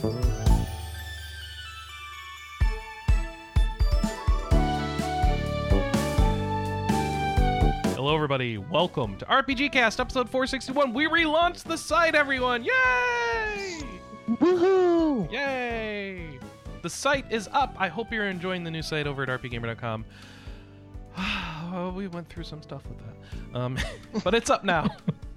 Hello, everybody. Welcome to RPG Cast, episode 461. We relaunched the site, everyone! Yay! Woohoo! Yay! The site is up. I hope you're enjoying the new site over at rpgamer.com. Oh, we went through some stuff with that. Um, but it's up now.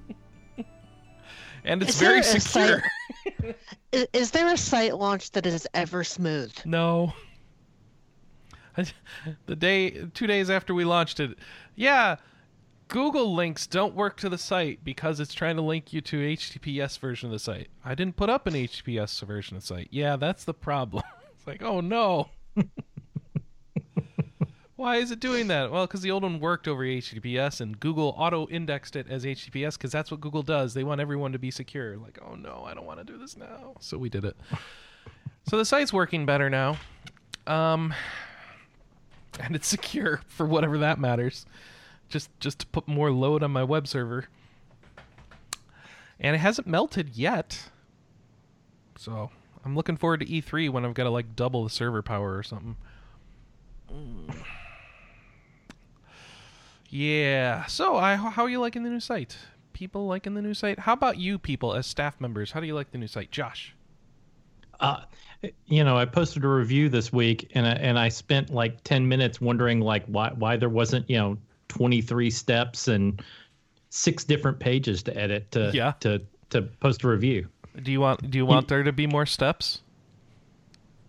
and it's Is very secure. Is, is there a site launch that is ever smooth? No. The day, two days after we launched it, yeah, Google links don't work to the site because it's trying to link you to HTTPS version of the site. I didn't put up an HTTPS version of the site. Yeah, that's the problem. It's like, oh no. Why is it doing that? Well, because the old one worked over HTTPS and Google auto indexed it as HTTPS because that's what Google does. They want everyone to be secure. Like, oh no, I don't want to do this now. So we did it. so the site's working better now. Um, and it's secure for whatever that matters. Just just to put more load on my web server. And it hasn't melted yet. So I'm looking forward to E3 when I've got to like double the server power or something. Mm. Yeah. So I how are you liking the new site? People liking the new site? How about you people as staff members? How do you like the new site? Josh. Uh, you know, I posted a review this week, and I, and I spent like ten minutes wondering like why why there wasn't you know twenty three steps and six different pages to edit to Yeah. to to post a review. Do you want do you want there to be more steps?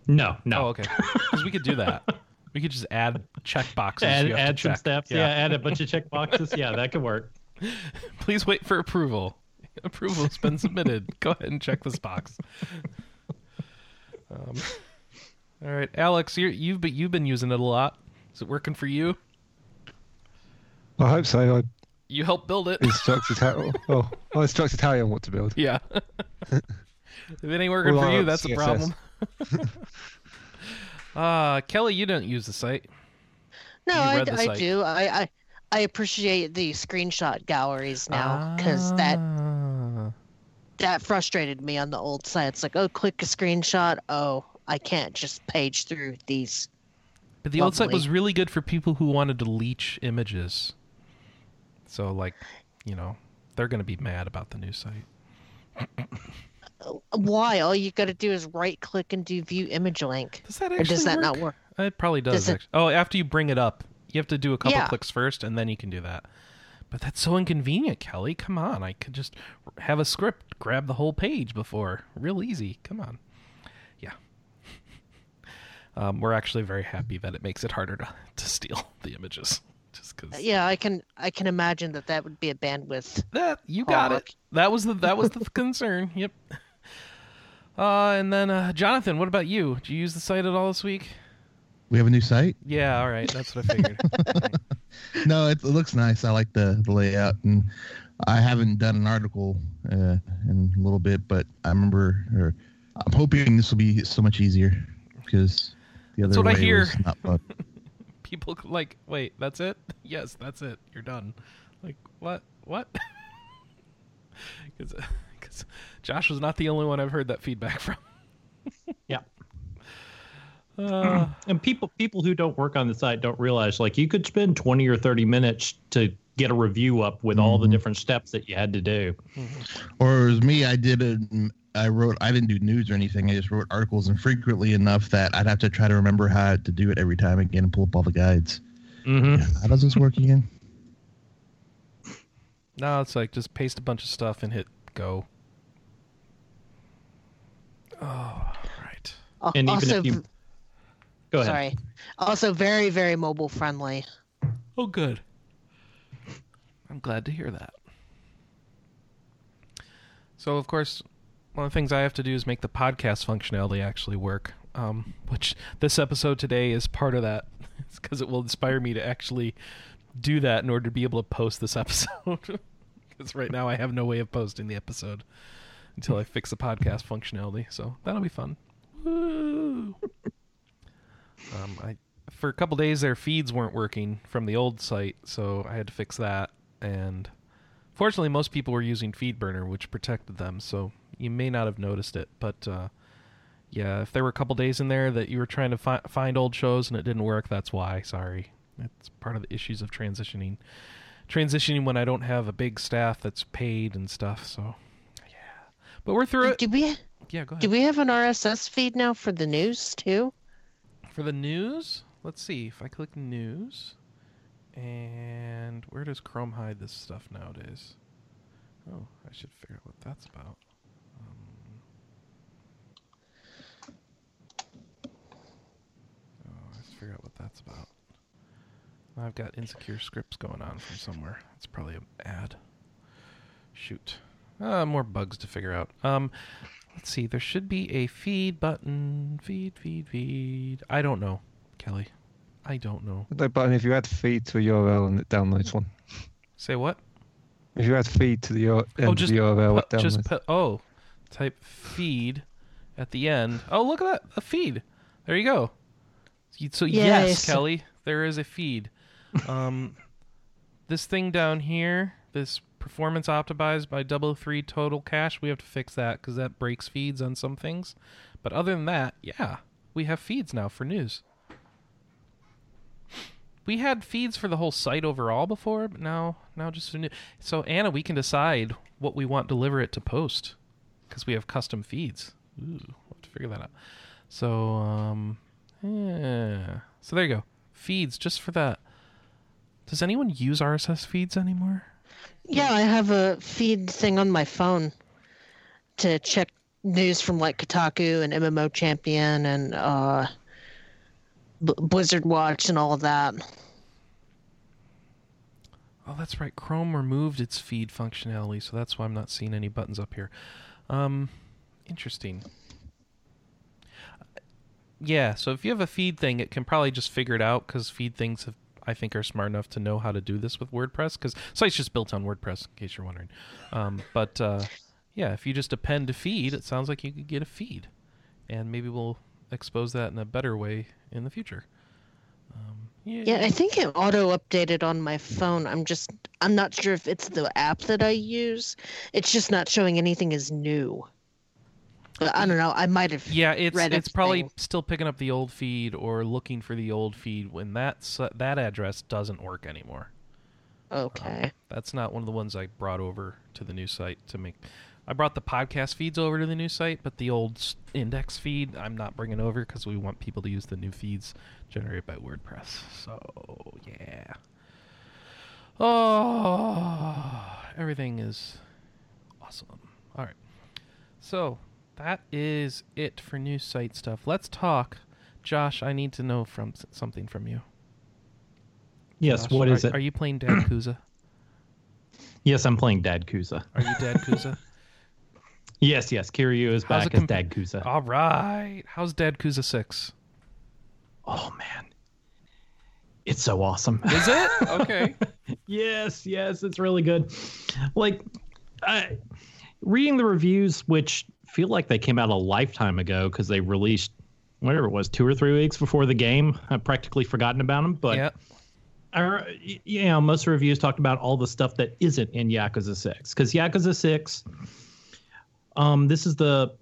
No, no. Oh, okay. Because we could do that. We could just add check boxes. Add, you have to add some check. steps. Yeah. add a bunch of check boxes. Yeah, that could work. Please wait for approval. Approval has been submitted. Go ahead and check this box. Um, all right, Alex, you're, you've been you've been using it a lot. Is it working for you? I hope so. I You helped build it. instructed Harry. Oh, I instructed Harry on what to build. yeah. if it ain't working Well, for you, that's a problem. Uh Kelly, you don't use the site. No, I, the I do. I, I I appreciate the screenshot galleries now because that Ah. that frustrated me on the old site. It's like, oh, click a screenshot. Oh, I can't just page through these. But the old site was really good for people who wanted to leech images. So, like, you know, they're going to be mad about the new site. Why? All you got to do is right click and do view image link. Does that Or actually does that work? not work? It probably does. Does it- actu- Oh, after you bring it up, you have to do a couple Yeah. clicks first, and then you can do that. But that's so inconvenient, Kelly. Come on, I could just have a script, grab the whole page before. Real easy. Come on. Yeah. Um, we're actually very happy that it makes it harder to, to steal the images. Just because. Yeah, I can I can imagine that that would be a bandwidth. That you got Hallmark. it. That was the that was the concern. Yep. Uh, and then uh, Jonathan, what about you? Did you use the site at all this week? We have a new site. Yeah, all right, that's what I figured. No, it, it looks nice. I like the, the layout, and I haven't done an article uh, in a little bit, but I remember. Or I'm hoping this will be so much easier because the other That's what I way hear. was not fun. People like, wait, that's it? Yes, that's it. You're done. Like what? What? Because Josh was not the only one I've heard that feedback from. Yeah. Uh, And people people who don't work on the site don't realize like you could spend twenty or thirty minutes to get a review up with all the Mhm. different steps that you had to do. Or as me, I did it. I wrote. I didn't do news or anything. I just wrote articles, and frequently enough that I'd have to try to remember how to do it every time again and pull up all the guides. Mm-hmm. How does this work again? no, it's like just paste a bunch of stuff and hit go. Oh, right. Al- And even also, if you go ahead. sorry. Also, very very mobile friendly. Oh, good. I'm glad to hear that. So, of course, one of the things I have to do is make the podcast functionality actually work. Um, which this episode today is part of that. It's because it will inspire me to actually do that in order to be able to post this episode. Because right now I have no way of posting the episode until I fix the podcast functionality. So that'll be fun. Woo! um, I for a couple days their feeds weren't working from the old site, so I had to fix that. And fortunately, most people were using FeedBurner, which protected them, so you may not have noticed it. But uh, yeah, if there were a couple days in there that you were trying to fi- find old shows and it didn't work, that's why. Sorry. It's part of the issues of transitioning. Transitioning when I don't have a big staff that's paid and stuff. So. But we're through it. Do we Yeah, go ahead. do we have an RSS feed now for the news too? For the news, let's see if I click news. And where does Chrome hide this stuff nowadays? Oh, I should figure out what that's about. Um, oh, I should figure out what that's about. I've got insecure scripts going on from somewhere. It's probably an ad. Shoot. Uh, more bugs to figure out. Um, let's see. There should be a feed button. Feed, feed, feed. I don't know, Kelly. I don't know. No button if you add feed to a URL and it downloads one. Say what? If you add feed to the URL, oh, just the URL, it pu- just downloads. pu- oh, type feed at the end. Oh, look at that, a feed. There you go. You- So yes, Yes. Kelly, there is a feed. Um, this thing down here, this performance optimized by W3 Total Cache, we have to fix that because that breaks feeds on some things. But other than that, yeah, we have feeds now for news. We had feeds for the whole site overall before, but now now just for new. So Anna, we can decide what we want deliver it to post because we have custom feeds. Ooh, we'll have to figure that out. So um, yeah. So there you go. Feeds just for that. Does anyone use RSS feeds anymore? Yeah, I have a feed thing on my phone to check news from like Kotaku and MMO Champion and uh, B- Blizzard Watch and all of that. Oh, that's right. Chrome removed its feed functionality, so that's why I'm not seeing any buttons up here. Um, interesting. Yeah, so if you have a feed thing, it can probably just figure it out because feed things have, I think, are smart enough to know how to do this with WordPress because site's just built on WordPress, in case you're wondering. Um, but uh, yeah, if you just append to feed, it sounds like you could get a feed, and maybe we'll expose that in a better way in the future. Um, Yeah, I think it auto updated on my phone. I'm just I'm not sure if it's the app that I use. It's just not showing anything as new. But I don't know. I might have. Yeah, it's it's probably everything. still picking up the old feed or looking for the old feed when that s- that address doesn't work anymore. Okay. Um, that's not one of the ones I brought over to the new site to make. I brought the podcast feeds over to the new site, but the old index feed I'm not bringing over because we want people to use the new feeds generated by WordPress. So yeah. Oh, everything is awesome. All right. So that is it for new site stuff. Let's talk. Josh, I need to know from something from you. Yes, Josh, what is are, it? Are you playing Dad Kuza? yes, I'm playing Dad Kuza. Are you Dad Kuza? Yes, yes, Kiryu is How's back it as Dad Kuza. All right. How's Dad Kuza 6? Oh man, it's so awesome. Is it? Okay. yes, yes, it's really good. Like, I, reading the reviews, which feel like they came out a lifetime ago because they released whatever it was, two or three weeks before the game. I've practically forgotten about them, but yeah. You know, most reviews talked about all the stuff that isn't in Yakuza Six because Yakuza Six, um, this is the,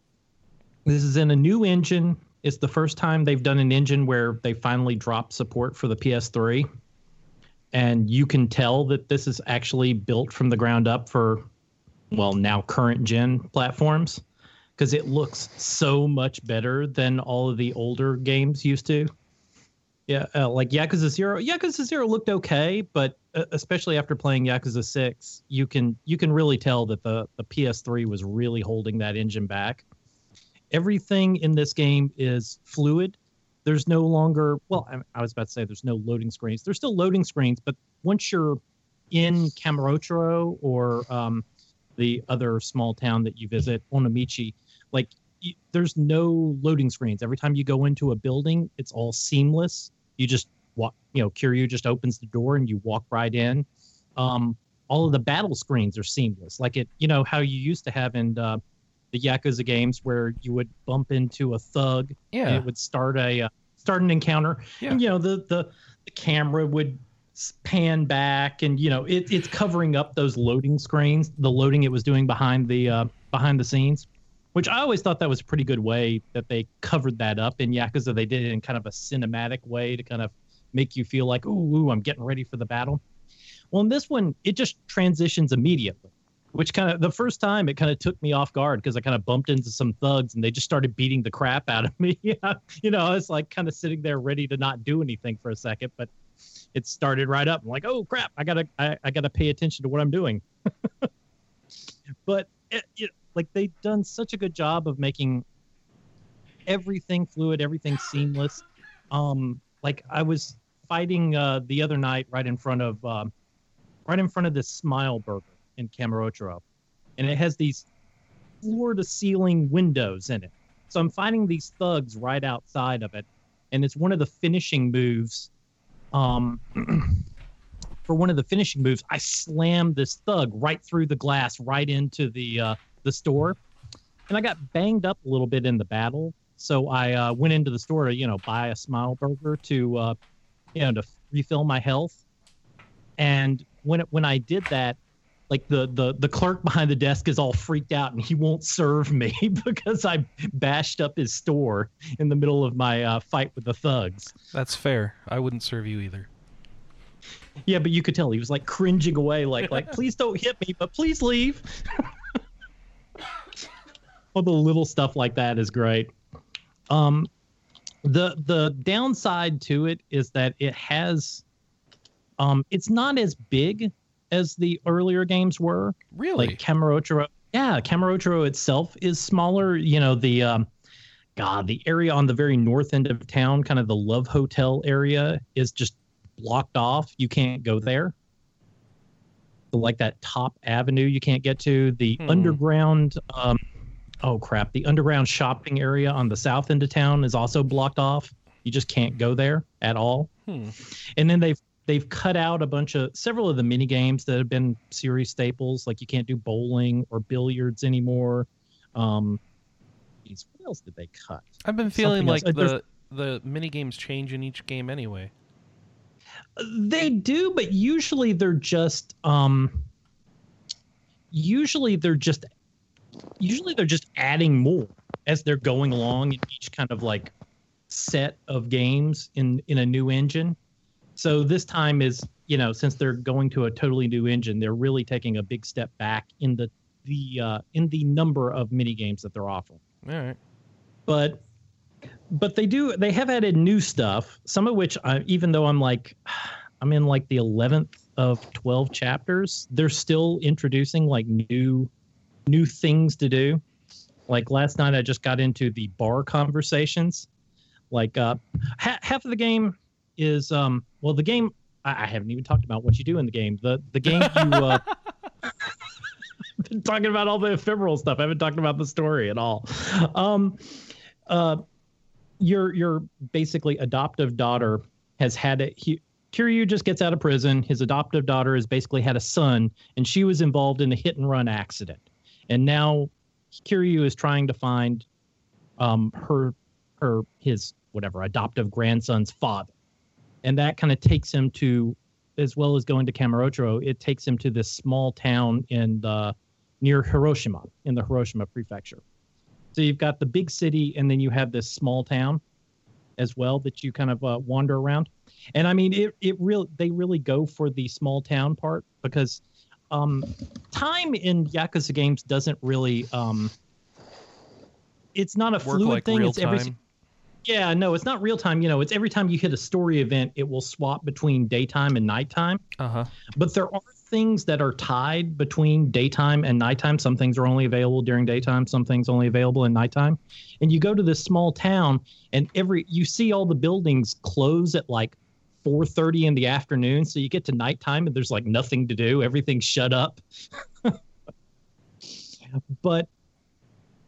this is in a new engine. It's the first time they've done an engine where they finally dropped support for the PS3, and you can tell that this is actually built from the ground up for, well, now current gen platforms, because it looks so much better than all of the older games used to. Yeah, uh, like Yakuza Zero. Yakuza Zero looked okay, but uh, especially after playing Yakuza Six, you can you can really tell that the the PS3 was really holding that engine back. Everything in this game is fluid. There's no longer well, I, I was about to say there's no loading screens. There's still loading screens, but once you're in Kamurocho or um, the other small town that you visit, Onomichi, like there's no loading screens. Every time you go into a building, it's all seamless. You just walk, you know, Kiryu just opens the door and you walk right in. Um, all of the battle screens are seamless, like it, you know, how you used to have in uh, the Yakuza games where you would bump into a thug and Yeah. it would start a uh, start an encounter. Yeah. And, you know, the the the camera would pan back and you know it, it's covering up those loading screens the loading it was doing behind the uh, behind the scenes which I always thought that was a pretty good way that they covered that up in Yakuza. They did it in kind of a cinematic way to kind of make you feel like, ooh, ooh I'm getting ready for the battle. Well, in this one, it just transitions immediately, which kind of the first time it kind of took me off guard because I kind of bumped into some thugs and they just started beating the crap out of me. you know, I was like kind of sitting there ready to not do anything for a second, but it started right up. I'm like, oh crap, I gotta, I, I gotta pay attention to what I'm doing. but eh, it, it, like they've done such a good job of making everything fluid, everything seamless. Um, like I was fighting uh, the other night right in front of um, right in front of this Smile Burger in Kamurocho, and it has these floor to ceiling windows in it. So I'm fighting these thugs right outside of it, and it's one of the finishing moves. Um, for one of the finishing moves, I slammed this thug right through the glass, right into the uh, the store, and I got banged up a little bit in the battle. So I uh, went into the store to you know buy a Smile Burger to uh, you know to refill my health. And when it, when I did that, like the the the clerk behind the desk is all freaked out and he won't serve me because I bashed up his store in the middle of my uh, fight with the thugs. That's fair. I wouldn't serve you either. Yeah, but you could tell he was like cringing away, like like please don't hit me, but please leave. All the little stuff like that is great. Um, the the downside to it is that it has, um, it's not as big as the earlier games were. Really, like Kamurocho. Yeah, Kamurocho itself is smaller. You know the. Um, God, the area on the very north end of town, kind of the Love Hotel area, is just blocked off. You can't go there. Like that top avenue, you can't get to. The hmm. underground um, oh crap, the underground shopping area on the south end of town is also blocked off. You just can't go there at all. Hmm. And then they've they've cut out a bunch of several of the mini games that have been series staples. Like you can't do bowling or billiards anymore. Um, geez, what else did they cut? I've been feeling Something like else. the the mini games change in each game anyway. They do, but usually they're just um, usually they're just usually they're just adding more as they're going along in each kind of like set of games in in a new engine. So this time is you know since they're going to a totally new engine, they're really taking a big step back in the the uh, in the number of mini games that they're offering. All right, but but they do they have added new stuff. Some of which, I, even though I'm like I'm in like the eleventh of twelve chapters, they're still introducing like new new things to do. Like last night, I just got into the bar conversations. Like uh, ha- half of the game is um, well, the game I-, I haven't even talked about what you do in the game. The the game you uh, been talking about all the ephemeral stuff. I haven't talked about the story at all. Um, uh, your your basically adoptive daughter has had a he, Kiryu just gets out of prison. His adoptive daughter has basically had a son, and she was involved in a hit and run accident and now Kiryu is trying to find um, her her his whatever adoptive grandson's father, and that kind of takes him to, as well as going to Kamurocho, it takes him to this small town in the near Hiroshima in the Hiroshima prefecture. So you've got the big city, and then you have this small town as well that you kind of uh, wander around. And I mean, it it real they really go for the small town part because um, time in Yakuza games doesn't really. Um, it's not a Work fluid like thing. It's every. time. Yeah, no, it's not real time. You know, it's every time you hit a story event, it will swap between daytime and nighttime. Uh huh. But there are things that are tied between daytime and nighttime. Some things are only available during daytime. Some things only available in nighttime. And you go to this small town, and every you see all the buildings close at like 4:30 in the afternoon, so you get to nighttime and there's like nothing to do. Everything's shut up. but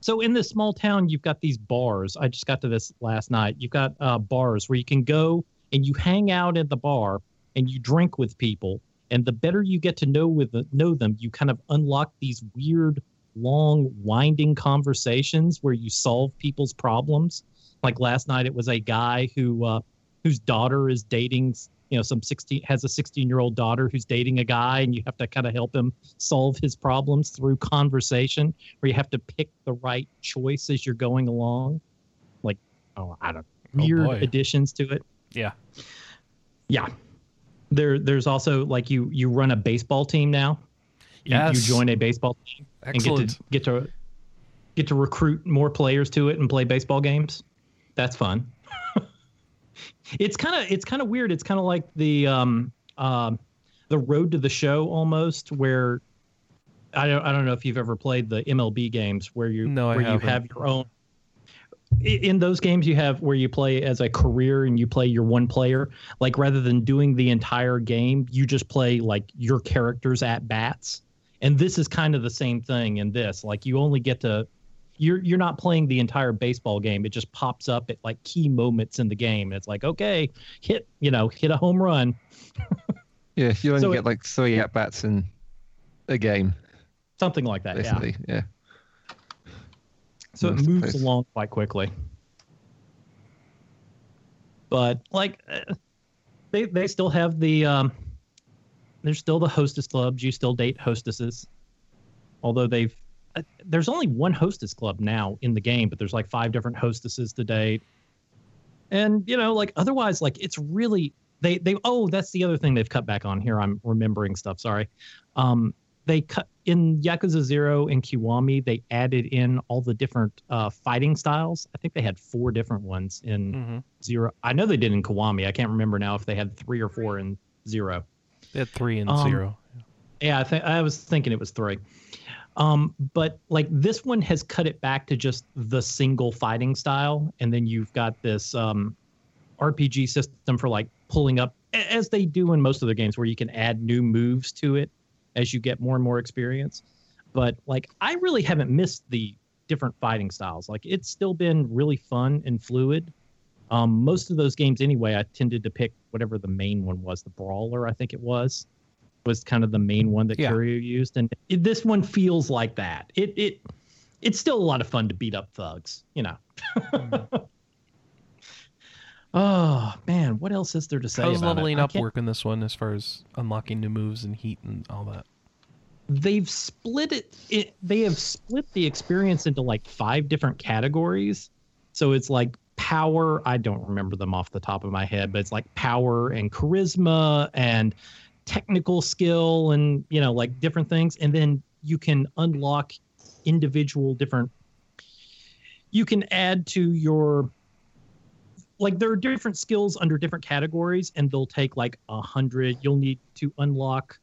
so in this small town, you've got these bars. I just got to this last night. You've got uh, bars where you can go and you hang out at the bar and you drink with people. And the better you get to know with know them, you kind of unlock these weird, long, winding conversations where you solve people's problems. Like last night, it was a guy who uh, whose daughter is dating you know some 16 has a 16 year old daughter who's dating a guy and you have to kind of help him solve his problems through conversation or you have to pick the right choice as you're going along like oh i don't Oh, weird boy. additions to it Yeah. yeah there there's also like you you run a baseball team now You- Yes. you, join a baseball team Excellent. and get to get to get to recruit more players to it and play baseball games that's fun it's kind of it's kind of weird it's kind of like the um um the road to the show almost where I don't I don't know if you've ever played the MLB games where you No, where you haven't. your own in those games you have where you play as a career and you play your one player like rather than doing the entire game you just play like your characters at bats and this is kind of the same thing in this like you only get to you're you're not playing the entire baseball game it just pops up at like key moments in the game it's like okay hit you know hit a home run Yeah, you only So get it- like three at bats in a game, something like that yeah basically. Yeah. so it moves along quite quickly. But like, uh, they they still have the um, there's still the hostess clubs. You still date hostesses, although they've uh, there's only one hostess club now in the game, but there's like five different hostesses to date. And you know, like otherwise, like it's really they they oh that's the other thing they've cut back on here. I'm remembering stuff. Sorry. Um, they cut in Yakuza Zero and Kiwami. They added in all the different uh, fighting styles. I think they had four different ones in hmm Zero. I know they did in Kiwami. I can't remember now if they had three or four in Zero. They had three in Um, zero. Yeah, I think I was thinking it was three. Um, but like this one has cut it back to just the single fighting style, and then you've got this um, RPG system for like pulling up, as they do in most of their games, where you can add new moves to it as you get more and more experience. But like, I really haven't missed the different fighting styles. Like, it's still been really fun and fluid. Um, most of those games, anyway, I tended to pick whatever the main one was, the brawler, I think it was was kind of the main one that Yeah. Kiryu used, and it, this one feels like that. It it it's still a lot of fun to beat up thugs, you know. oh man, what else is there to say? How's about leveling I up work in this one as far as unlocking new moves and heat and all that? They've split it, it. They have split the experience into like five different categories. So it's like power. I don't remember them off the top of my head, but it's like power and charisma and technical skill and you know like different things. And then you can unlock individual different you can add to your like there are different skills under different categories and they'll take like a hundred. You'll need to unlock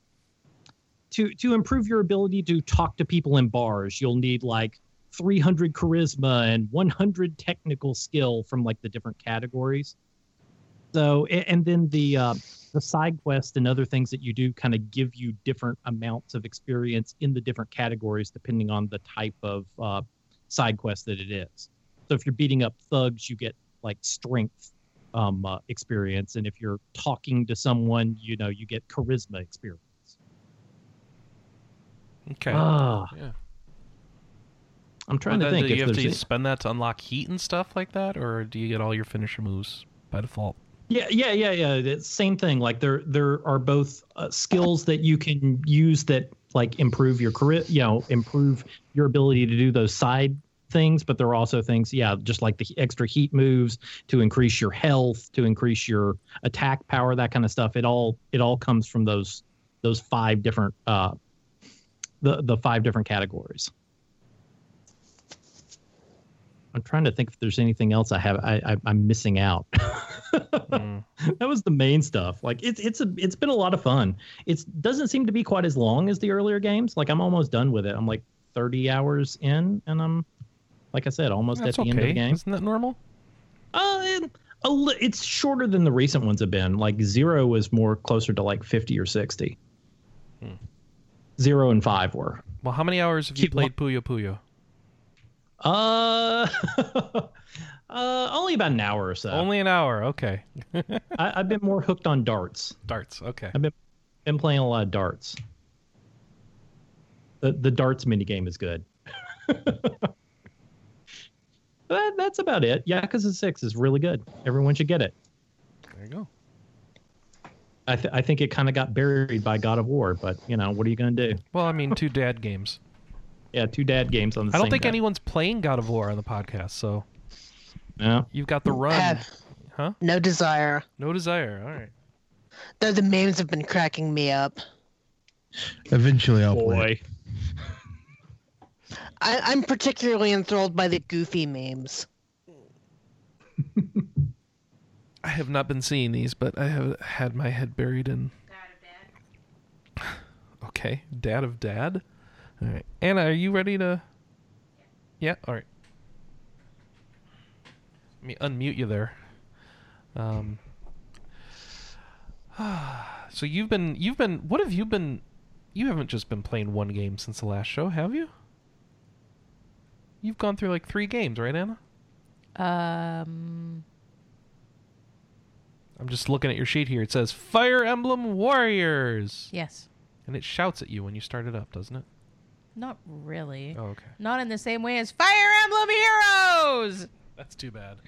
to to improve your ability to talk to people in bars. You'll need like 300 charisma and 100 technical skill from like the different categories so and then the uh, the side quest and other things that you do kind of give you different amounts of experience in the different categories depending on the type of uh, side quest that it is. So if you're beating up thugs, you get like strength um, uh, experience, and if you're talking to someone, you know you get charisma experience. Okay. Ah, yeah. I'm trying Well, to think Do if you have to any- spend that to unlock heat and stuff like that, or do you get all your finisher moves by default? Yeah, yeah, yeah, yeah. It's same thing. Like there, there are both uh, skills that you can use that like improve your career. You know, improve your ability to do those side things. But there are also things, yeah, just like the extra heat moves to increase your health, to increase your attack power, that kind of stuff. It all, it all comes from those, those five different, uh, the the five different categories. I'm trying to think if there's anything else I have I, I I'm missing out. Mm. that was the main stuff. Like it's it's a it's been a lot of fun. It doesn't seem to be quite as long as the earlier games. Like I'm almost done with it. I'm like 30 hours in, and I'm like I said, almost That's at the end of the game. Isn't that normal? Uh, it- a li- it's shorter than the recent ones have been. Like zero was more closer to like 50 or 60. Hmm. Zero and five were. Well, how many hours have you Keep played Puyo Puyo? Uh, uh, only about an hour or so. Only an hour. Okay. I, I've been more hooked on darts. Darts. Okay. I've been been playing a lot of darts. The the darts mini game is good. that, that's about it. Yakuza Six is really good. Everyone should get it. There you go. I, th- I think it kind of got buried by God of War, but you know, what are you going to do? Well, I mean, two dad games. Yeah, two dad games on the I don't same think day. anyone's playing God of War on the podcast, so No. you've got the run. Have Huh? no desire. No desire. All right. Though the memes have been cracking me up. Eventually, I'll play. Boy. I, I'm particularly enthralled by the goofy memes. I have not been seeing these, but I have had my head buried in. Okay, dad of dad. All right, Anna, are you ready to? Yeah. All right. Let me unmute you there. Um. So you've been you've been what have you been? You haven't just been playing one game since the last show, have you? You've gone through like three games, right, Anna? Um, I'm just looking at your sheet here. It says Fire Emblem Warriors. yes. And it shouts at you when you start it up, doesn't it? Not really. Oh, okay. Not in the same way as Fire Emblem Heroes. That's too bad.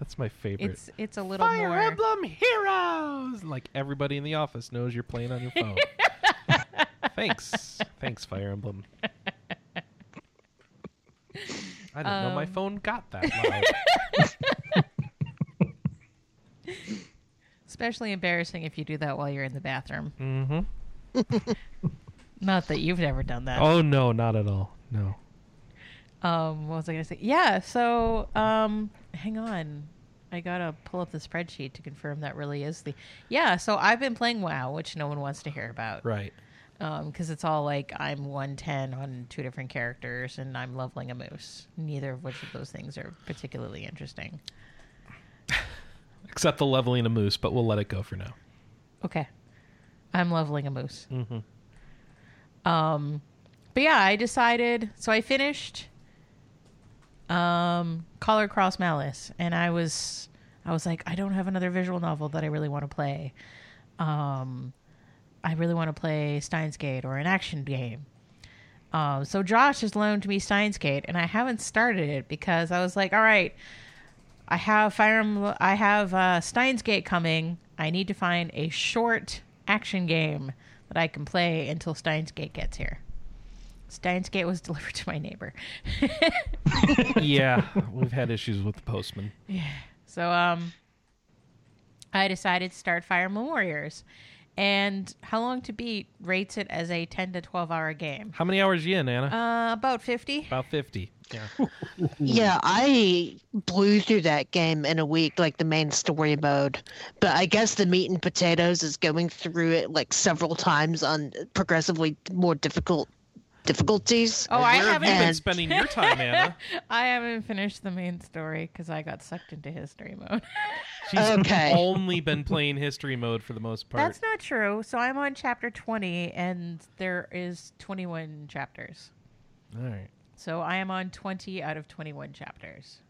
That's my favorite. It's it's a little more. Fire more. Emblem Heroes! Like everybody in the office knows you're playing on your phone. Thanks. Thanks, Fire Emblem. I didn't know my Um. phone got that loud. Especially embarrassing if you do that while you're in the bathroom. mm-hmm. Not that you've never done that. Oh, no, not at all. No. Um, what was I gonna say? Yeah. So, um, hang on. I gotta pull up the spreadsheet to confirm that really is the. Yeah. So I've been playing WoW, which no one wants to hear about. Right. Um, because it's all like I'm 110 on two different characters and I'm leveling a moose. Neither of which of those things are particularly interesting. Except the leveling a moose, but we'll let it go for now. Okay. I'm leveling a moose. Mm-hmm. Um, but yeah, I decided. So I finished um, Collar Cross Malice, and I was, I was like, I don't have another visual novel that I really want to play. Um, I really want to play Steins Gate or an action game. Um, so Josh has loaned me Steins Gate, and I haven't started it because I was like, all right, I have Fire Emblem, I have uh, Steins Gate coming. I need to find a short action game that I can play until Steins Gate gets here. Steins Gate was delivered to my neighbor. yeah, we've had issues with the postman. Yeah. So um I decided to start Fire Emblem Warriors. And How Long to Beat rates it as a 10 to 12 hour game. How many hours you in, Anna? Uh about 50. About 50. Yeah. Yeah, I blew through that game in a week, like the main story mode. But I guess the meat and potatoes is going through it like several times on progressively more difficult difficulties. Oh, I have haven't you been And- spending your time, Anna? I haven't finished the main story cuz I got sucked into history mode. She's Okay. only been playing history mode for the most part. That's not true. So I'm on chapter 20 and there is 21 chapters. All right. So I am on 20 out of 21 chapters.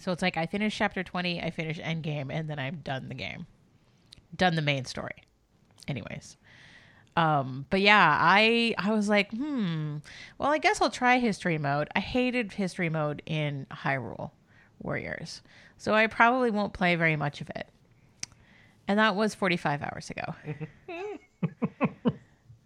So it's like I finish chapter 20, I finish endgame, and then I'm done the game. Done the main story. Anyways. Um, but yeah, I I was like, hmm, well, I guess I'll try history mode. I hated history mode in Hyrule Warriors. So I probably won't play very much of it. And that was 45 hours ago.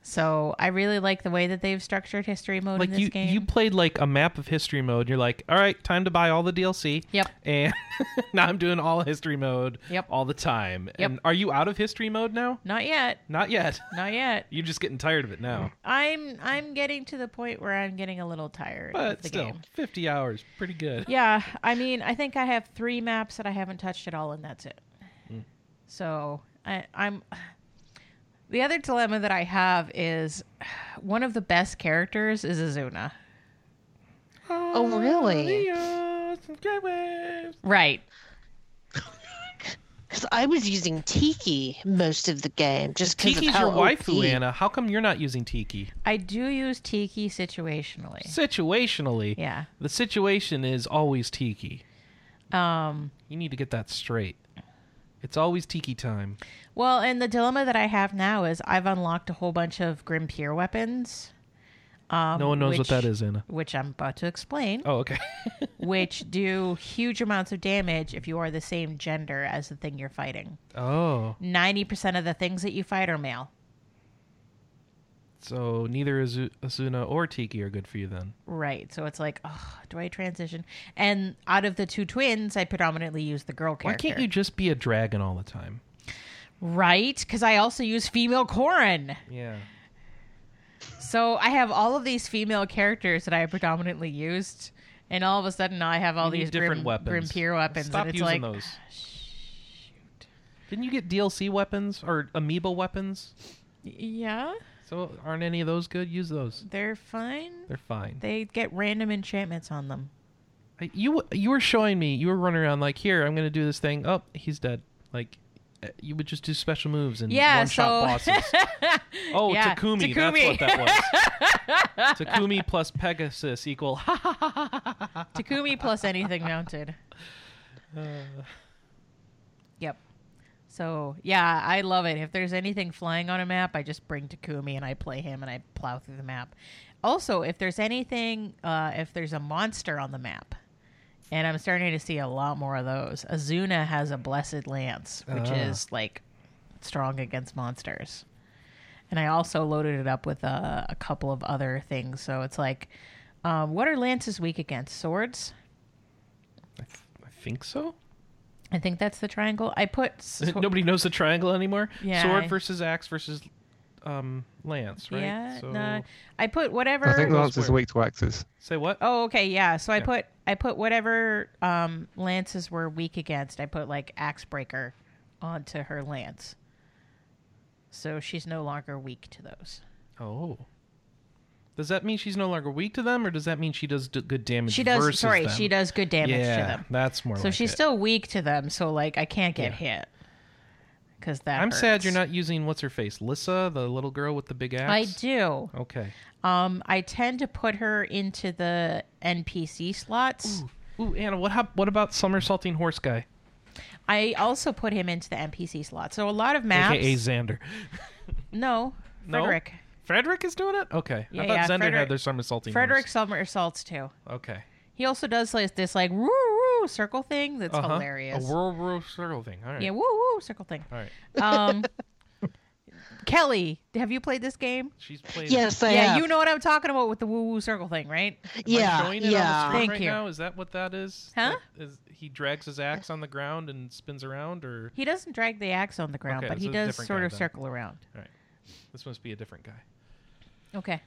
so I really like the way that they've structured history mode Like in this you, game. you played like a map of history mode. You're like, all right, time to buy all the DLC. Yep. And now I'm doing all history mode. Yep. All the time. Yep. And are you out of history mode now? Not yet. Not yet. Not yet. You're just getting tired of it now. I'm I'm getting to the point where I'm getting a little tired of But the still, game. 50 hours, pretty good. Yeah, I mean, I think I have three maps that I haven't touched at all, and that's it. Hmm. So I, I'm. The other dilemma that I have is one of the best characters is Azura. Oh, really? Right. Because I was using Tiki most of the game just because of Tiki's your waifu, OP. Anna. How come you're not using Tiki? I do use Tiki situationally. Situationally, Yeah. the situation is always Tiki. Um. You need to get that straight. It's always Tiki time. Well, and the dilemma that I have now is I've unlocked a whole bunch of Grimpier weapons. Um, No one knows which, what that is, Anna. Which I'm about to explain. Oh, okay. Which do huge amounts of damage if you are the same gender as the thing you're fighting. oh, 90% of the things that you fight are male. So neither Azura or Tiki are good for you then. Right. So it's like, oh, do I transition? And out of the two twins, I predominantly use the girl character. Why can't you just be a dragon all the time? Right? Because I also use female Corrin. Yeah. So I have all of these female characters that I predominantly used, and all of a sudden now I have all You these different Grim, weapons. Grimpier weapons, Stop and it's using like, those. Ah, Didn't you get DLC weapons or amiibo weapons? yeah, So aren't any of those good? Use those. they're fine. They're fine. They get random enchantments on them. I- You you were showing me. You were running around like, here, I'm gonna do this thing. Oh, he's dead. Like, uh, you would just do special moves and Yeah, one shot so- bosses. Oh, Yeah, Takumi, Takumi. That's what that was. Takumi plus Pegasus equal. Takumi plus anything mounted. Yep. So yeah, I love it. If there's anything flying on a map, I just bring Takumi and I play him and I plow through the map. Also, if there's anything, uh, if there's a monster on the map, and I'm starting to see a lot more of those. Azura has a blessed lance, which Ah. is like strong against monsters. And I also loaded it up with a, a couple of other things. So it's like, um, what are lances weak against? Swords. I think so. I think that's the triangle. I put sw- Nobody knows the triangle anymore. Yeah, Sword I- versus axe versus um, lance, right? Yeah, So no, I put whatever. I think Lance is weak to axes. say what? oh, okay, yeah. So I Yeah. put I put whatever um, lances were weak against. I put like axe breaker onto her lance, so she's no longer weak to those. Oh. Does that mean she's no longer weak to them, or does that mean she does d- good damage? She does. Sorry, them? she does good damage yeah, to them. that's more. So like she's it. still weak to them. So like I can't get Yeah. hit because that. I'm sad you're not using what's her face, Lissa, the little girl with the big axe. I do. Okay. Um, I tend to put her into the NPC slots. Ooh, Anna, what hap- what about somersaulting horse guy, I also put him into the NPC slot. So a lot of maps. aka Xander? no, No? Frederick. Frederick is doing it. Okay, Yeah, I thought yeah, Xander Frederick- had their somersaulting. Frederick somersaults too. Okay. He also does like this like woo woo circle thing that's Uh-huh. hilarious. A whirl whirl circle thing. All right. yeah, woo woo circle thing. All right. Um, Kelly, have you played this game? She's playing. Yes, I yeah, have. you know what I'm talking about with the woo woo circle thing, right? Am I yeah, showing it on the yeah. screen Thank right you. now? Is that what that is? Huh? That Is he drags his axe on the ground and spins around, or He doesn't drag the axe on the ground, Okay, but he so does different sort guy of then. circle around. All right, this must be a different guy? Okay.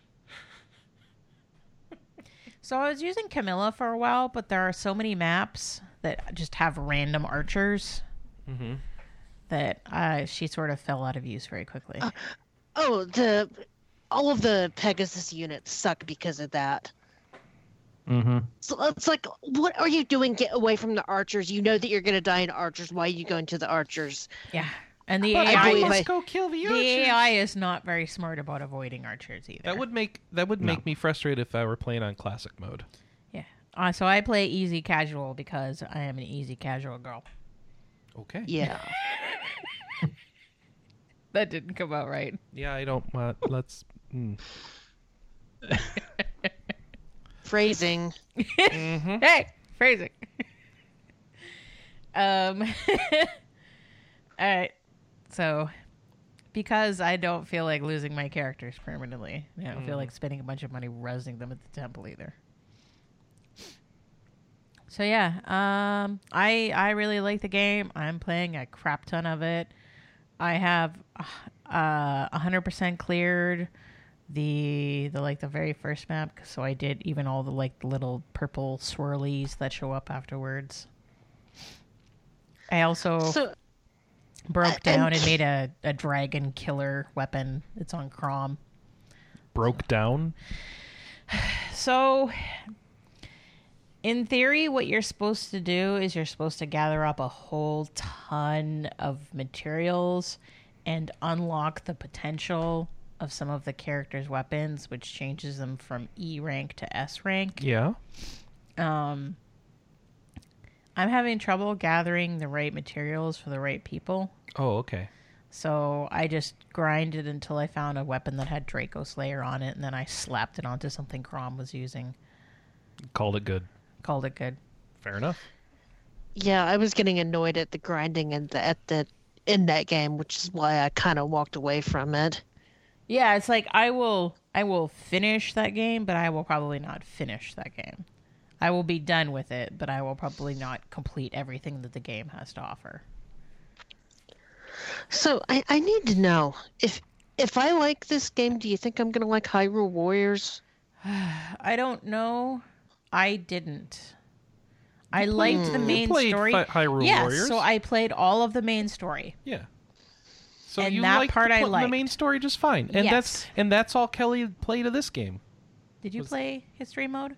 So I was using Camilla for a while, but there are so many maps that just have random archers Mm-hmm. that uh, she sort of fell out of use very quickly. Oh, the all of the Pegasus units suck because of that. Mm-hmm. So it's like, what are you doing? Get away from the archers. You know that you're going to die in archers. Why are you going to the archers? yeah, and the I AI, believe is, I- go kill the the AI is not very smart about avoiding archers either. That would make that would make me frustrated if I were playing on classic mode. yeah. Uh, so I play easy casual because I am an easy casual girl. Okay. Yeah. That didn't come out right. Yeah, I don't. Uh, let's. Mm. Phrasing. Mm-hmm. Hey, phrasing. um. all right. So, because I don't feel like losing my characters permanently, I don't feel like spending a bunch of money resing them at the temple either. So yeah, um, I I really like the game. I'm playing a crap ton of it. I have uh, 100% cleared the the like the very first map, so I did even all the like little purple swirlies that show up afterwards. I also So broke uh, down and- and made a, a dragon killer weapon. It's on Chrom. Broke down. So, in theory, what you're supposed to do is you're supposed to gather up a whole ton of materials and unlock the potential of some of the characters' weapons, which changes them from E rank to S rank. Yeah. Um, I'm having trouble gathering the right materials for the right people. Oh, okay. So I just grinded until I found a weapon that had Draco Slayer on it, and then I slapped it onto something Chrom was using. Called it good. Called it good. Fair enough. Yeah, I was getting annoyed at the grinding and the, at the in that game, which is why I kind of walked away from it. Yeah, it's like I will I will finish that game, but I will probably not finish that game. I will be done with it, but I will probably not complete everything that the game has to offer. So I, I need to know if if I like this game, do you think I'm gonna like Hyrule Warriors? I don't know. I didn't. I liked the main played story. Fi- Hyrule yes, Warriors. so I played all of the main story. Yeah. So And you that liked part the, I pl- the main story just fine, and that's and that's all Kelly played of this game. Did you Was- play history mode?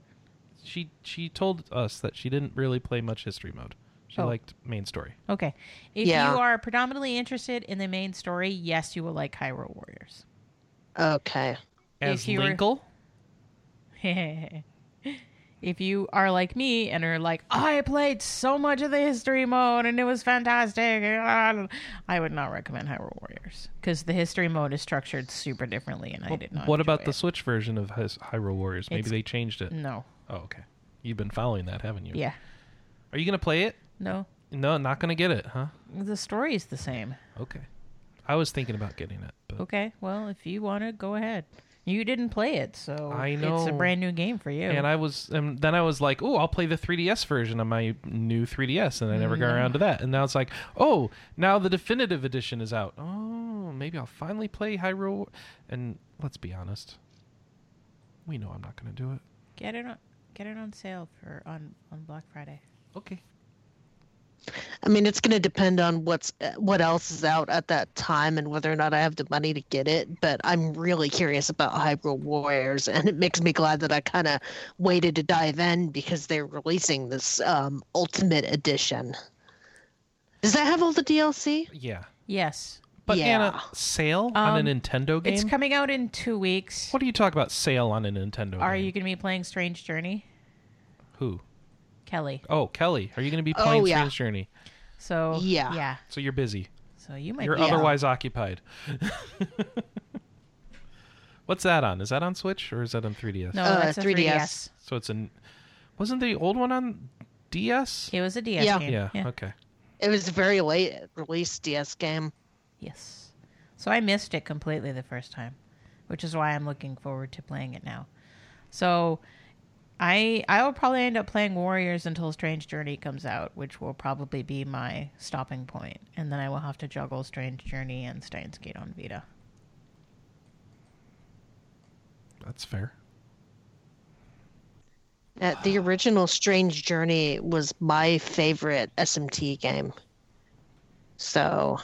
She she told us that she didn't really play much history mode. She Oh. liked main story. Okay. If Yeah. you are predominantly interested in the main story, yes, you will like Hyrule Warriors. Okay. As you were- Linkle, if you are like me and are like, I played so much of the history mode and it was fantastic, I would not recommend Hyrule Warriors because the history mode is structured super differently, and I did not. what enjoy about the it. Switch version of Hys- Hyrule Warriors? Maybe It's- they changed it. No. Oh, okay. You've been following that, haven't you? Yeah. Are you gonna play it? No. No, not gonna get it, huh? The story is the same. Okay. I was thinking about getting it, but Okay. Well, if you want to, go ahead. You didn't play it, so I know it's know. a brand new game for you. and I was, and then I was like, oh, I'll play the 3DS version of my new 3DS, and I never got Mm. around to that. And now it's like, oh, now the definitive edition is out. Oh, maybe I'll finally play Hyrule. And let's be honest, we know I'm not gonna do it. get it on get it on sale for on on Black Friday. Okay. I mean, it's going to depend on what's what else is out at that time and whether or not I have the money to get it. But I'm really curious about Hyrule Warriors, and it makes me glad that I kind of waited to dive in because they're releasing this um, Ultimate Edition. Does that have all the DLC? Yeah. Yes. But Yeah. Anna, sale on Um, a Nintendo game? It's coming out in two weeks. what do you talk about sale on a Nintendo Are game? you going to be playing Strange Journey? Who? Kelly. Oh, Kelly. Are you going to be Oh, playing yeah. Strange Journey? So Yeah. yeah. So you're busy. So you might You're be otherwise occupied. What's that on? Is that on Switch or is that on 3DS? no, Uh, that's a 3DS. 3DS. So it's an. Wasn't the old one on DS? It was a DS Yeah. game. Yeah. Okay. It was a very late release DS game. Yes. So I missed it completely the first time, which is why I'm looking forward to playing it now. So I I will probably end up playing Warriors until Strange Journey comes out, which will probably be my stopping point, and then I will have to juggle Strange Journey and Steins Gate on Vita. That's fair. Uh, the original Strange Journey was my favorite SMT game. So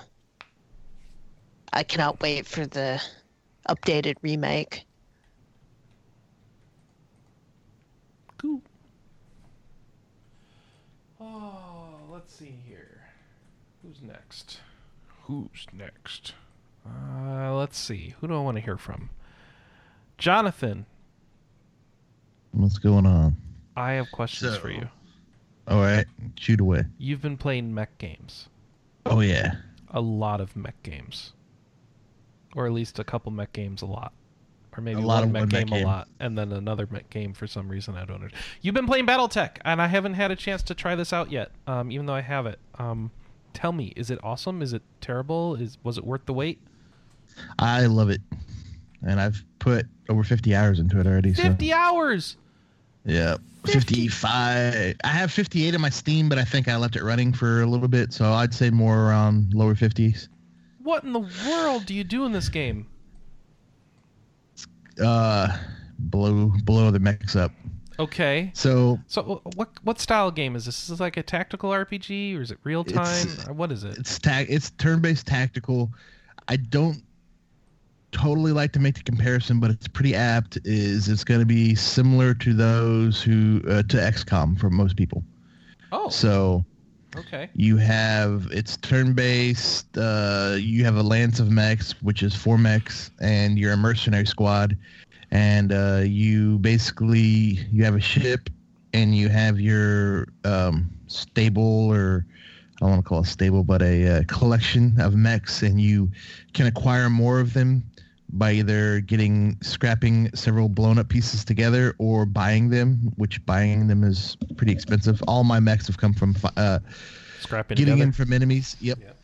I cannot wait for the updated remake. Cool. Oh, let's see here. Who's next? Who's next? Uh, let's see. Who do I want to hear from? Jonathan, What's going on? I have questions So- for you. All right, shoot away. You've been playing mech games. Oh yeah. A lot of mech games. Or at least a couple mech games a lot. Or maybe A lot one of mech one mech game a lot, and then another mech game for some reason I don't know. You've been playing BattleTech, and I haven't had a chance to try this out yet, um, even though I have it. Um, tell me, is it awesome? Is it terrible? Is was it worth the wait? I love it, and I've put over 50 hours into it already. So Fifty hours. yeah, 55. I have 58 in my Steam, but I think I left it running for a little bit, so I'd say more around lower 50s. What in the world do you do in this game? Uh, blow blow the mechs up. Okay. So So what what style game is this? Is this like a tactical RPG or is it real time? What is it? it's ta- it's turn-based tactical. I don't totally like to make the comparison, but it's pretty apt. Is it's going to be similar to those who uh, to XCOM for most people. Oh, So okay. you have it's turn-based. Uh, you have a lance of mechs, which is four mechs, and you're a mercenary squad, and uh, you basically you have a ship, and you have your um, stable or I don't want to call it stable, but a, uh collection of mechs, and you can acquire more of them by either getting scrapping several blown up pieces together or buying them, which buying them is pretty expensive. All my mechs have come from uh, Scrapping getting together. in from enemies. Yep. Yep.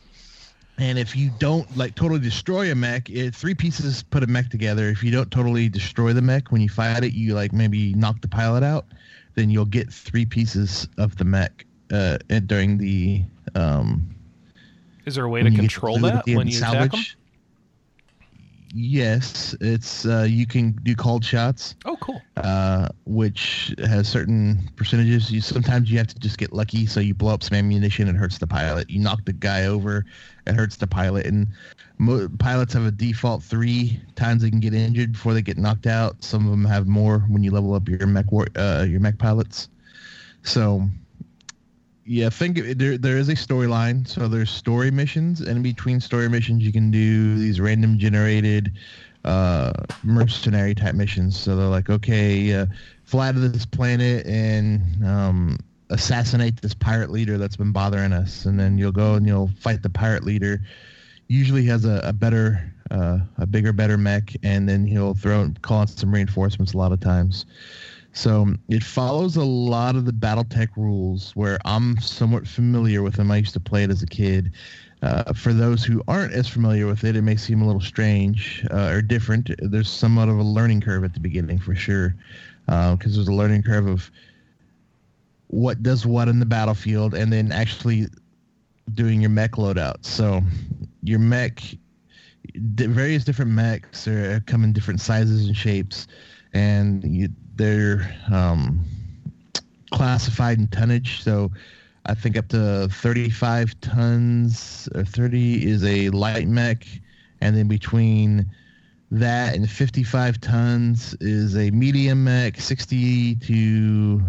And if you don't like totally destroy a mech, it, three pieces put a mech together. If you don't totally destroy the mech when you fight it, you like maybe knock the pilot out, then you'll get three pieces of the mech uh, during the um, Is there a way to control that when you attack them? Yes, it's uh, you can do called shots Oh, cool. uh, which has certain percentages. You sometimes you have to just get lucky, so you blow up some ammunition, it hurts the pilot. You knock the guy over, it hurts the pilot. And mo- pilots have a default three times they can get injured before they get knocked out. Some of them have more when you level up your mech war- uh, your mech pilots. So. Yeah, think there. There is a storyline, so there's story missions, and in between story missions, you can do these random generated uh, mercenary type missions. So they're like, okay, uh, fly to this planet and um, assassinate this pirate leader that's been bothering us, and then you'll go and you'll fight the pirate leader. Usually has a, a better, uh, a bigger, better mech, and then he'll throw call on some reinforcements a lot of times. So it follows a lot of the BattleTech rules where I'm somewhat familiar with them. I used to play it as a kid. Uh, for those who aren't as familiar with it, it may seem a little strange uh, or different. There's somewhat of a learning curve at the beginning for sure, because there's a learning curve of what does what in the battlefield, and then actually doing your mech loadout. So your mech, various different mechs are, come in different sizes and shapes, and you, they're um, classified in tonnage. So I think up to 35 tons or 30 is a light mech, and then between that and 55 tons is a medium mech. 60 to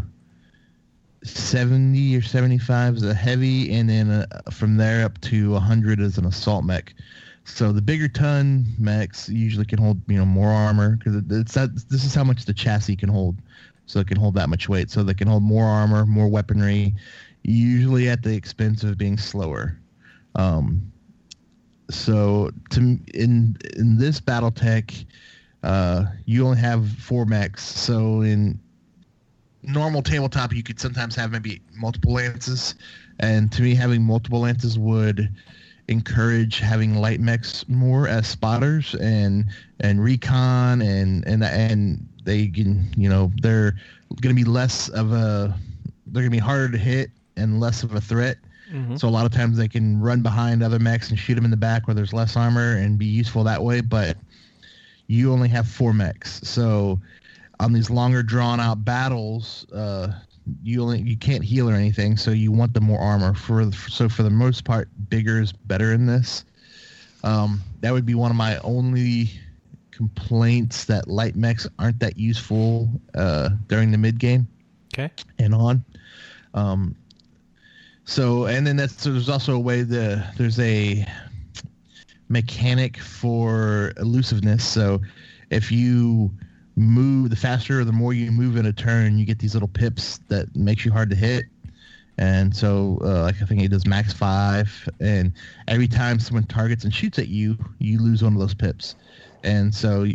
70 or 75 is a heavy, and then uh, from there up to 100 is an assault mech. So the bigger ton mechs usually can hold you know more armor because it's that this is how much the chassis can hold. So it can hold that much weight. So they can hold more armor, more weaponry, usually at the expense of being slower. Um, so to in in this BattleTech, uh, you only have four mechs. So in normal tabletop, you could sometimes have maybe multiple lances, and to me, having multiple lances would encourage having light mechs more as spotters and and recon and and and they can you know they're going to be less of a they're going to be harder to hit and less of a threat Mhm. so a lot of times they can run behind other mechs and shoot them in the back where there's less armor and be useful that way. But you only have four mechs, so on these longer drawn out battles, uh, you only you can't heal or anything. So you want the more armor. For so for the most part, bigger is better in this. Um, that would be one of my only complaints that light mechs aren't that useful uh, during the mid game Okay. and on. Um, so and then that's there's also a way the there's a mechanic for elusiveness. So if you move the faster or the more you move in a turn, you get these little pips that makes you hard to hit. And so, uh, like I think it does max five, and every time someone targets and shoots at you, you lose one of those pips. And so,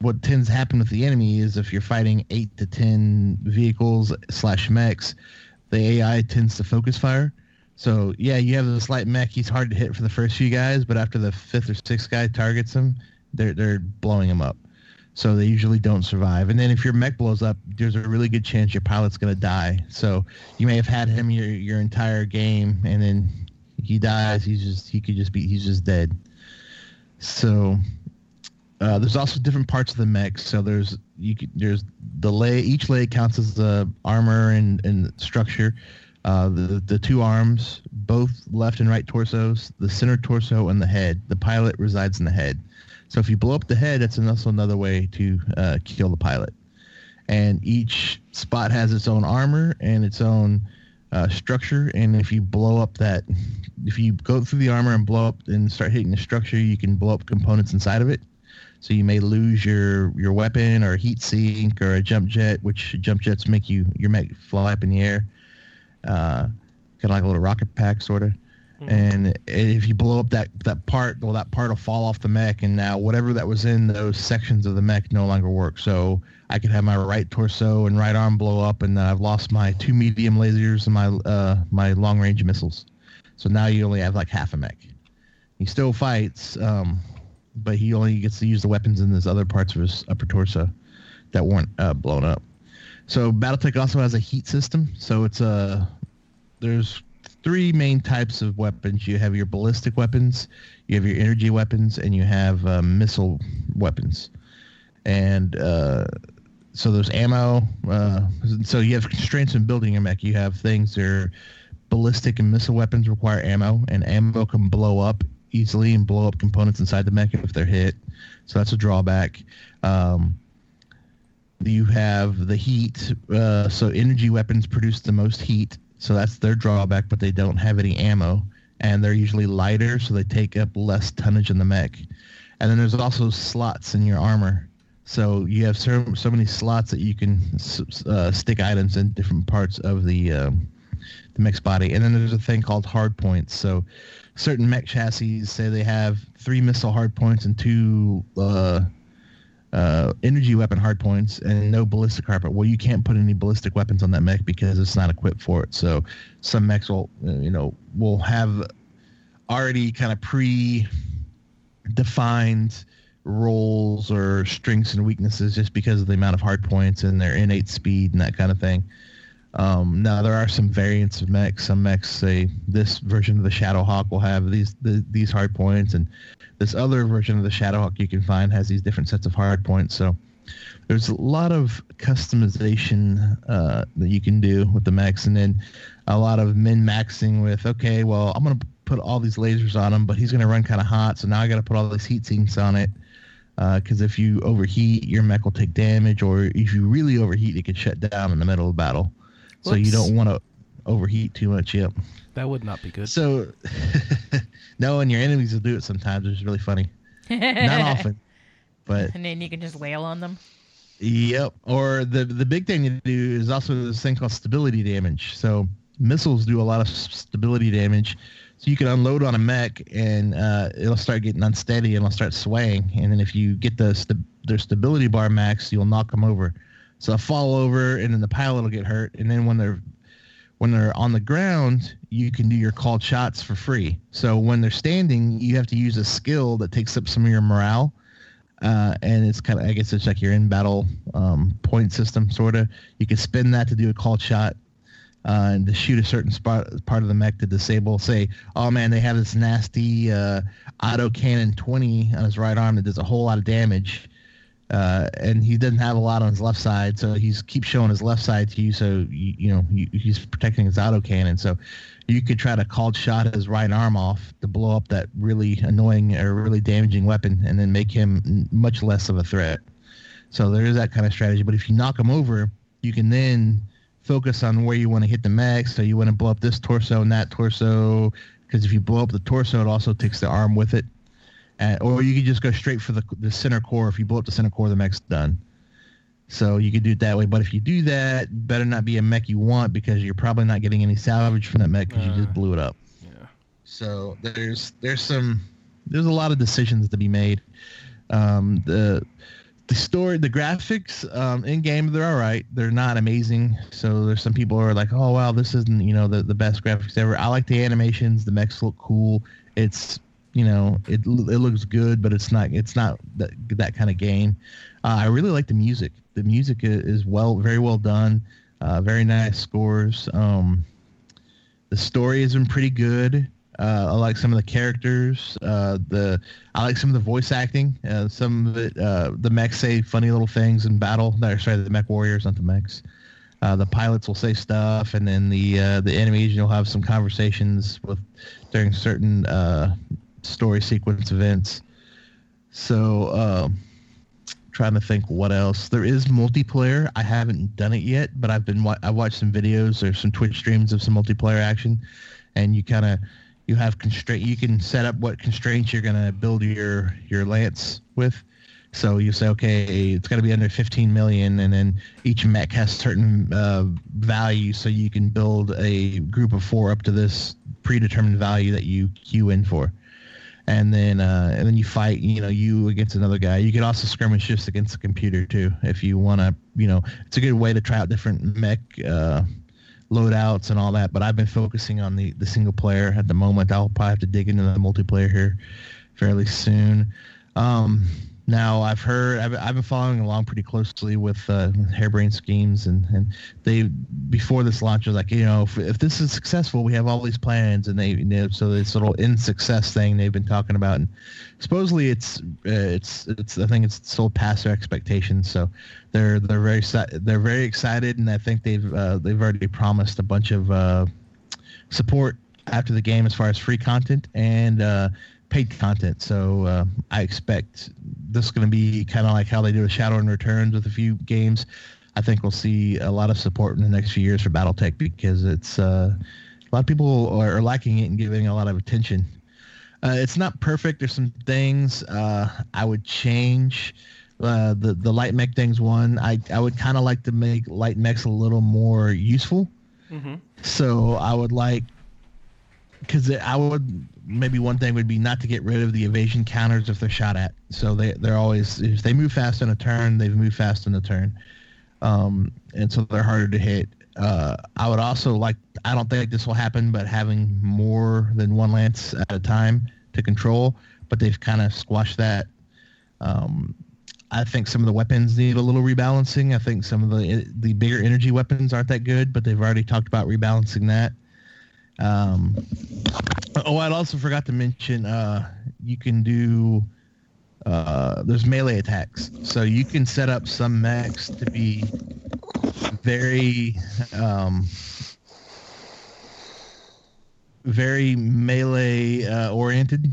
what tends to happen with the enemy is if you're fighting eight to ten vehicles slash mechs, the AI tends to focus fire. So yeah, you have this light mech. He's hard to hit for the first few guys, but after the fifth or sixth guy targets him, they're they're blowing him up. So they usually don't survive. And then if your mech blows up, there's a really good chance your pilot's gonna die. So you may have had him your your entire game, and then he dies. He's just he could just be he's just dead. So uh, there's also different parts of the mech. So there's you could, there's the lay. Each leg counts as the armor and, and structure. Uh, the the two arms, both left and right torsos, the center torso, and the head. The pilot resides in the head. So if you blow up the head, that's also another way to uh, kill the pilot. And each spot has its own armor and its own uh, structure. And if you blow up that, if you go through the armor and blow up and start hitting the structure, you can blow up components inside of it. So you may lose your your weapon or heat sink or a jump jet, which jump jets make you your mech fly up in the air. Uh, kind of like a little rocket pack, sort of. And if you blow up that that part, well, that part will fall off the mech, and now whatever that was in those sections of the mech no longer works. So I could have my right torso and right arm blow up, and I've lost my two medium lasers and my uh, my long range missiles. So now you only have like half a mech. He still fights, um, but he only gets to use the weapons in his other parts of his upper torso that weren't uh, blown up. So BattleTech also has a heat system. So it's a there's three main types of weapons. You have your ballistic weapons, you have your energy weapons, and you have uh, missile weapons. And uh, so there's ammo. Uh, so you have constraints in building your mech. You have things that are ballistic and missile weapons require ammo, and ammo can blow up easily and blow up components inside the mech if they're hit. So that's a drawback. Um, you have the heat. Uh, so energy weapons produce the most heat, so that's their drawback. But they don't have any ammo, and they're usually lighter, so they take up less tonnage in the mech. And then there's also slots in your armor. So you have so, so many slots that you can uh, stick items in different parts of the um, the mech's body. And then there's a thing called hard points. So certain mech chassis say they have three missile hard points and two uh, uh, energy weapon hard points and no ballistic point. Well, you can't put any ballistic weapons on that mech because it's not equipped for it. So some mechs will, uh, you know, will have already kind of pre-defined roles or strengths and weaknesses just because of the amount of hard points and their innate speed and that kind of thing. Um, now there are some variants of mechs. Some mechs say this version of the Shadowhawk will have these the, these hard points, and this other version of the Shadowhawk you can find has these different sets of hard points. So there's a lot of customization uh, that you can do with the mechs, and then a lot of min maxing with okay, well I'm gonna put all these lasers on him, but he's gonna run kind of hot, so now I got to put all these heat sinks on it because uh, if you overheat, your mech will take damage, or if you really overheat, it could shut down in the middle of battle. So you don't want to overheat too much. Yep. That would not be good. So, no, and your enemies will do it sometimes, which is really funny. Not often, but and then you can just wail on them. Yep. Or the the big thing to do is also this thing called stability damage. So missiles do a lot of stability damage. So you can unload on a mech and uh, it'll start getting unsteady and it'll start swaying. And then if you get the st- their stability bar max, you'll knock them over. So I fall over and then the pilot will get hurt. And then when they're when they're on the ground, you can do your called shots for free. So when they're standing, you have to use a skill that takes up some of your morale. Uh, and it's kind of, I guess it's like your in battle um, point system, sort of. You can spin that to do a called shot uh, and to shoot a certain spot, part of the mech to disable. Say, oh man, they have this nasty uh, auto cannon 20 on his right arm that does a whole lot of damage uh, and he doesn't have a lot on his left side, so he's keeps showing his left side to you. So you, you know he, he's protecting his auto cannon. So you could try to called shot his right arm off to blow up that really annoying or really damaging weapon, and then make him much less of a threat. So there is that kind of strategy. But if you knock him over, you can then focus on where you want to hit the max. So you want to blow up this torso and that torso, because if you blow up the torso, it also takes the arm with it. Uh, or you could just go straight for the the center core. If you blow up the center core, the mech's done. So you could do it that way. But if you do that, better not be a mech you want because you're probably not getting any salvage from that mech because uh, you just blew it up. Yeah. So there's there's some there's a lot of decisions to be made. Um, the the story, the graphics um, in game, they're all right. They're not amazing. So there's some people who are like, oh wow, this isn't you know the the best graphics ever. I like the animations. The mechs look cool. It's you know it it looks good, but it's not it's not that that kind of game. Uh, I really like the music. The music is well, very well done. Uh, very nice scores. Um, the story has been pretty good. Uh, I like some of the characters. Uh, the I like some of the voice acting. Uh, some of it, uh, the mechs say funny little things in battle. No, sorry, the mech warriors, not the mechs. Uh, the pilots will say stuff, and then the uh, the enemies you'll have some conversations with during certain story sequence events. So, uh, trying to think what else. There is multiplayer. I haven't done it yet, but I've been I watched some videos or some Twitch streams of some multiplayer action, and you kind of you have constraint. You can set up what constraints you're gonna build your your lance with. So you say, okay, it's got to be under 15 million, and then each mech has certain uh, value, so you can build a group of four up to this predetermined value that you queue in for. And then, uh, and then you fight, you know, you against another guy. You can also skirmish just against the computer too, if you want to. You know, it's a good way to try out different mech uh, loadouts and all that. But I've been focusing on the the single player at the moment. I'll probably have to dig into the multiplayer here fairly soon. Um, now I've heard I've, I've been following along pretty closely with uh, Harebrained Schemes and and they before this launch was like you know if, if this is successful we have all these plans and they you know so this little in success thing they've been talking about and supposedly it's uh, it's it's I think it's sold past their expectations. So they're they're very they're very excited and I think they've uh, they've already promised a bunch of uh, support after the game as far as free content and uh, paid content. So uh, I expect this is going to be kind of like how they do with Shadowrun Returns with a few games. I think we'll see a lot of support in the next few years for BattleTech because it's uh, a lot of people are liking it and giving a lot of attention. Uh, it's not perfect. There's some things uh, I would change. Uh, the the light mech things one. I I would kind of like to make light mechs a little more useful. Mm-hmm. So I would like because I would maybe one thing would be not to get rid of the evasion counters if they're shot at. So they they're always if they move fast in a turn, they've moved fast in a turn, um, and so they're harder to hit. Uh, I would also like I don't think this will happen, but having more than one lance at a time to control, but they've kind of squashed that. Um, I think some of the weapons need a little rebalancing. I think some of the the bigger energy weapons aren't that good, but they've already talked about rebalancing that. Um, oh, I also forgot to mention uh, you can do uh, there's melee attacks, so you can set up some mechs to be very um, very melee uh, oriented.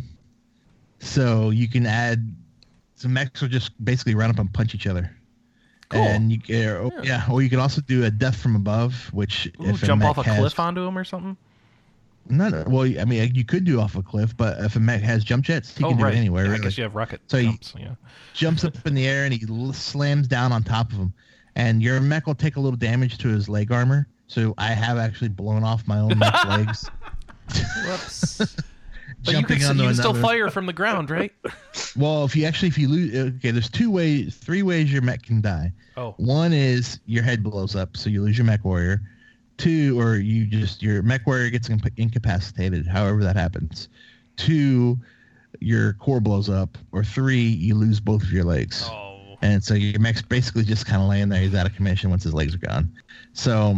So you can add some mechs will just basically run up and punch each other. Cool. And you can, yeah. yeah, or you can also do a death from above, which Ooh, jump off a has- cliff onto him or something. Not well. I mean, you could do off a cliff, but if a mech has jump jets, he oh, can do right. it anywhere. Yeah, I guess you have rocket So you- jumps. yeah. Jumps up in the air and he l- slams down on top of him, and your mech will take a little damage to his leg armor. So I have actually blown off my own mech's legs. Whoops. But you can, you can still fire from the ground, right? Well, if you actually if you lose, okay, there's two ways, three ways your mech can die. Oh, One is your head blows up, so you lose your mech warrior. Two, or you just your mech warrior gets inca- incapacitated. However that happens. Two, your core blows up. Or three, you lose both of your legs. oh. And so your mech's basically just kind of laying there. He's out of commission once his legs are gone. So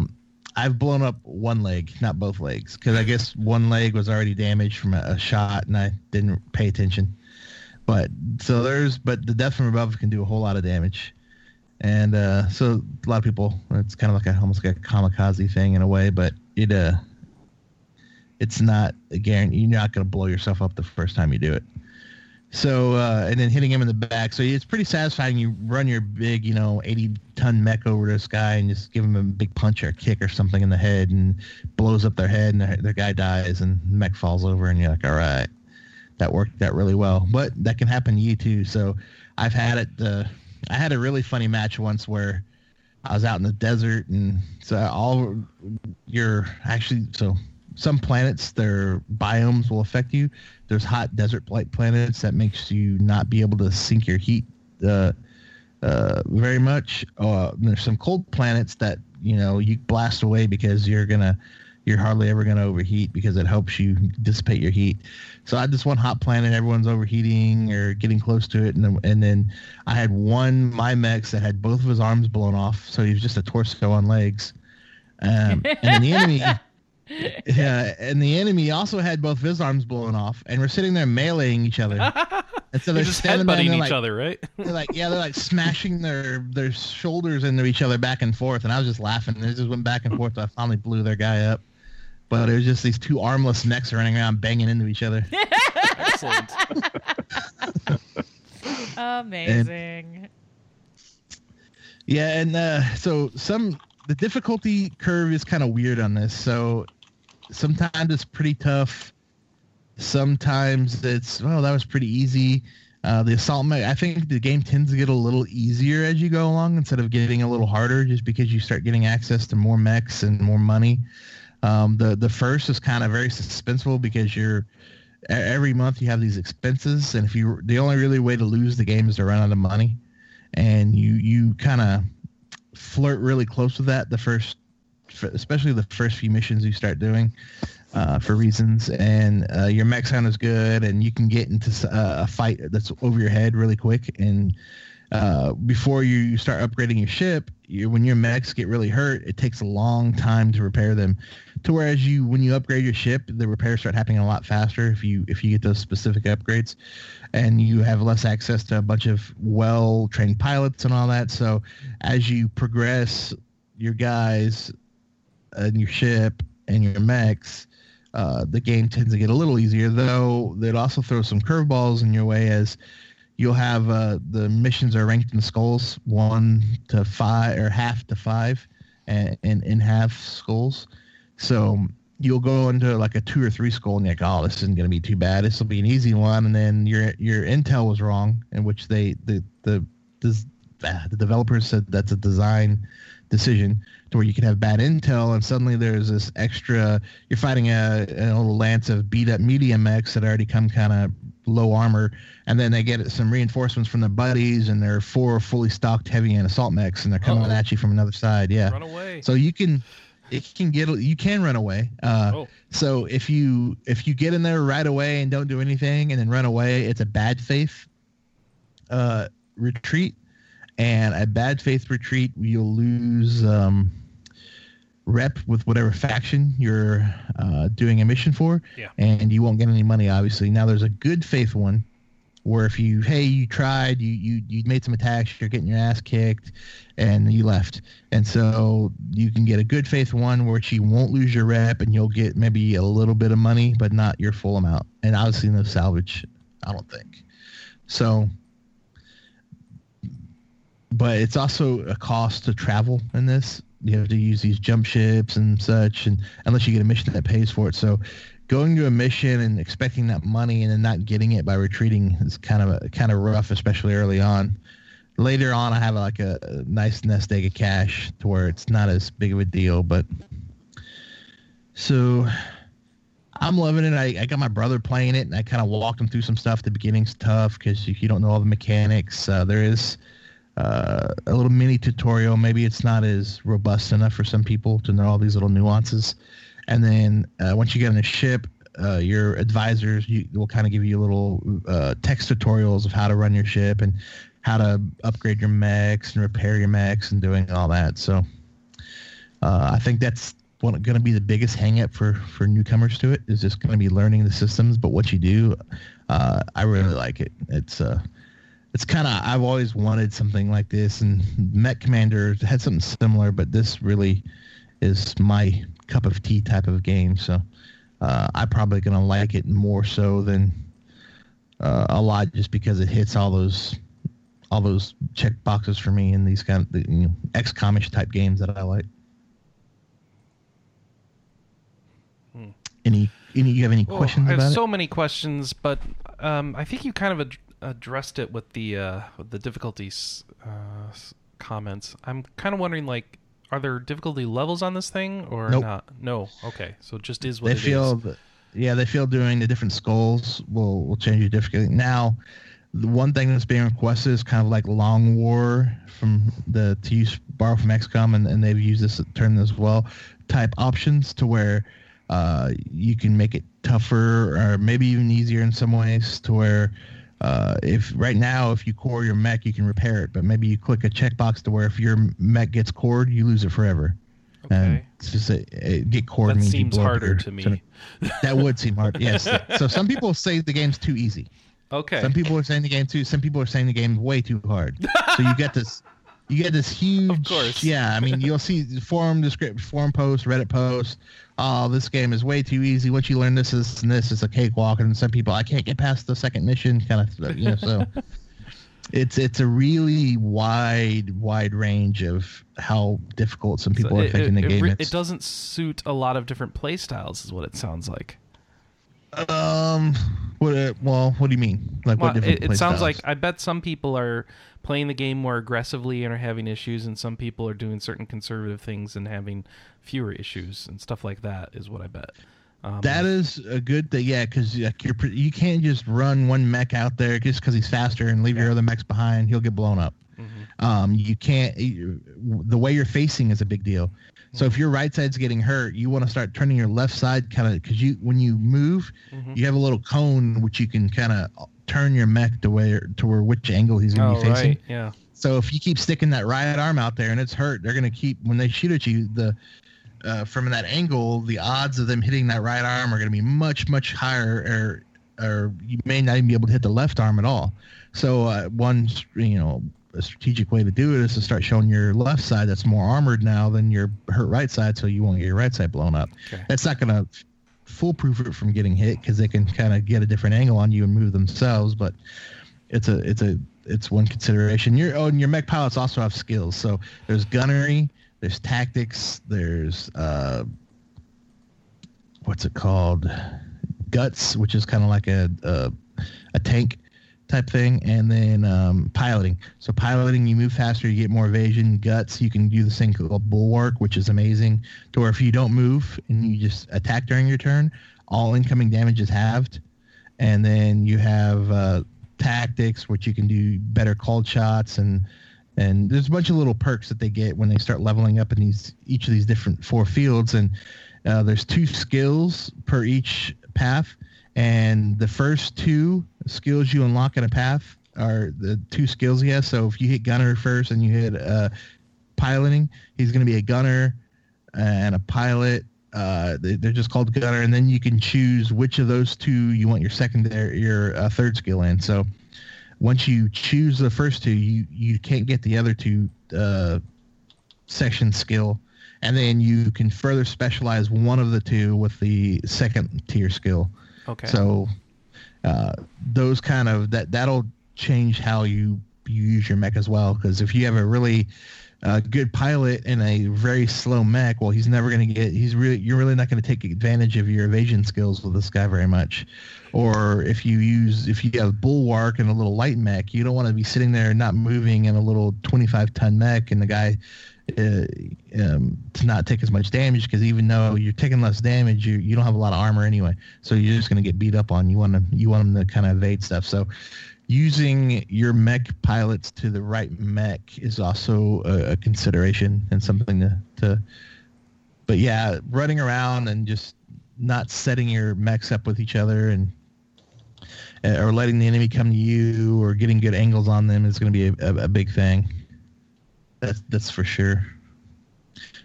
I've blown up one leg, not both legs, because I guess one leg was already damaged from a, a shot, and I didn't pay attention. But so there's, but the death from above can do a whole lot of damage, and uh, so a lot of people, it's kind of like a almost like a kamikaze thing in a way, but it uh, it's not a guarantee. You're not going to blow yourself up the first time you do it. So uh, and then hitting him in the back. So it's pretty satisfying. You run your big, you know, 80 ton mech over this guy and just give him a big punch or a kick or something in the head and blows up their head and their, the guy dies and the mech falls over and you're like, all right, that worked out really well. But that can happen to you too. So I've had it. Uh, I had a really funny match once where I was out in the desert and so all your actually so some planets their biomes will affect you. There's hot desert like planets that makes you not be able to sink your heat uh, uh, very much. Uh, there's some cold planets that you know you blast away because you're gonna you're hardly ever gonna overheat because it helps you dissipate your heat so i had this one hot planet everyone's overheating or getting close to it and then, and then i had one my mechs that had both of his arms blown off so he was just a torso on legs um, and the enemy yeah, and the enemy also had both of his arms blown off, and we're sitting there meleeing each other. And so They're they're just standing there, and they're each like, other, right? they're like, yeah, they're like smashing their their shoulders into each other back and forth, and I was just laughing. They just went back and forth. So I finally blew their guy up, but it was just these two armless mechs running around banging into each other. Excellent. Amazing. Yeah, and uh, so some the difficulty curve is kind of weird on this. So sometimes it's pretty tough. Sometimes it's well, that was pretty easy. Uh, the assault mech, I think the game tends to get a little easier as you go along instead of getting a little harder, just because you start getting access to more mechs and more money. Um, the the first is kind of very suspenseful because you're every month you have these expenses, and if you the only really way to lose the game is to run out of money, and you you kind of flirt really close with that the first, especially the first few missions you start doing uh, for reasons, and uh, your mech sound is good, and you can get into uh, a fight that's over your head really quick. And uh, before you start upgrading your ship, you, when your mechs get really hurt, it takes a long time to repair them. To whereas you, when you upgrade your ship, the repairs start happening a lot faster if you if you get those specific upgrades, and you have less access to a bunch of well-trained pilots and all that. So as you progress your guys and your ship and your mechs, uh, the game tends to get a little easier, though it also throws some curveballs in your way as you'll have uh, the missions are ranked in skulls, one to five or half to five, and in, in half skulls. So you'll go into like a two or three skull and you're like, oh, this isn't going to be too bad. This will be an easy one. And then your your intel was wrong, in which they the the the, ah, the developers said that's a design decision to where you can have bad intel and suddenly there's this extra you're fighting a, a little lance of beat up medium mechs that already come kind of low armor and then they get some reinforcements from their buddies and they're four fully stocked heavy and assault mechs and they're coming Uh-oh. at you from another side yeah Run away. so you can it can get you can run away uh oh, so if you if you get in there right away and don't do anything and then run away, it's a bad faith uh, retreat, and a bad faith retreat you'll lose um, rep with whatever faction you're uh, doing a mission for, Yeah. and you won't get any money. Obviously, now there's a good faith one where if you hey you tried you you you made some attacks you're getting your ass kicked and you left and so you can get a good faith one which you won't lose your rep and you'll get maybe a little bit of money but not your full amount and obviously no salvage i don't think so but it's also a cost to travel in this you have to use these jump ships and such and unless you get a mission that pays for it. So going to a mission and expecting that money and then not getting it by retreating is kind of a, kind of rough especially early on. Later on i have like a, a nice nest egg of cash to where it's not as big of a deal but so i'm loving it. I, I got my brother playing it and i kind of walked him through some stuff. The beginning's tough because if you don't know all the mechanics uh, there is uh, a little mini tutorial maybe it's not as robust enough for some people to know all these little nuances and then uh, once you get on the ship, uh, your advisors you, will kind of give you little uh, text tutorials of how to run your ship and how to upgrade your mechs and repair your mechs and doing all that. So uh, I think that's going to be the biggest hangup for, for newcomers to it is just going to be learning the systems. But what you do, uh, I really like it. It's it's kind of I've always wanted something like this, and Mech Commander had something similar, but this really is my cup of tea type of game. So uh, I'm probably gonna like it more so than uh, a lot, just because it hits all those all those check boxes for me in these kind of you know, XCOM-ish type games that I like. Hmm. Any any you have any Well, questions I have so many questions, but um, I think you kind of ad- addressed it with the uh, with the difficulties uh, comments. I'm kind of wondering, like, are there difficulty levels on this thing or Nope. not? No. Okay, so it just is what They it is. feel that- yeah they feel doing the different skulls will will change your difficulty. Now, the one thing that's being requested is kind of like Long War from the to use borrow from XCOM, and, and they've used this term as well. Type options to where uh, you can make it tougher or maybe even easier in some ways to where uh, if right now if you core your mech you can repair it but maybe you click a checkbox to where if your mech gets cored you lose it forever and Okay. it's just a, a- get cored That seems harder your- to me. that would seem hard yes so some people say the game's too easy Okay. some people are saying the game too. Some people are saying the game's way too hard. so you get this, you get this huge. of course. Yeah, I mean, you'll see forum descript, forum posts, Reddit posts. Oh, this game is way too easy. Once you learn this, is and this, it's a cakewalk. And some people, I can't get past the second mission, kind of, you know. So it's it's a really wide wide range of how difficult some people So are it, thinking it- the it game is. it doesn't suit a lot of different play styles, is what it sounds like. Um, what? Uh, well, what do you mean? Like Well, what different it, sounds styles? like I bet some people are playing the game more aggressively and are having issues, and some people are doing certain conservative things and having fewer issues and stuff like that. Is what I bet. Um, That is a good thing, yeah, because like you're you can't just run one mech out there just because he's faster and leave your other mechs behind. He'll get blown up. mhm. Um, you can't. You, the way you're facing is a big deal. So Mm-hmm. if your right side's getting hurt, you want to start turning your left side kind of because you when you move, Mhm. you have a little cone which you can kind of turn your mech to where to where which angle he's going to Oh be facing. right, yeah. So if you keep sticking that right arm out there and it's hurt, they're gonna keep when they shoot at you. The uh, from that angle, the odds of them hitting that right arm are gonna be much much higher, or or you may not even be able to hit the left arm at all. So uh, one you know a strategic way to do it is to start showing your left side that's more armored now than your hurt right side, so you won't get your right side blown up. Okay. That's not gonna foolproof it from getting hit because they can kind of get a different angle on you and move themselves, but it's a it's a it's one consideration. Your oh, and your mech pilots also have skills. So there's gunnery, there's tactics, there's uh, what's it called, guts, which is kind of like a, a a tank type thing, and then um, piloting. So piloting, you move faster, you get more evasion. Guts, you can do this thing called bulwark, which is amazing. To where if you don't move and you just attack during your turn, all incoming damage is halved. And then you have uh, tactics, which you can do better called shots and and there's a bunch of little perks that they get when they start leveling up in these each of these different four fields and uh, there's two skills per each path and the first two skills you unlock in a path are the two skills he has. So if you hit gunner first and you hit uh, piloting he's going to be a gunner and a pilot. Uh, they, they're just called gunner. And then you can choose which of those two you want your secondary your uh, third skill in. So once you choose the first two, you you can't get the other two uh, section skill, and then you can further specialize one of the two with the second tier skill. Okay. So uh, those kind of that that'll change how you you use your mech as well. Because if you have a really uh, good pilot and a very slow mech, well, he's never going to get. He's really you're really not going to take advantage of your evasion skills with this guy very much. Or if you use if you have bulwark and a little light mech, you don't want to be sitting there not moving in a little 25 ton mech and the guy uh, um, to not take as much damage because even though you're taking less damage, you you don't have a lot of armor anyway, so you're just going to get beat up on. You want to you want them to kind of evade stuff. So using your mech pilots to the right mech is also a, a consideration and something to, to but yeah running around and just not setting your mechs up with each other and uh, or letting the enemy come to you or getting good angles on them is going to be a, a, a big thing that's that's for sure.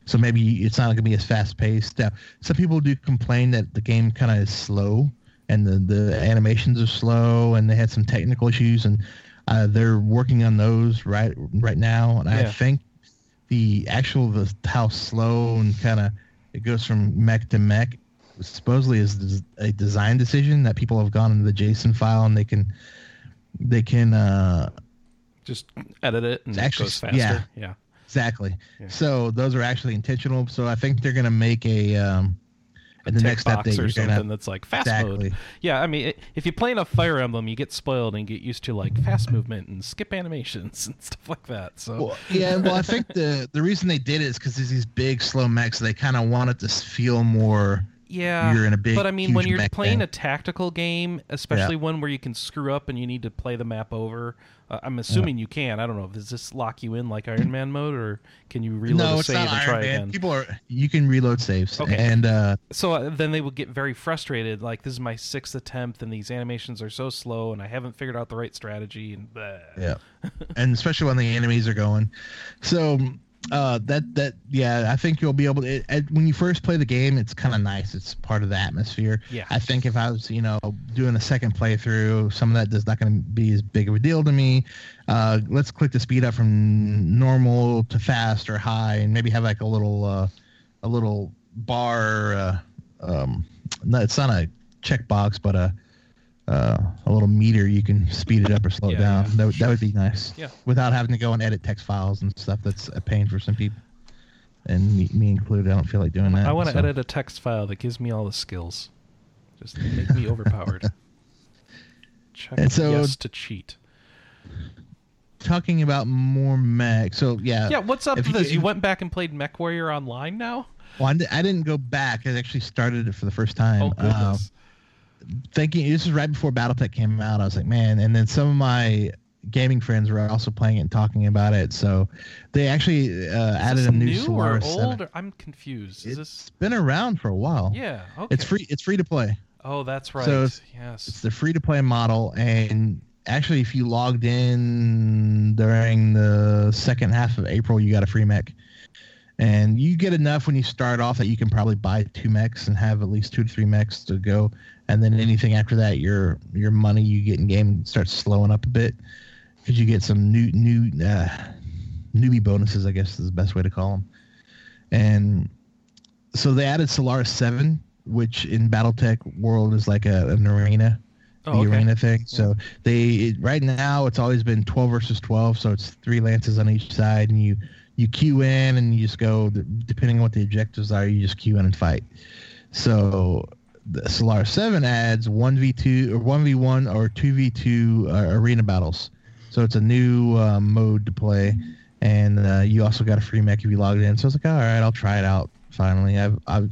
So maybe it's not going to be as fast paced now some people do complain that the game kind of is slow and the, the animations are slow and they had some technical issues and uh, they're working on those right right now. And I think the actual the how slow and kind of it goes from mech to mech supposedly is a design decision that people have gone into the JSON file and they can they can uh Just edit it and it goes faster. yeah. yeah. exactly Yeah. so those are actually intentional so I think they're gonna make a um in the next box update or something gonna that's like fast exactly mode. Yeah, I mean, it, if you play enough Fire Emblem, you get spoiled and get used to like fast movement and skip animations and stuff like that. So Well, yeah, well, I think the the reason they did it is because there's these big slow mechs. They kind of wanted to feel more. yeah, you're in a big, But I mean, when you're playing thing. a tactical game, especially one where you can screw up and you need to play the map over, uh, I'm assuming you can. I don't know. Does this lock you in like Iron Man mode, or can you reload no, a save and Iron try Man. again? People are you can reload saves. Okay. and uh, So uh, then they would get very frustrated. Like this is my sixth attempt, and these animations are so slow, and I haven't figured out the right strategy. And blah. yeah, and especially when the enemies are going. So uh, that that yeah, I think you'll be able to. It, it- when you first play the game, it's kind of nice. It's part of the atmosphere. Yeah. I think if I was you know doing a second playthrough, some of that is not going to be as big of a deal to me. Uh, let's click the speed up from normal to fast or high, and maybe have like a little uh, a little bar. Uh, um, no, it's not a checkbox, but a uh, a little meter you can speed it up or slow Yeah, it down. yeah. That, would- that would be nice. Yeah. Without having to go and edit text files and stuff. That's a pain for some people. And me, me included. I don't feel like doing that. I want to so- edit a text file that gives me all the skills. Just make me overpowered. Check And so- yes to cheat. Talking about more mech. So yeah. Yeah, what's up with you- this? You went back and played MechWarrior Online now? Well, I didn't go back. I actually started it for the first time. Oh Uh, goodness. Thinking this is right before BattleTech came out. I was like, man. And then some of my gaming friends were also playing it and talking about it. So they actually uh, added a new, new or Solaris 7. old? Or, I'm confused. Is It's this? been around for a while. Yeah. Okay. It's free. It's free to play. Oh, that's right. So it's- yes. It's the free to play model, and actually, if you logged in during the second half of April, you got a free mech. And you get enough when you start off that you can probably buy two mechs and have at least two to three mechs to go. And then anything after that, your your money you get in game starts slowing up a bit because you get some new new uh, newbie bonuses. I guess is the best way to call them. And so they added Solaris Seven, which in BattleTech world is like a, an arena oh, the okay. arena thing. So they it, right now it's always been 12 versus 12, so it's three lances on each side, and you you queue in and you just go depending on what the objectives are, you just queue in and fight. So the Solar 7 adds 1v2 or 1v1 or 2v2 uh, arena battles. So it's a new uh, mode to play, and uh, you also got a free mech if you logged in. So I was like, all right, I'll try it out. Finally, I've, I've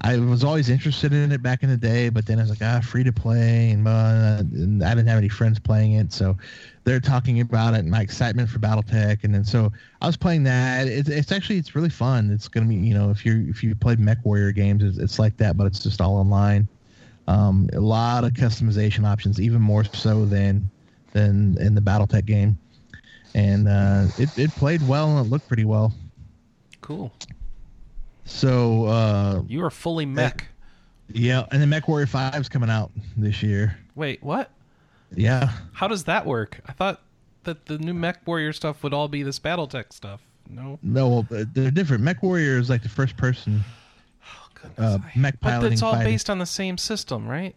I was always interested in it back in the day, but then I was like, ah, free to play, and, uh, and I didn't have any friends playing it, so they're talking about it, and my excitement for BattleTech, and then so I was playing that. It's, it's actually it's really fun. It's gonna be, you know, if you if you played Mech Warrior games, it's, it's like that, but it's just all online. Um, a lot of customization options, even more so than than in the BattleTech game, and uh, it it played well and it looked pretty well. Cool. So uh, You are fully mech. yeah, and then Mech Warrior Five is coming out this year. Wait, what? Yeah. How does that work? I thought that the new Mech Warrior stuff would all be this BattleTech stuff. No. No, well, uh, they're different. Mech Warrior is like the first person Oh, goodness. uh, mech but it's all fighting. based on the same system, right?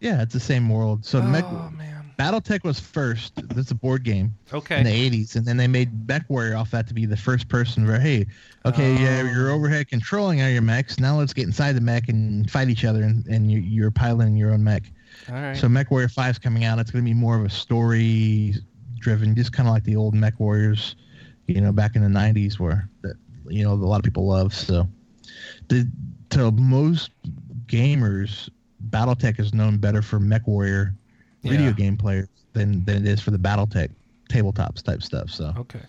Yeah, it's the same world. So Mech oh man. BattleTech was first. That's a board game Okay. in the '80s, and then they made Mech Warrior off that to be the first person where, hey, okay, yeah, Oh. you're overhead controlling all your mechs. Now let's get inside the mech and fight each other, and, and you, you're piloting your own mech. all right. So Mech Warrior 5 is coming out. It's going to be more of a story driven, just kind of like the old Mech Warriors, you know, back in the 90s where, that, you know, a lot of people love. So the, to most gamers, Battletech is known better for Mech Warrior video game players than, than it is for the Battletech tabletops type stuff. So okay.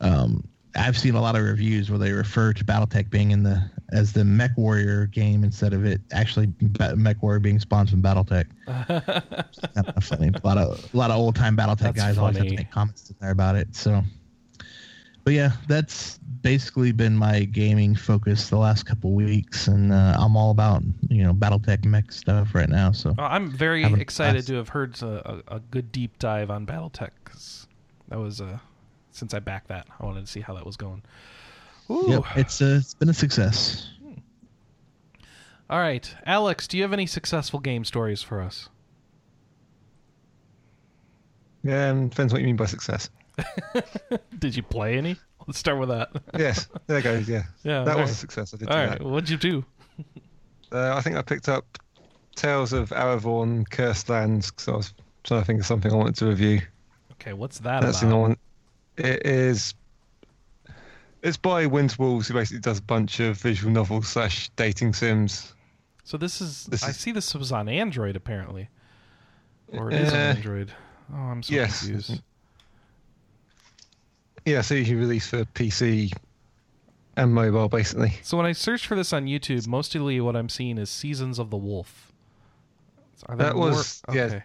um, I've seen a lot of reviews where they refer to BattleTech being in the as the Mech Warrior game instead of it actually Mech Warrior being spawned from BattleTech. kind of funny. A lot of a lot of old time BattleTech That's guys always have to make comments there about it. So, but yeah, that's basically been my gaming focus the last couple weeks, and uh, I'm all about you know BattleTech mech stuff right now. So Well, I'm very excited to have heard a, a, a good deep dive on BattleTech 'cause that was uh, since I backed that, I wanted to see how that was going. Ooh. yep, it's uh, it's been a success. All right, Alex, do you have any successful game stories for us? Yeah, depends what you mean by success. Did you play any? Let's start with that. Yes, there goes. Yeah, Yeah, that was a success. I did All do right, what'd you do? Uh, I think I picked up Tales of Aravorn Cursed Lands because I was trying to think of something I wanted to review. Okay, what's that That's the about? one. It is. It's by Winter Wolves, who basically does a bunch of visual novels slash dating sims. So this is, This I is- see this was on Android apparently, or it is on Uh, Android. Oh, I'm so yes. confused. Yeah, so you release for PC and mobile, basically. So when I search for this on YouTube, mostly what I'm seeing is Seasons of the Wolf. That more- was- yeah. okay.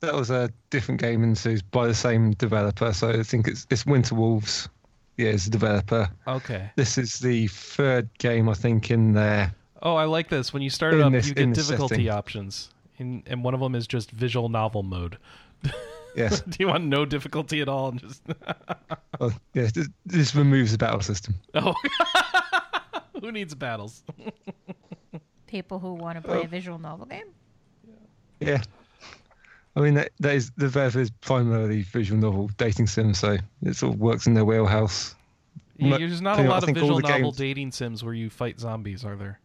That was a different game, and so it's by the same developer. So I think it's it's Winter Wolves. Yeah, it's the developer. Okay. This is the third game I think in there. Oh, I like this. When you start it up, this- you get difficulty options, and and one of them is just visual novel mode. Yes. Do you want no difficulty at all? And just well, yeah. This, this removes the battle system. oh, who needs battles? People who want to Oh. play a visual novel game. Yeah. I mean, that, that is the Vev is primarily visual novel dating sim, so it sort of works in their wheelhouse. Yeah, There's not a tell you what, lot of visual novel games- dating sims where you fight zombies, are there?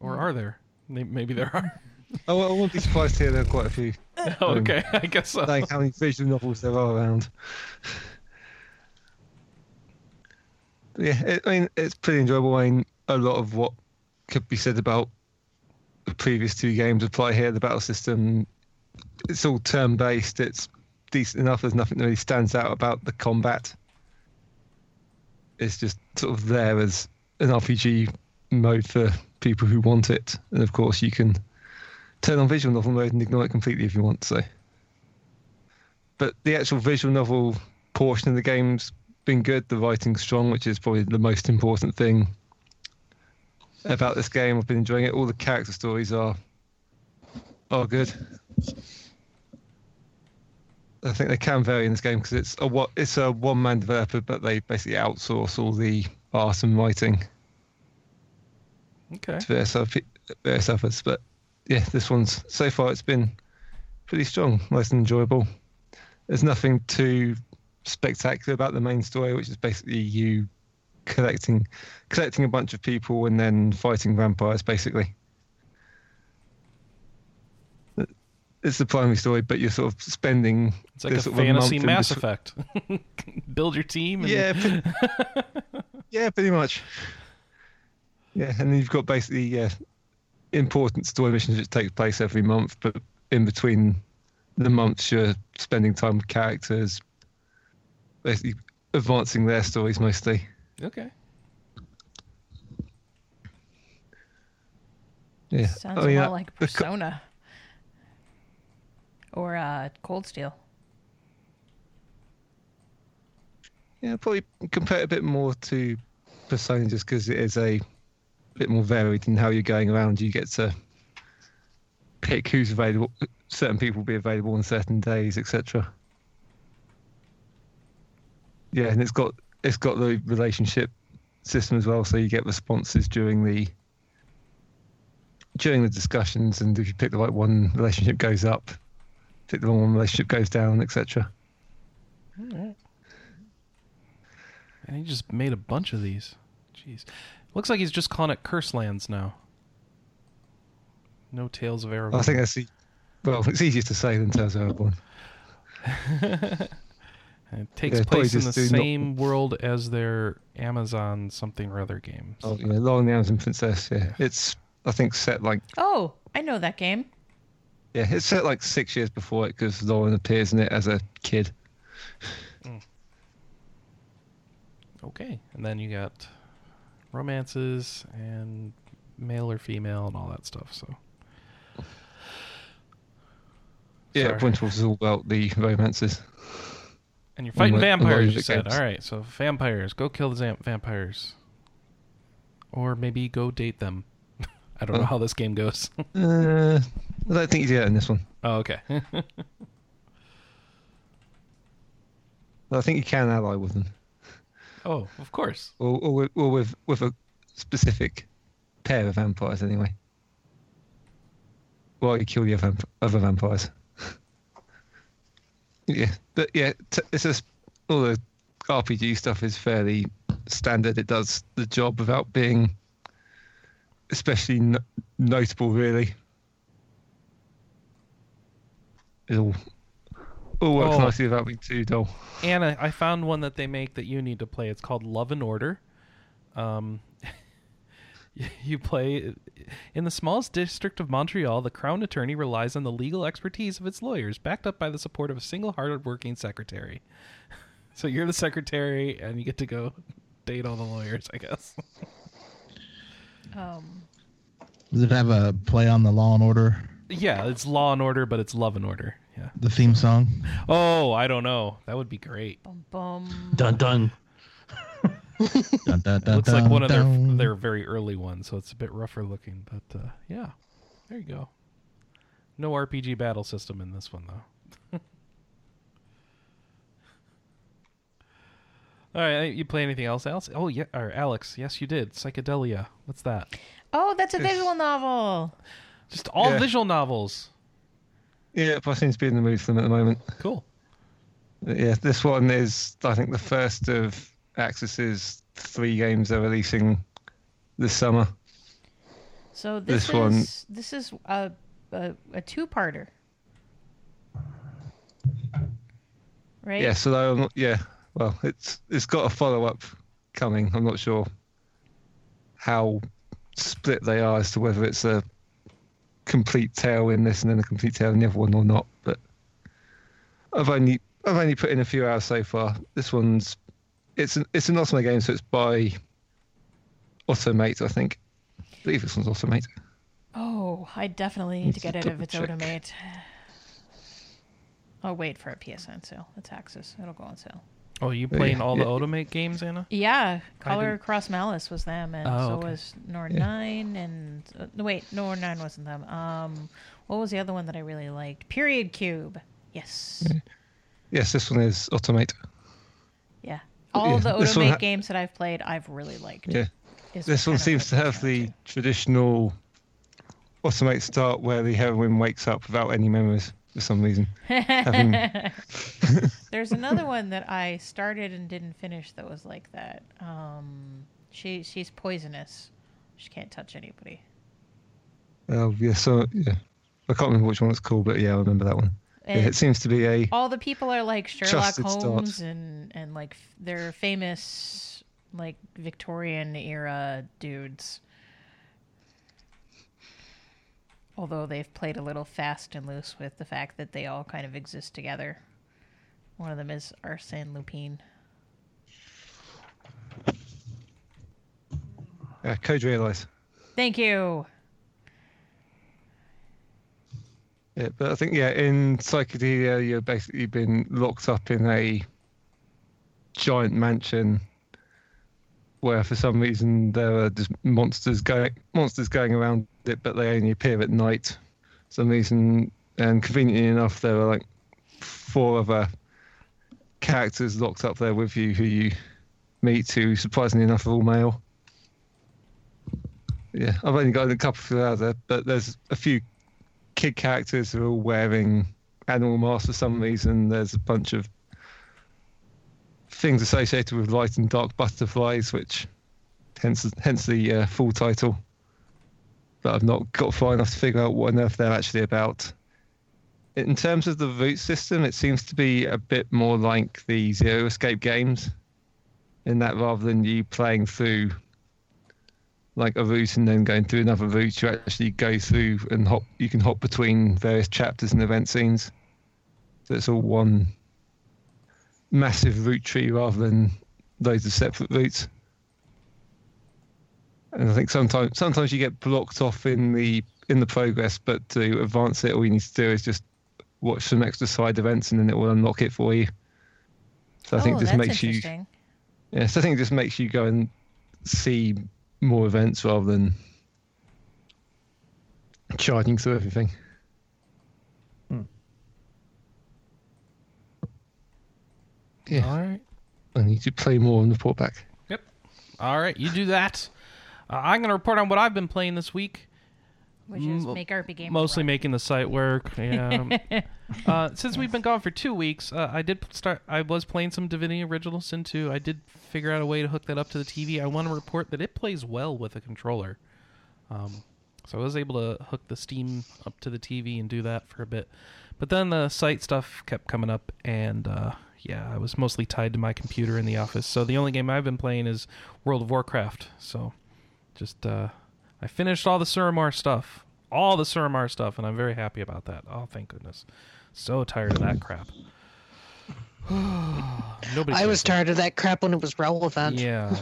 Or hmm. are there? Maybe there are. Oh, I won't be surprised to hear there are quite a few. Oh, okay, I guess so. Like how many visual novels there are around. But yeah, it, I mean, it's pretty enjoyable. I mean, a lot of what could be said about the previous two games apply here. The battle system, it's all turn based. It's decent enough. There's nothing that really stands out about the combat. It's just sort of there as an RPG mode for people who want it. And of course, you can turn on visual novel mode and ignore it completely if you want. So, but the actual visual novel portion of the game's been good. The writing's strong, which is probably the most important thing about this game. I've been enjoying it. All the character stories are are good. I think they can vary in this game because it's a what it's a one man developer, but they basically outsource all the art and writing Okay. to various, various others. But yeah, this one's so far it's been pretty strong, nice and enjoyable. There's nothing too spectacular about the main story, which is basically you collecting collecting a bunch of people and then fighting vampires, basically. It's the primary story, but you're sort of spending It's like a fantasy in Mass Effect. Build your team. And... Yeah, pre- yeah, pretty much. Yeah, and then you've got basically yeah, important story missions which take place every month, but in between the months you're spending time with characters, basically advancing their stories mostly. Okay. Yeah, Sounds I mean, more uh, like the co- Persona. Or uh, Cold Steel. Yeah, probably compare it a bit more to Persona just because it is a bit more varied in how you're going around. You get to pick who's available. Certain people will be available on certain days, etc. Yeah, and it's got it's got the relationship system as well, so you get responses during the during the discussions, and if you pick the right one, relationship goes up. Pick the wrong one, relationship goes down, etc. And he just made a bunch of these. Jeez. Looks like he's just calling it Curse Lands now. No Tales of Aravorn. I think that's the well, it's easier to say than Tales of Aravorn. It takes Yeah, place in the just do not- same world as their Amazon something or other games. Oh, yeah, Loren the Amazon Princess. Yeah, it's I think set like Oh, I know that game. yeah, it's set like six years before it because Loren appears in it as a kid. Hmm. Okay. And then you got romances and male or female and all that stuff. So Yeah, Sorry. Is all about the romances. And you're fighting vampires, you said. All right, so vampires. Go kill the zam- vampires. Or maybe go date them. I don't know Oh. how this game goes. Uh, I don't think you get it in this one. oh, okay. I think you can ally with them, oh, of course. or or with, or with with a specific pair of vampires anyway. While you kill other, vamp- other vampires. yeah, but yeah, t- it's just all the RPG stuff is fairly standard. It does the job without being especially no- notable, really. All all works Oh. nicely without being too dull. Anna, I found one that they make that you need to play. It's called Love and Order. Um, you play in the smallest district of Montreal. The crown attorney relies on the legal expertise of its lawyers, backed up by the support of a single hard-working secretary. So you're the secretary, and you get to go date all the lawyers, I guess. Um, Does it have a play on the Law and Order, yeah, it's Law and Order, but it's Love and Order. Yeah. the theme song? Oh, I don't know. That would be great. bum, bum. Dun dun. Dun, dun, dun, looks like one of their their very early ones, so it's a bit rougher looking. But uh, yeah, there you go. No RPG battle system in this one though. All right, you play anything else, Alex? Oh yeah, or Alex? Yes, you did. Psychedelica. What's that? Oh, that's a visual novel. Just all Yeah. visual novels. Yeah, I seem to be in the mood for them at the moment. Cool. Yeah, this one is, I think, the first of Aksys's three games they're releasing this summer. So this, This one- this is a a, a two parter. Right? Yeah, so I'm not, yeah, well, it's it's got a follow up coming. I'm not sure how split they are as to whether it's a complete tale in this and then a complete tale in the other one or not. But I've only I've only put in a few hours so far. This one's it's an it's an Otome game, so it's by Otomate, I think. I believe this one's Otomate. Oh, I definitely need to get it if it's double-check. Otomate. I'll wait for a PSN sale. It's Aksys. It'll go on sale. Oh, you Yeah, playing all the yeah. Otomate games, Anna? Yeah, Collar didn't- Cross Malice was them, and Oh, so okay. was Norn Yeah. Nine, and uh, no, wait, Norn Nine wasn't them. Um, what was the other one that I really liked? Period Cube. Yes. Yes, this one is Otomate. Yeah. All Yeah, the this one Otomate ha- games that I've played, I've really liked. Yeah. is This what one of seems to it have comes the down traditional Otomate start where the heroine wakes up without any memories for some reason. Having. There's another one that I started and didn't finish that was like that. Um, she she's poisonous. She can't touch anybody. oh, yeah, so, yeah. I can't remember which one it's called, but yeah, I remember that one. Yeah, it seems to be a. all the people are like Sherlock start. Holmes and and like f- they're famous like Victorian era dudes. Although they've played a little fast and loose with the fact that they all kind of exist together. One of them is Arsène Lupin. Uh, Code Realize. Thank you. Yeah, but I think yeah, in Psychedelica, you're basically been locked up in a giant mansion where, for some reason, there are just monsters going monsters going around it, but they only appear at night. For some reason, and conveniently enough, there are like four other characters locked up there with you who you meet, who surprisingly enough are all male. Yeah, I've only got a couple of hours there, but there's a few kid characters who are all wearing animal masks for some reason. There's a bunch of things associated with light and dark butterflies, which hence hence the uh, full title. But I've not got far enough to figure out what on earth they're actually about. In terms of the route system, it seems to be a bit more like the Zero Escape games, in that rather than you playing through like a route and then going through another route, you actually go through and hop. You can hop between various chapters and event scenes. So it's all one massive route tree rather than loads of separate routes. And I think sometimes sometimes you get blocked off in the in the progress, but to advance it, all you need to do is just watch some extra side events, and then it will unlock it for you. So I think oh, this that's makes you yeah, so I think it just makes you go and see more events rather than charging through everything. Yeah, All right. I need to play more and report back. Yep. All right, you do that. Uh, I'm going to report on what I've been playing this week. Which is m- make RP games. Mostly run. making the site work. Yeah. uh, since we've been gone for two weeks, uh, I did start. I was playing some Divinity Original Sin 2. I did figure out a way to hook that up to the TV. I want to report that it plays well with a controller. Um, so I was able to hook the Steam up to the TV and do that for a bit. But then the site stuff kept coming up, and uh, yeah, I was mostly tied to my computer in the office. So the only game I've been playing is World of Warcraft. So just uh, I finished all the Suramar stuff, all the Suramar stuff, and I'm very happy about that. Oh, thank goodness! So tired of that crap. Nobody. I was tired of that crap when it was relevant. Yeah,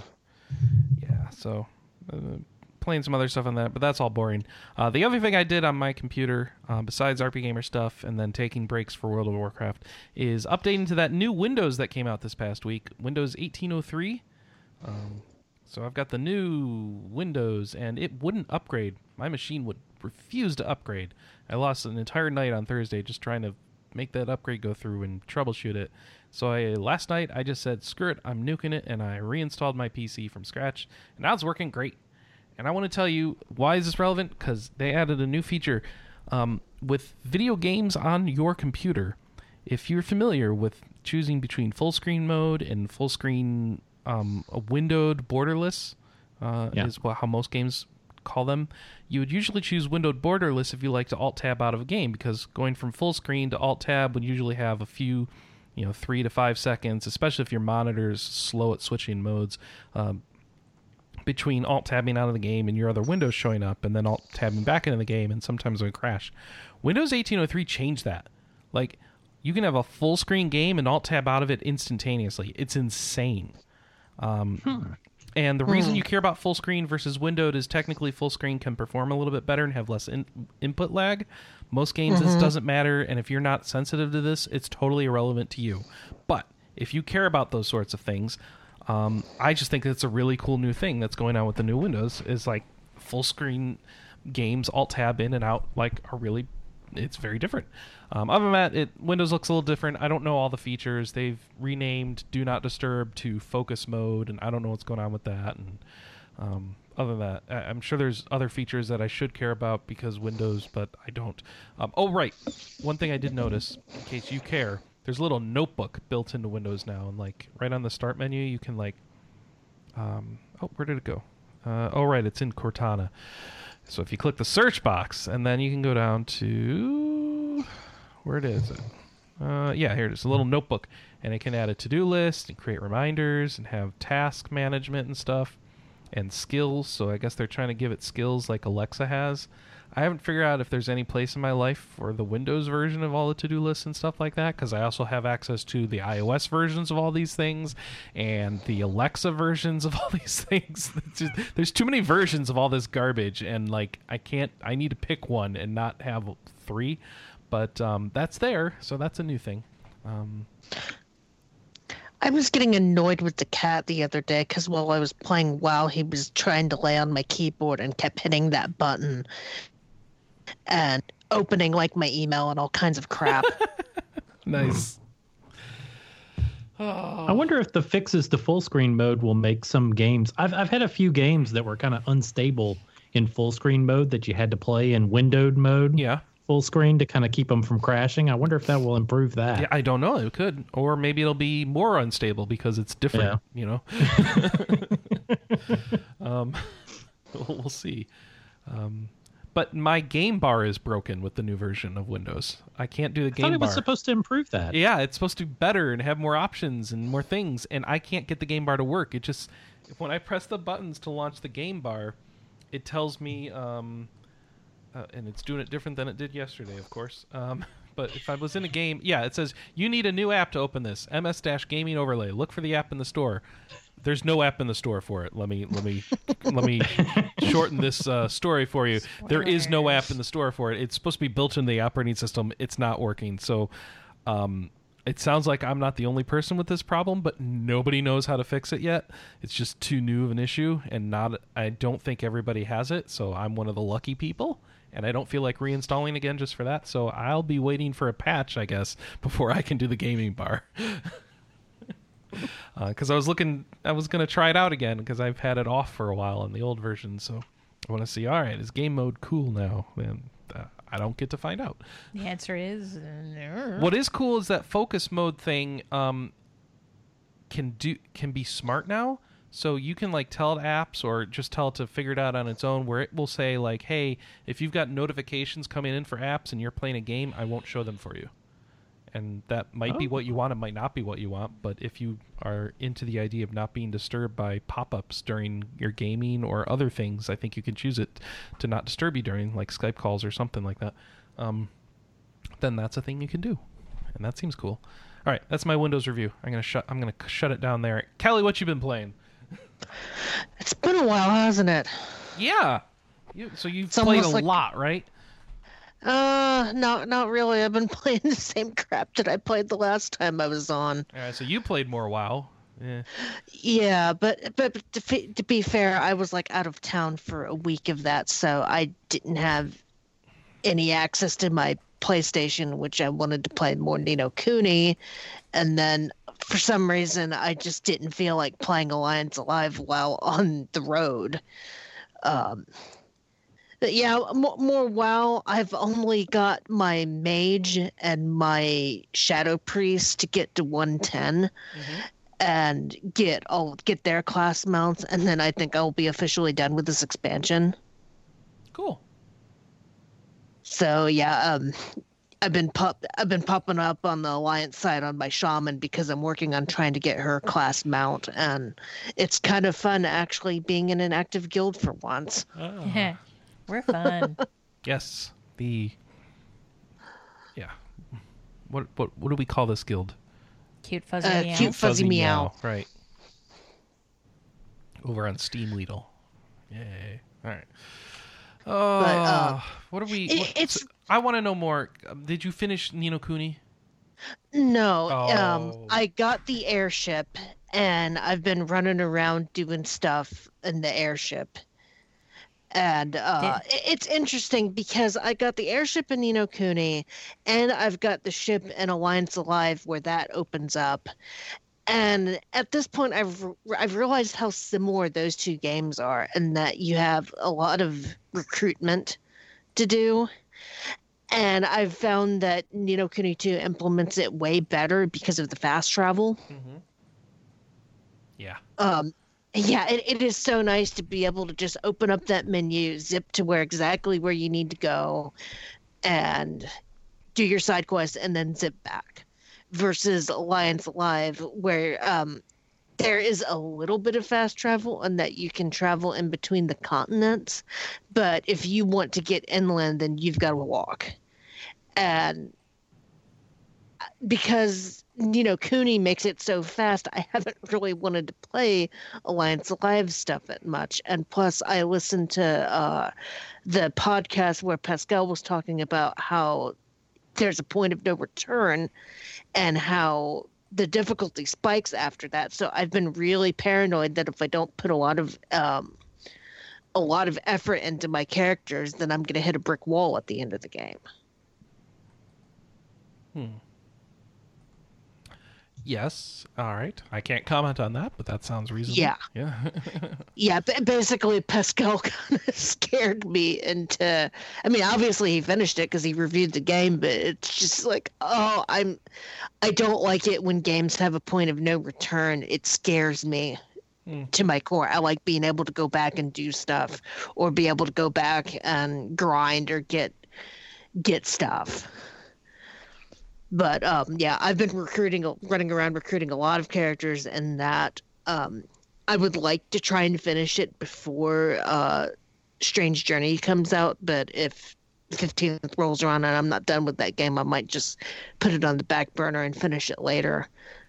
yeah. So uh, playing some other stuff on that, but that's all boring. Uh, the other thing I did on my computer, uh, besides RP Gamer stuff, and then taking breaks for World of Warcraft, is updating to that new Windows that came out this past week, Windows 1803. Um, so I've got the new Windows, and it wouldn't upgrade. My machine would refuse to upgrade. I lost an entire night on Thursday just trying to make that upgrade go through and troubleshoot it. So I last night I just said screw it, I'm nuking it, and I reinstalled my PC from scratch, and now it's working great. And I want to tell you why is this relevant? Because they added a new feature um, with video games on your computer. If you're familiar with choosing between full screen mode and full screen um, a windowed borderless, uh, Yeah. is wha- how most games call them, you would usually choose windowed borderless if you like to alt tab out of a game because going from full screen to alt tab would usually have a few, you know, three to five seconds, especially if your monitor is slow at switching modes. Um, between alt tabbing out of the game and your other windows showing up and then alt tabbing back into the game and sometimes it would crash. Windows 1803 changed that. Like you can have a full screen game and alt tab out of it instantaneously. It's insane. Um, And the reason you care about full screen versus windowed is technically full screen can perform a little bit better and have less in- input lag. Most games this doesn't matter, and if you're not sensitive to this, it's totally irrelevant to you. But if you care about those sorts of things, um, I just think it's a really cool new thing that's going on with the new Windows. Is like full screen games, alt tab in and out, like are really it's very different. Um, other than that, it Windows looks a little different. I don't know all the features. They've renamed Do Not Disturb to Focus Mode, and I don't know what's going on with that. And um, other than that, I- I'm sure there's other features that I should care about because Windows, but I don't. Um, oh, right. One thing I did notice, in case you care, there's a little notebook built into Windows now, and like right on the Start menu, you can like. Um, oh, where did it go? Uh, oh, right, it's in Cortana. So if you click the search box, and then you can go down to where it is. Uh, yeah, here it is. A little notebook, and it can add a to-do list and create reminders and have task management and stuff, and skills. So I guess they're trying to give it skills like Alexa has. I haven't figured out if there's any place in my life for the Windows version of all the to-do lists and stuff like that, because I also have access to the iOS versions of all these things and the Alexa versions of all these things. There's too many versions of all this garbage, and like I can't. I need to pick one and not have three. But um, that's there, so that's a new thing. Um, I was getting annoyed with the cat the other day because while I was playing WoW, he was trying to lay on my keyboard and kept hitting that button and opening like my email and all kinds of crap. nice. I wonder if the fixes to full screen mode will make some games. I've I've had a few games that were kind of unstable in full screen mode that you had to play in windowed mode. Yeah. Full screen to kind of keep them from crashing. I wonder if that will improve that. Yeah, I don't know. It could, or maybe it'll be more unstable because it's different. Yeah. You know. um, we'll we'll see. Um, but my game bar is broken with the new version of Windows. I can't do the game bar. I thought game it was supposed to improve that. Yeah, it's supposed to be better and have more options and more things, and I can't get the game bar to work. It just when I press the buttons to launch the game bar, it tells me, um, uh, and it's doing it different than it did yesterday, of course. Um, but if I was in a game, yeah, it says you need a new app to open this MS Dash Gaming Overlay. Look for the app in the store. There's no app in the store for it. Let me let me let me shorten this uh, story for you. There is no app in the store for it. It's supposed to be built in the operating system. It's not working. So, um, it sounds like I'm not the only person with this problem, but nobody knows how to fix it yet. It's just too new of an issue, and not. I don't think everybody has it. So I'm one of the lucky people, and I don't feel like reinstalling again just for that. So I'll be waiting for a patch, I guess, before I can do the gaming bar. Because I was looking, I was gonna try it out again because I've had it off for a while on the old version. So I want to see. All right, is game mode cool now? And uh, I don't get to find out. The answer is uh, no. What is cool is that focus mode thing um, can do can be smart now. So you can like tell it apps or just tell it to figure it out on its own where it will say like, "Hey, if you've got notifications coming in for apps and you're playing a game, I won't show them for you." And that might be Oh. what you want, it might not be what you want, but if you are into the idea of not being disturbed by pop-ups during your gaming or other things, I think you can choose it to not disturb you during like Skype calls or something like that. Um, then that's a thing you can do, and that seems cool. All right, that's my Windows review. I'm gonna shut. I'm gonna shut it down there. Kelly, what you been playing? it's been a while, hasn't it? Yeah, you, so you've It's played a like- lot, right? Uh, not not really. I've been playing the same crap that I played the last time I was on. All right, so you played more WoW. Yeah. Yeah, but but to, to be fair, I was like out of town for a week of that, so I didn't have any access to my PlayStation, which I wanted to play more Ni no Kuni, and then for some reason I just didn't feel like playing Alliance Alive while on the road. Um, but yeah, more, more WoW. I've only got my mage and my shadow priest to get to 110 and get I'll get their class mounts, and then I think I'll be officially done with this expansion. Cool. So yeah, um, I've been pop I've been popping up on the alliance side on my shaman because I'm working on trying to get her class mount, and it's kind of fun actually being in an active guild for once. Ah. We're fun. Yes. The. Yeah. What what what do we call this guild? Cute fuzzy Uh, meow. cute Fuzzy Meow. Right. Over on Steamwheedle. Yay. All right. Oh, uh, what are we? it- what- it's- so- I want to know more. Um, Did you finish Ni no Kuni? No, Oh. um, I got the airship, and I've been running around doing stuff in the airship. And uh, Did- i- it's interesting because I got the airship in Ni no Kuni, and I've got the ship in Alliance Alive where that opens up. And at this point, I've I've realized how similar those two games are, and that you have a lot of recruitment to do. And I've found that Ni no Kuni 2 implements it way better because of the fast travel. Mm-hmm. Yeah. Um, yeah, it, it is so nice to be able to just open up that menu, zip to where exactly where you need to go, and do your side quest, and then zip back. Versus Alliance Alive, where um, there is a little bit of fast travel and that you can travel in between the continents, but if you want to get inland, then you've got to walk. And because Ni no Kuni makes it so fast, I haven't really wanted to play Alliance Alive stuff that much. And plus, I listened to uh, the podcast where Pascal was talking about how there's a point of no return, and how the difficulty spikes after that. So I've been really paranoid that if I don't put a lot of um, a lot of effort into my characters, then I'm going to hit a brick wall at the end of the game. Yes. All right. I can't comment on that, but that sounds reasonable. Yeah. Yeah. Yeah, ba- basically Pascal kind of scared me into. I mean, obviously he finished it because he reviewed the game, but it's just like, oh, I'm. I don't like it when games have a point of no return. It scares me Hmm. to my core. I like being able to go back and do stuff, or be able to go back and grind or get get stuff. But um, yeah, I've been recruiting, running around recruiting a lot of characters, and that um, I would like to try and finish it before uh, Strange Journey comes out. But if 15th rolls around and I'm not done with that game, I might just put it on the back burner and finish it later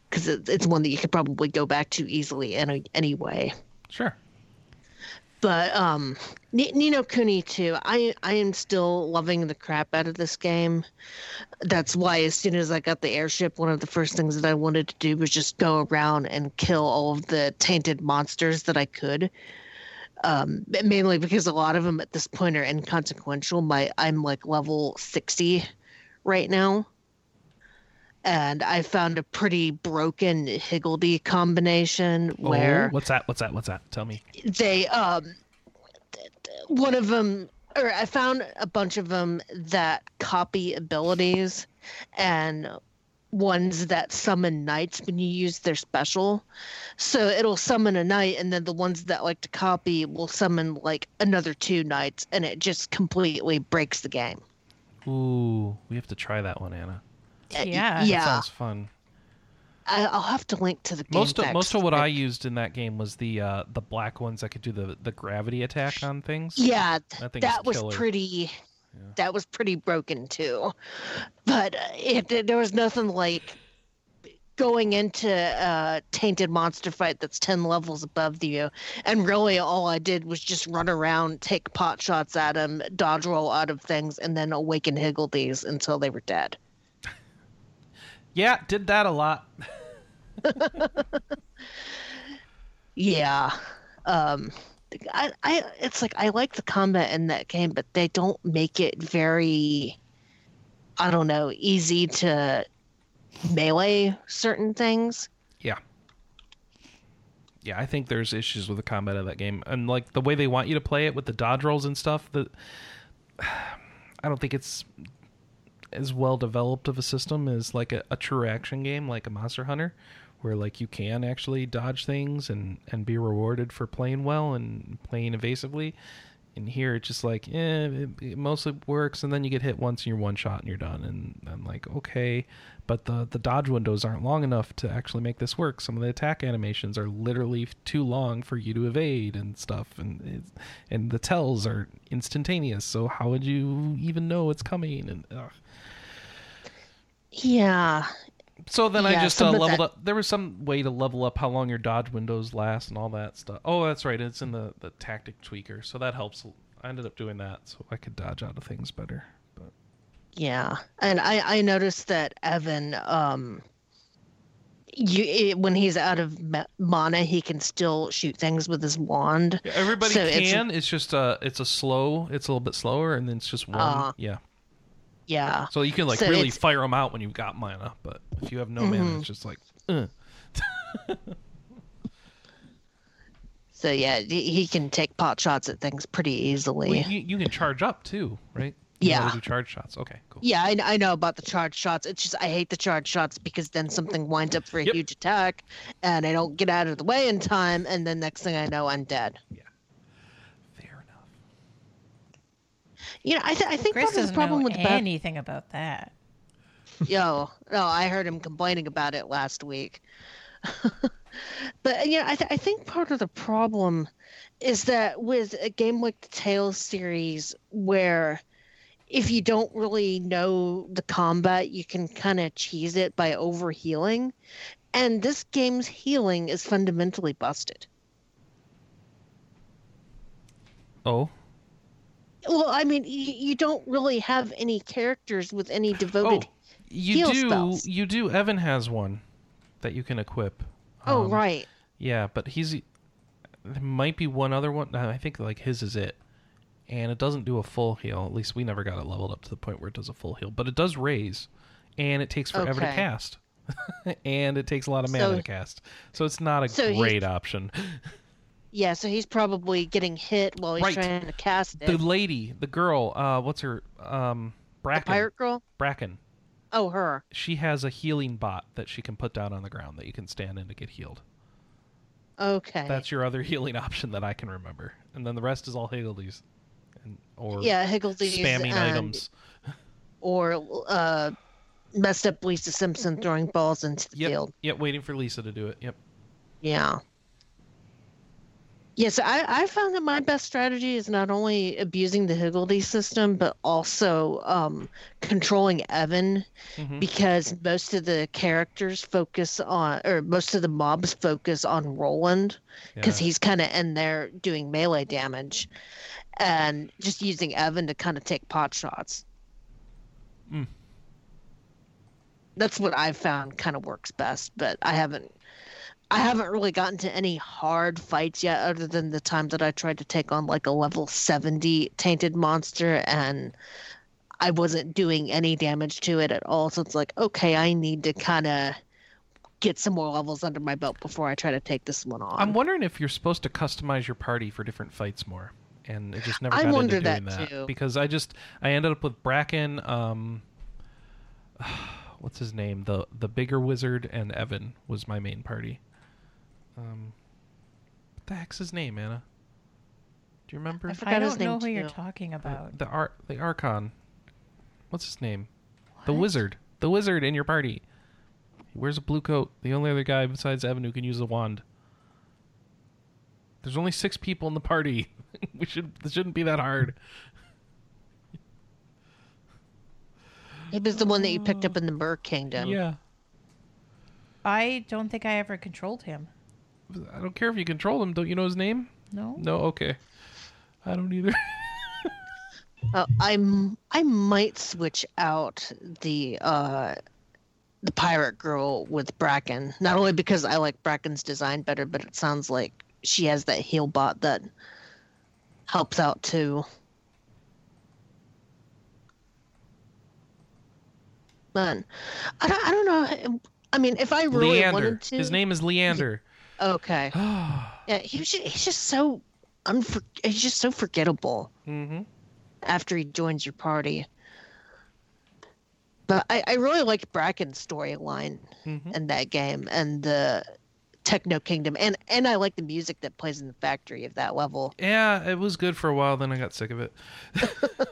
because it, it's one that you could probably go back to easily any, anyway. sure. But um, Ni no Kuni too. I I am still loving the crap out of this game. That's why as soon as I got the airship, one of the first things that I wanted to do was just go around and kill all of the tainted monsters that I could. Um, mainly because a lot of them at this point are inconsequential. My I'm like level sixty right now. And I found a pretty broken Higgledy combination where Oh, what's that? What's that? What's that? Tell me. they um one of them or i found a bunch of them that copy abilities and ones that summon knights when you use their special so it'll summon a knight and then the ones that like to copy will summon like another two knights and it just completely breaks the game Ooh, we have to try that one, Anna. Yeah. That yeah sounds fun. I, i'll have to link to the game Most of text. most of what I used in that game was the uh, the black ones that could do the the gravity attack on things. yeah That thing's that was killer. pretty that was pretty broken too but uh, it, there was nothing like going into a tainted monster fight that's 10 levels above you and really all i did was just run around take pot shots at them dodge roll out of things and then awaken higgledies until they were dead Yeah, did that a lot. yeah um I, I it's like i like the combat in that game but they don't make it very i don't know easy to melee certain things Yeah. Yeah, I think there's issues with the combat of that game, and like the way they want you to play it with the dodge rolls and stuff. That I don't think it's as well developed of a system as like a, a true action game like a Monster Hunter, where like you can actually dodge things and and be rewarded for playing well and playing evasively. And here it's just like eh, it, it mostly works and then you get hit once and you're one shot and you're done and i'm like okay but the the dodge windows aren't long enough to actually make this work. Some of the attack animations are literally too long for you to evade and stuff and it's, and the tells are instantaneous so how would you even know it's coming? And ugh. Yeah. so then i just uh, leveled that- up there was some way to level up how long your dodge windows last and all that stuff. Oh that's right it's in the the tactic tweaker so that helps. I ended up doing that so i could dodge out of things better Yeah, and I I noticed that Evan, um, you it, when he's out of mana, he can still shoot things with his wand. Yeah, everybody So can. It's, just uh, it's a slow. It's a little bit slower, and then it's just one. Ah. yeah. Yeah, So you can like So really it's- fire them out when you've got mana, but if you have no mana, Mhm. it's just like. Uh. so yeah, he, he can take pot shots at things pretty easily. Well, you, you can charge up too, right? You know how to Yeah. do charge shots. Okay, cool. Yeah, I, I know about the charge shots. It's just I hate the charge shots because then something winds up for a Yep. huge attack, and I don't get out of the way in time, and then next thing I know, I'm dead. Yeah. Fair enough. You know, I, th- I think Chris part of the problem know with the bad anything about that. Yo, no, I heard him complaining about it last week. but you know, I, th- I think part of the problem is that with a game like the Tales series, where if you don't really know the combat, you can kind of cheese it by overhealing. and this game's healing is fundamentally busted. Oh. Well, I mean, you, you don't really have any characters with any Oh, devoted. you heal do. spells. You do. Evan has one that you can equip. Oh, Um, right. Yeah, but he's there might be one other one. I think like his is it, and it doesn't do a full heal. At least we never got it leveled up to the point where it does a full heal, but it does raise, and it takes forever to cast, and it takes a lot of mana So- to cast. So it's not a So great option. Yeah, so he's probably getting hit while he's Right. trying to cast it. The lady, the girl, uh, what's her um The Bracken? pirate girl? Bracken. Oh, her. She has a healing bot that she can put down on the ground that you can stand in to get healed. Okay. That's your other healing option that I can remember, and then the rest is all Higgledies, and or yeah, Higgledies spamming items. or uh, messed up Lisa Simpson throwing balls into the Yep. field. Yep. Waiting for Lisa to do it. Yep. Yeah. Yes, I, I found that my best strategy is not only abusing the Higgledy system, but also um, controlling Evan Mhm. because most of the characters focus on, or most of the mobs focus on Roland because Yeah. he's kind of in there doing melee damage and just using Evan to kind of take pot shots. Mm. That's what I've found kind of works best, but I haven't I haven't really gotten to any hard fights yet other than the time that I tried to take on like a level 70 tainted monster and I wasn't doing any damage to it at all. So it's like, okay, I need to kind of get some more levels under my belt before I try to take this one on. I'm wondering if you're supposed to customize your party for different fights more, and it just never I got into wonder doing that that, too. because I just I ended up with Bracken. Um, what's his name? The the bigger wizard and Evan was my main party. Um, what the heck's his name, Anna? Do you remember? I forgot I don't know name who you're talking about. The ar- the Archon. What's his name? The wizard. The wizard in your party. He wears a blue coat. The only other guy besides Evan who can use a wand. There's only six people in the party. we should. This shouldn't be that hard. It was the one that you picked up in the Burr Kingdom. Yeah. I don't think I ever controlled him. I don't care if you control him. Don't you know his name? No. No. Okay. I don't either. Uh, I'm I might switch out the uh the pirate girl with Bracken. Not only because I like Bracken's design better, but it sounds like she has that heel bot that helps out too. Man, I don't, I don't know. I mean, if I really Leander. wanted to, His name is Leander. Okay, yeah, he was just, he's just so unfor- he's just so forgettable mm-hmm. after he joins your party. But I, I really like Bracken's storyline Mhm. in that game and the Techno Kingdom, and and I like the music that plays in the factory of that level. Yeah, it was good for a while. Then I got sick of it.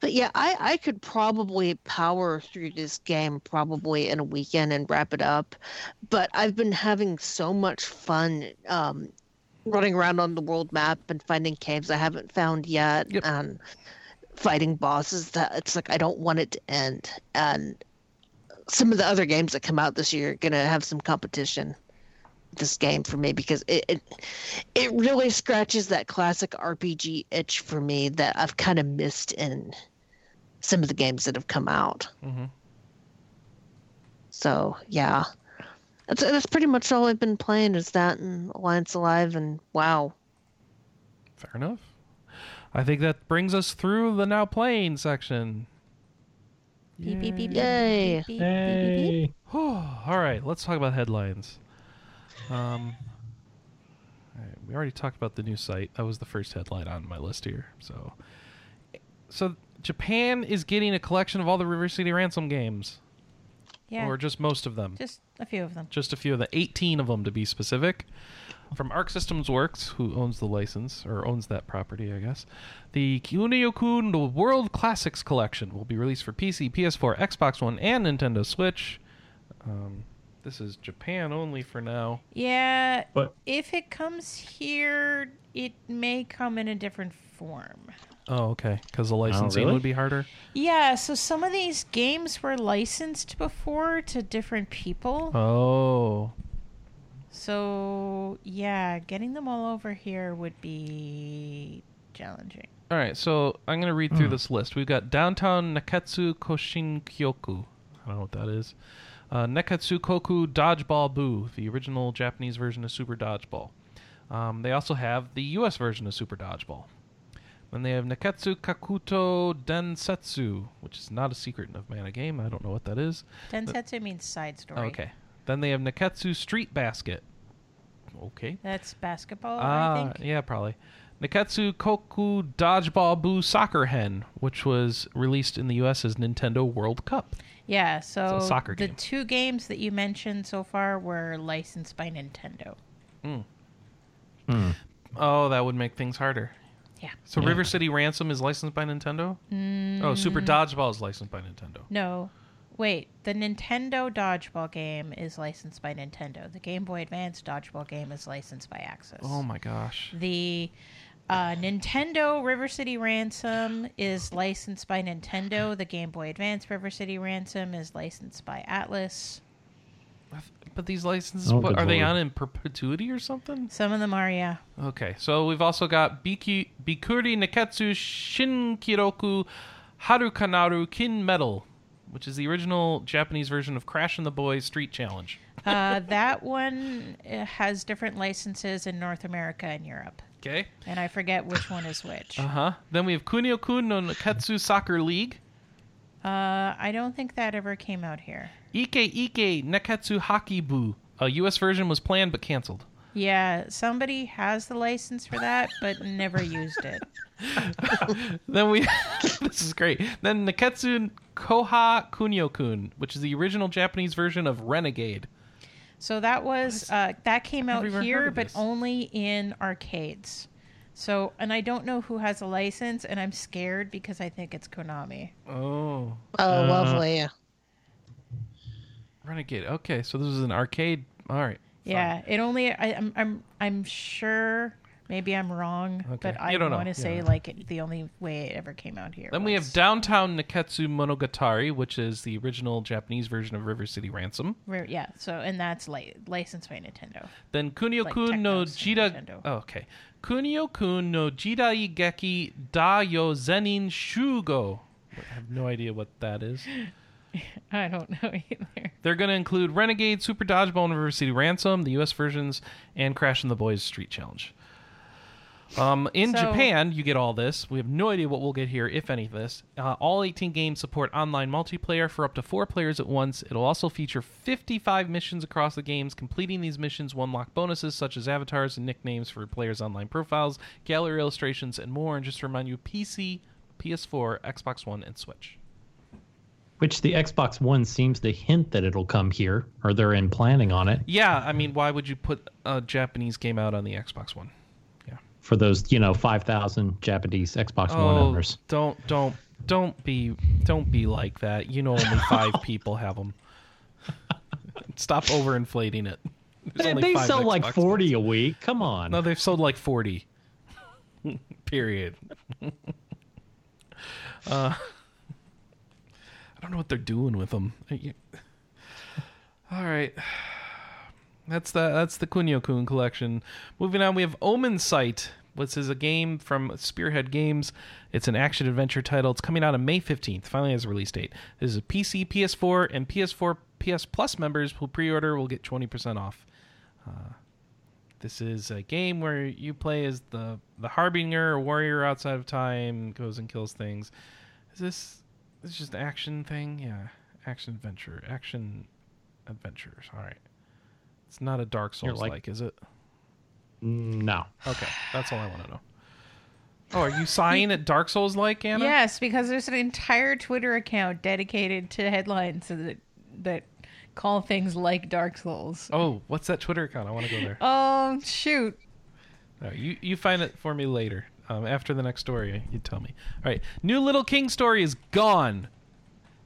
But yeah, I I could probably power through this game probably in a weekend and wrap it up. But I've been having so much fun um, running around on the world map and finding caves I haven't found yet, Yep. and fighting bosses that it's like I don't want it to end. And some of the other games that come out this year are gonna have some competition. with This game for me because it, it it really scratches that classic RPG itch for me that I've kind of missed in some of the games that have come out. Mhm. So yeah, that's that's pretty much all I've been playing is that and Alliance Alive and WoW. Fair enough. I think that brings us through the now playing section. Beep, beep, beep, beep, Yay. beep, beep, beep, beep, beep. Hey. all right, let's talk about headlines. Um, all right, we already talked about the new site. That was the first headline on my list here. So, so Japan is getting a collection of all the River City Ransom games, Yeah, or just most of them. just a few of them. just a few of the 18 of them to be specific. From Arc Systems Works, who owns the license or owns that property, I guess. The Kunio-kun the World Classics Collection will be released for PC, PS4, Xbox One, and Nintendo Switch. Um, this is Japan only for now. Yeah, But if it comes here, it may come in a different form. Oh, okay. Because the licensing really? would be harder. Yeah, so some of these games were licensed before to different people. Oh, So, yeah, getting them all over here would be challenging. all right. So I'm gonna read through this list. We've got Downtown Neketsu Koshin Kyoku. I don't know what that is. Uh, Neketsu Koku Dodgeball Boo, the original Japanese version of Super Dodgeball. Um, they also have the U.S. version of Super Dodgeball. Then they have Neketsu Kakuto Densetsu, which is not a Secret of Mana game. I don't know what that is. Densetsu means side story. Okay. Then they have Neketsu Street Basket. Okay. That's basketball, I Ah, think. yeah, probably. Neketsu Koku Dodgeball Boo Soccer Hen, which was released in the U.S. as Nintendo World Cup. Yeah, so soccer the game. two games that you mentioned so far were licensed by Nintendo. Oh, that would make things harder. Yeah. So Yeah. River City Ransom is licensed by Nintendo? Oh, Super Mm. Dodgeball is licensed by Nintendo. No. Wait, the Nintendo Dodgeball game is licensed by Nintendo. The Game Boy Advance Dodgeball game is licensed by Aksys. Oh my gosh. The uh, Nintendo River City Ransom is licensed by Nintendo. The Game Boy Advance River City Ransom is licensed by Atlus. But these licenses, Oh, what, good are they lord. on in perpetuity or something? Some of them are, yeah. Okay, so we've also got Biki, Bikuri Neketsu Shinkiroku Harukanaru Kin Metal, which is the original Japanese version of Crash and the Boys Street Challenge. Uh, that one uh, has different licenses in North America and Europe. Okay. And I forget which one is which. Uh huh. Then we have Kunio Kun no Neketsu Soccer League, Uh, I don't think that ever came out here. Ike Ike Neketsu Hockey Boo. A U.S. version was planned but canceled. Yeah, somebody has the license for that, but never used it. Then we, this is great. Then Neketsu Koha Kunio Kun, which is the original Japanese version of Renegade. So that was uh, that came out Never even heard here, but this. only in arcades. So, and I don't know who has a license, and I'm scared because I think it's Konami. Oh, Oh, Uh, lovely. Renegade. Okay, so this is an arcade. All right. fine. Yeah, it only I, I'm I'm I'm sure. Maybe I'm wrong, Okay, but I you don't know. want to say like it, the only way it ever came out here. Then we have Downtown Niketsu Monogatari, which is the original Japanese version of River City Ransom. Yeah. So and that's li- licensed by Nintendo. Then Kunio Like Kun no Jida. Oh, okay. Kunio Kun no Jidai Geki Da Yo Zenin Shugo. I have no idea what that is. I don't know either. They're going to include Renegade, Super Dodgeball, and River City Ransom, the U.S. versions, and Crash and the Boys Street Challenge. Um, in So- Japan, you get all this. We have no idea what we'll get here, if any of this. Uh, all 18 games support online multiplayer for up to four players at once. It'll also feature 55 missions across the games. Completing these missions will unlock bonuses such as avatars and nicknames for players' online profiles, gallery illustrations, and more. And just to remind you, PC, PS4, Xbox One, and Switch. Which the Xbox One seems to hint that it'll come here, or they're in planning on it Yeah, I mean, why would you put a Japanese game out on the Xbox One? Yeah, for those, you know, 5,000 Japanese Xbox One Oh, owners. don't don't don't be don't be like that. You know, only five people have them. Stop overinflating it. They, they five sell like Xbox 40 a week. Come on. No, they've sold like 40. Period. uh, I don't know what they're doing with them. All right. That's the that's the Kunio Kun collection. Moving on, we have Omensight, which is a game from Spearhead Games. It's an action adventure title. It's coming out on May 15th. Finally has a release date. This is a PC, PS4, and PS4 PS Plus members who pre-order will get 20% off. Uh, this is a game where you play as the the harbinger, a warrior outside of time, goes and kills things. Is this this is just action thing? Yeah, action adventure, action adventures. All right. It's not a Dark Souls like- like, is it? Mm, no. Okay, that's all I want to know. Oh, are you sighing at Dark Souls like Anna? Yes, because there's an entire Twitter account dedicated to headlines that that call things like Dark Souls. Oh, what's that Twitter account? I want to go there. Oh shoot! All right, you you find it for me later. Um, after the next story, you tell me. All right, New Little King story is gone.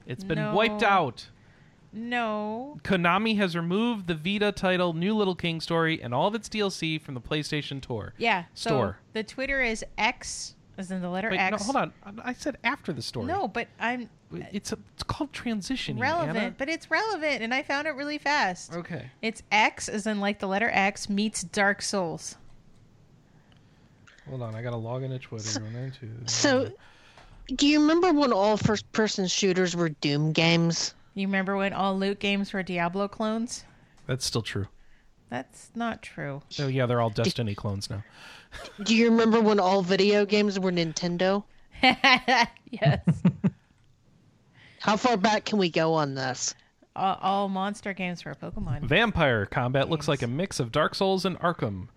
It's been wiped out. No, Konami has removed the Vita title New Little King Story and all of its DLC from the PlayStation Tour. yeah. So Store. the Twitter is X, as in the letter Wait, no, hold on. I said after the story. No, but I'm it's a, it's called transition. relevant. But it's relevant, and I found it really fast. okay. It's X, as in like the letter X meets Dark Souls. Hold on, I gotta log into Twitter. One, nine, two. So, do you remember when all first-person shooters were Doom games? You remember when all loot games were Diablo clones? That's still true. That's not true. Oh yeah, they're all Destiny clones now. Do you remember when all video games were Nintendo? yes. How far back can we go on this? all, all monster games were Pokemon. Vampyr combat looks like a mix of Dark Souls and Arkham.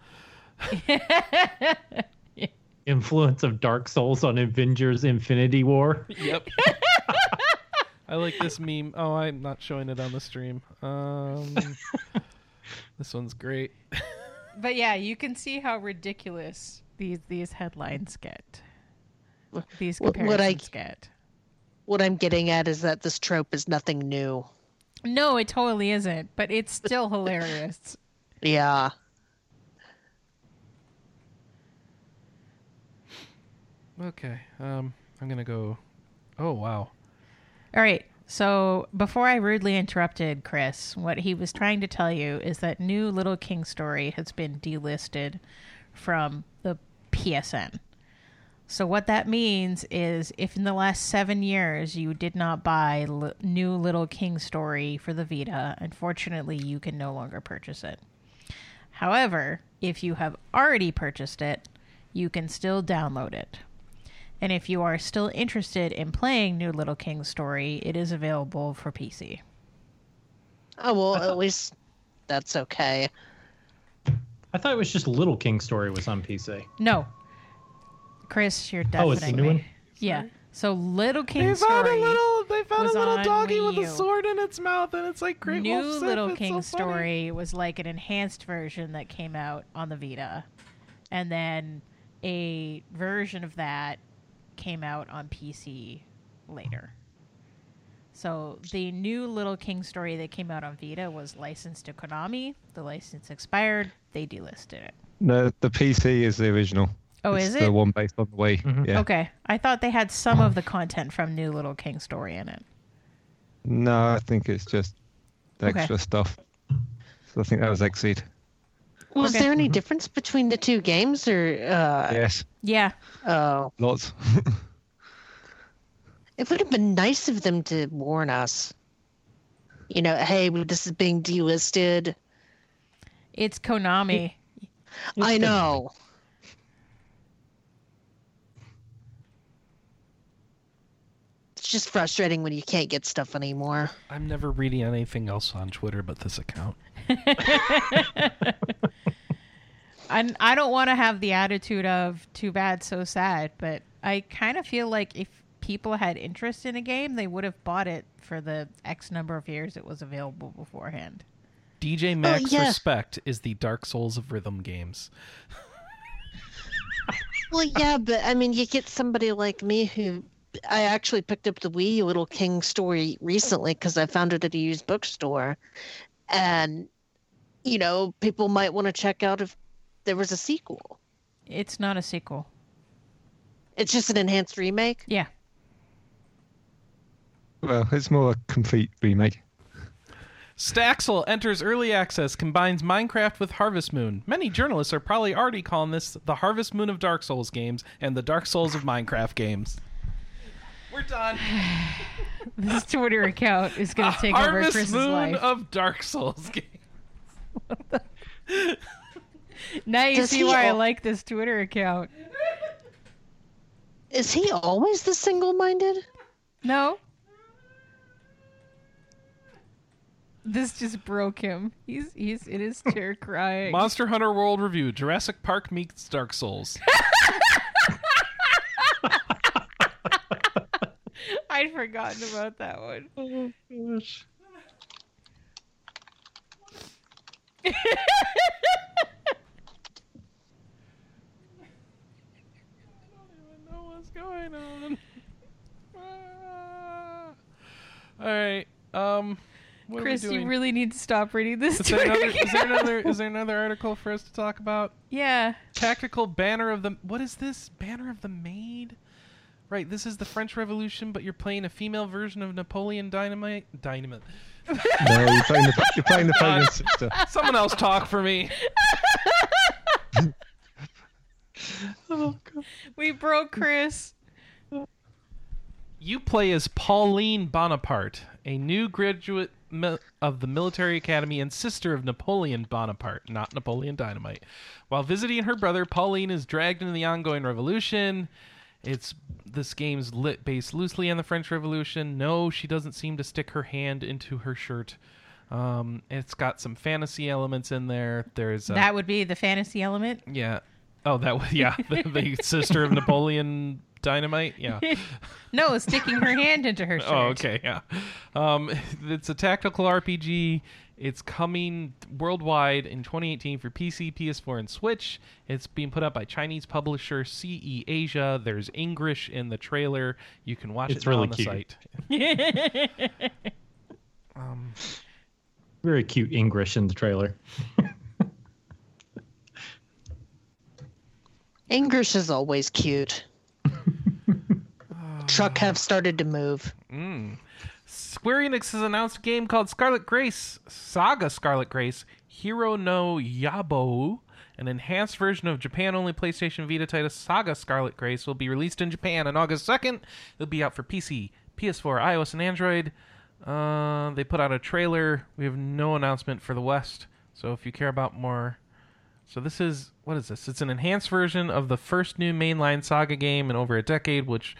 Influence of Dark Souls on Avengers Infinity War. Yep. I like this meme. Oh, I'm not showing it on the stream. Um, this one's great. But yeah, you can see how ridiculous these these headlines get. These What- what I- comparisons get. What I'm getting at is that this trope is nothing new. No, it totally isn't, but it's still hilarious. Yeah. Okay. Um, I'm gonna go. Oh wow. All right. So before I rudely interrupted Chris, what he was trying to tell you is that new Little King story has been delisted from the PSN. So what that means is if in the last seven years you did not buy L- new Little King story for the Vita, unfortunately you can no longer purchase it. However, if you have already purchased it, you can still download it. And if you are still interested in playing New Little King Story, it is available for PC. Oh well, at least that's okay. I thought it was just Little King Story was on PC. No. Chris, you're deafening Oh, it's a new me. one? Yeah. So Little King They found Story. a little. They found a little doggy with a U. sword in its mouth, and it's like Great New Wolf Little It's King so. Story was like an enhanced version that came out on the Vita. And then a version of that came out on PC later. So the new Little King Story that came out on Vita was licensed to Konami. The license expired. They delisted it. No, the PC is the original. Oh, it's is it the one based on the Wii. Mhm. Yeah. Okay. I thought they had some of the content from New Little King Story in it. No, I think it's just the Okay. extra stuff. So I think that was XSEED. Was Okay. there any difference between the two games, or uh, Yes, Yeah. oh, lots. it would have been nice of them to warn us. You know, hey, this is being delisted. It's Konami. I know. It's just frustrating when you can't get stuff anymore. I'm never reading anything else on Twitter but this account. I, I don't want to have the attitude of too bad, so sad, but I kind of feel like if people had interest in a game, they would have bought it for the X number of years it was available beforehand. DJ oh, Max yeah. Respect is the Dark Souls of rhythm games. Well, yeah, but I mean, you get somebody like me who I actually picked up the Wii Little King story recently because I found it at a used bookstore, and you know, people might want to check out if there was a sequel. It's not a sequel. It's just an enhanced remake. Yeah. Well, it's more a complete remake. Staxel enters early access, combines Minecraft with Harvest Moon. Many journalists are probably already calling this the Harvest Moon of Dark Souls games and the Dark Souls of Minecraft games. We're done. This Twitter account is going to take over Harvest Chris's Moon life. of Dark Souls games. Now you Does see he why I like this Twitter account. Is he always the single-minded? No. This just broke him. He's he's in his chair crying. Monster Hunter World Review: Jurassic Park meets Dark Souls. I'd forgotten about that one. Oh, I don't know what's going on. Ah. All right. Um. What Chris, you really need to stop reading this Is there, another, is there another? Is there another article for us to talk about? Yeah. Tactical banner of the. What is this? Banner of the Maid. Right. This is the French Revolution, but you're playing a female version of Napoleon Dynamite. Dynamite. No, you're playing the you're playing the Pagan sister. Someone else talk for me. oh, God. We broke Chris. You play as Pauline Bonaparte, a new graduate mi- of the military academy and sister of Napoleon Bonaparte, not Napoleon Dynamite. While visiting her brother, Pauline is dragged into the ongoing revolution. It's this game's lit based loosely on the French Revolution. No, she doesn't seem to stick her hand into her shirt. Um, it's got some fantasy elements in there. There's uh, That would be the fantasy element. yeah. Oh, that was yeah. The, the sister of Napoleon Dynamite. Yeah. No, sticking her hand into her shirt. Oh, okay, yeah. Um, it's a tactical RPG. It's coming worldwide in 2018 for PC, PS4, and Switch. It's being put out by Chinese publisher CE Asia. There's English in the trailer. You can watch It's it really on the cute. site. Um, Very cute English in the trailer. English is always cute. Truck have started to move. Square Enix has announced a game called Scarlet Grace, Saga Scarlet Grace, Hero no Yabo. An enhanced version of Japan only PlayStation Vita title Saga Scarlet Grace will be released in Japan on August 2nd. It'll be out for PC, PS4, iOS, and Android. Uh, they put out a trailer. We have no announcement for the West. So if you care about more. So this is. What is this? It's an enhanced version of the first new mainline Saga game in over a decade, which.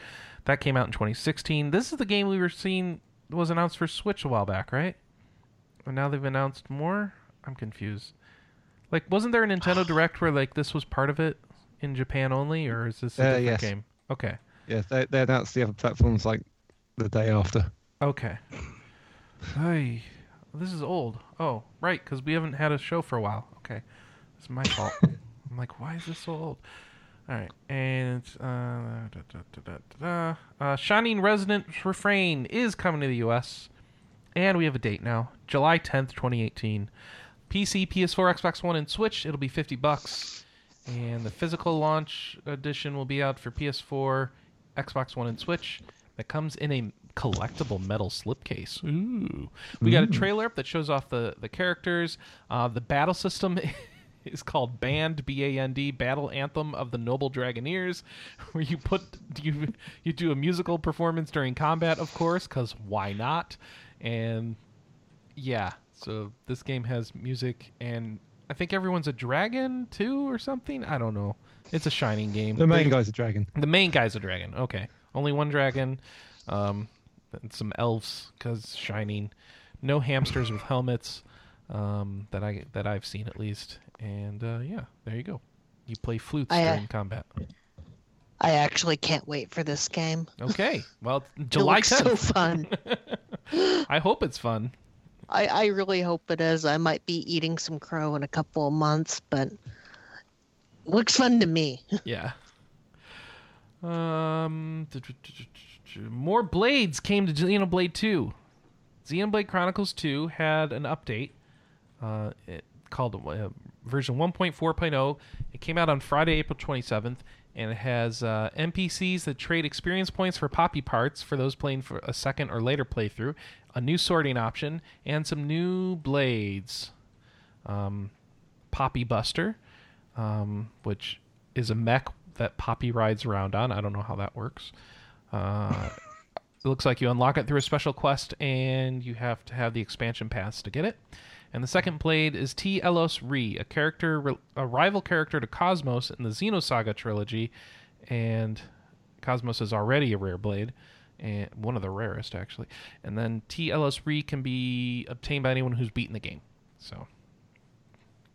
That came out in 2016. This is the game we were seeing was announced for Switch a while back, right? And now they've announced more. I'm confused. Like, wasn't there a Nintendo Direct where like this was part of it in Japan only, or is this a Uh, different yes. game? Okay, Yeah, they, they announced the other platforms like the day after. okay. Hey, this is old. Oh, right, because we haven't had a show for a while. Okay, it's my fault. I'm like, why is this so old? All right, and uh, da, da, da, da, da, da. Uh, Shining Resonance Refrain is coming to the U.S. And we have a date now, July 10th, 2018. PC, PS4, Xbox One, and Switch. It'll be 50 bucks. And the physical launch edition will be out for PS4, Xbox One, and Switch. That comes in a collectible metal slipcase. Ooh. We got a trailer up that shows off the the characters. Uh, the battle system is called Band B A N D Battle Anthem of the Noble Dragoneers, where you put you you do a musical performance during combat, of course, because why not? And yeah, so this game has music, and I think everyone's a dragon too, or something. I don't know. It's a shining game. The main They- guy's a dragon. the main guy's a dragon. Okay, only one dragon. Um, some elves because shining. No hamsters with helmets. Um, that I that I've seen at least. And uh, yeah, there you go. You play flutes I, uh, during combat. I actually can't wait for this game. Okay. Well, July looks so fun. I hope it's fun. I, I really hope it is. I might be eating some crow in a couple of months, but looks fun to me. Yeah. Um, more blades came to Xenoblade 2. Xenoblade Chronicles 2 had an update uh, it, called uh, version 1.4.0. It came out on Friday, April 27th, and it has uh, NPCs that trade experience points for poppy parts for those playing for a second or later playthrough, a new sorting option, and some new blades. Um, Poppibuster, um, which is a mech that Poppi rides around on. I don't know how that works. Uh, it looks like you unlock it through a special quest, and you have to have the expansion pass to get it. And the second blade is T-elos Re, a character, a rival character to KOS-MOS in the Xenosaga trilogy, and KOS-MOS is already a rare blade, and one of the rarest actually. And then T-elos Re can be obtained by anyone who's beaten the game. So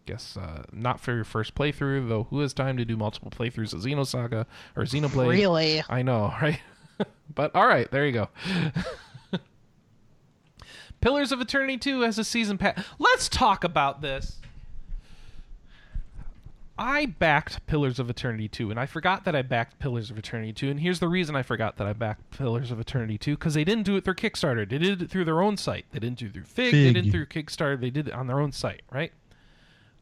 guess uh, not for your first playthrough, though. Who has time to do multiple playthroughs of Xenosaga or Xenoblade? Really? I know, right? but all right, there you go. Pillars of Eternity 2 has a season pass. Let's talk about this. I backed Pillars of Eternity 2, and I forgot that I backed Pillars of Eternity 2. And here's the reason I forgot that I backed Pillars of Eternity 2 because they didn't do it through Kickstarter. They did it through their own site. They didn't do it through Fig. They didn't through Kickstarter. They did it on their own site, right?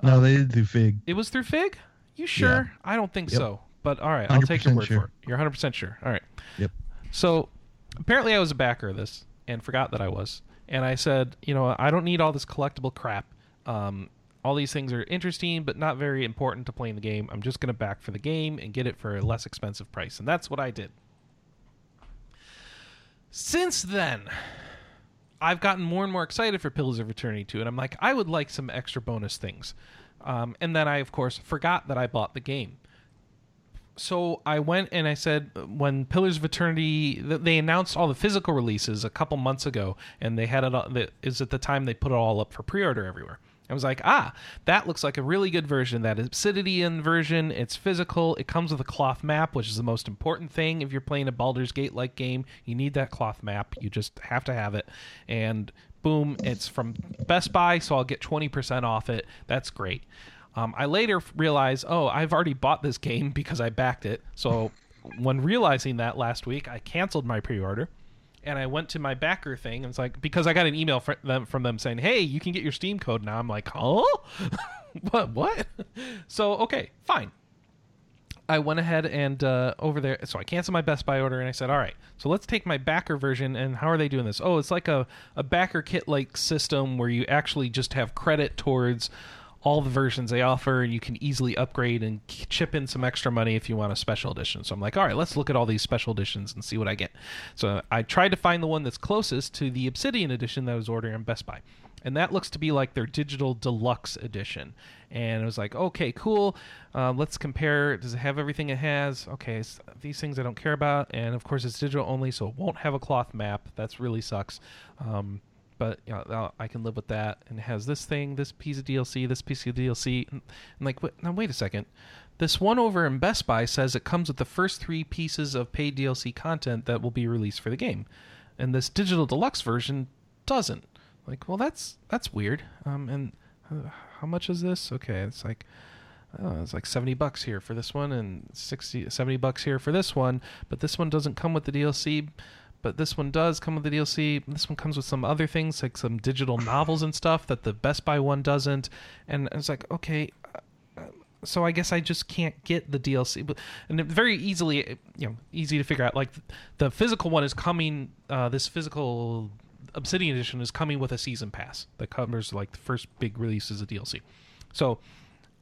No, they did through Fig. It was through Fig? You sure? I don't think Yep. so. But all right, I'll take your word sure. for it. You're 100% sure. All right. Yep. So apparently I was a backer of this and forgot that I was. And I said, you know, I don't need all this collectible crap. Um, all these things are interesting, but not very important to playing the game. I'm just going to back for the game and get it for a less expensive price. And that's what I did. Since then, I've gotten more and more excited for Pillars of Eternity 2, and I'm like, I would like some extra bonus things. Um, and then I, of course, forgot that I bought the game. So I went and I said, when Pillars of Eternity, they announced all the physical releases a couple months ago, and they had it. all- That is at the time they put it all up for pre-order everywhere. I was like, ah, that looks like a really good version. That Obsidian version. It's physical. It comes with a cloth map, which is the most important thing if you're playing a Baldur's Gate like game. You need that cloth map. You just have to have it. And boom, it's from Best Buy, so I'll get 20% off it. That's great. Um, I later realized, oh, I've already bought this game because I backed it. So when realizing that last week, I canceled my pre-order and I went to my backer thing and it's like because I got an email from them from them saying, "Hey, you can get your Steam code now." I'm like, "Huh? what? What?" So okay, fine. I went ahead and uh, over there, so I canceled my Best Buy order and I said, "All right, so let's take my backer version and how are they doing this? Oh, it's like a a backer kit like system where you actually just have credit towards." All the versions they offer and you can easily upgrade and chip in some extra money if you want a special edition. So i'm like all right let's look at all these special editions and see what i get. So i tried to find the one that's closest to the obsidian edition that i was ordering on best buy and that looks to be like their digital deluxe edition. And it was like okay cool. Uh, let's compare. Does it have everything it has? Okay s these things i don't care about. And of course it's digital only so it won't have a cloth map. That's really sucks. Um, but you know, I'll- can live with that. And it has this thing, this piece of DLC, this piece of DLC. And like, wait, now wait a second. This one over in Best Buy says it comes with the first three pieces of paid DLC content that will be released for the game, and this digital deluxe version doesn't. Like, well, that's that's weird. Um, and uh, how much is this? Okay, it's like. Oh, it's like 70 bucks here for this one and 60 70 bucks here for this one but this one doesn't come with the DLC but this one does come with the DLC. This one comes with some other things like some digital novels and stuff that the Best Buy one doesn't. And it's like, okay, uh, so I guess I just can't get the DLC. But and very easily, you know, easy to figure out. Like the physical one is coming. Uh, this physical Obsidian edition is coming with a season pass that covers like the first big releases of DLC. So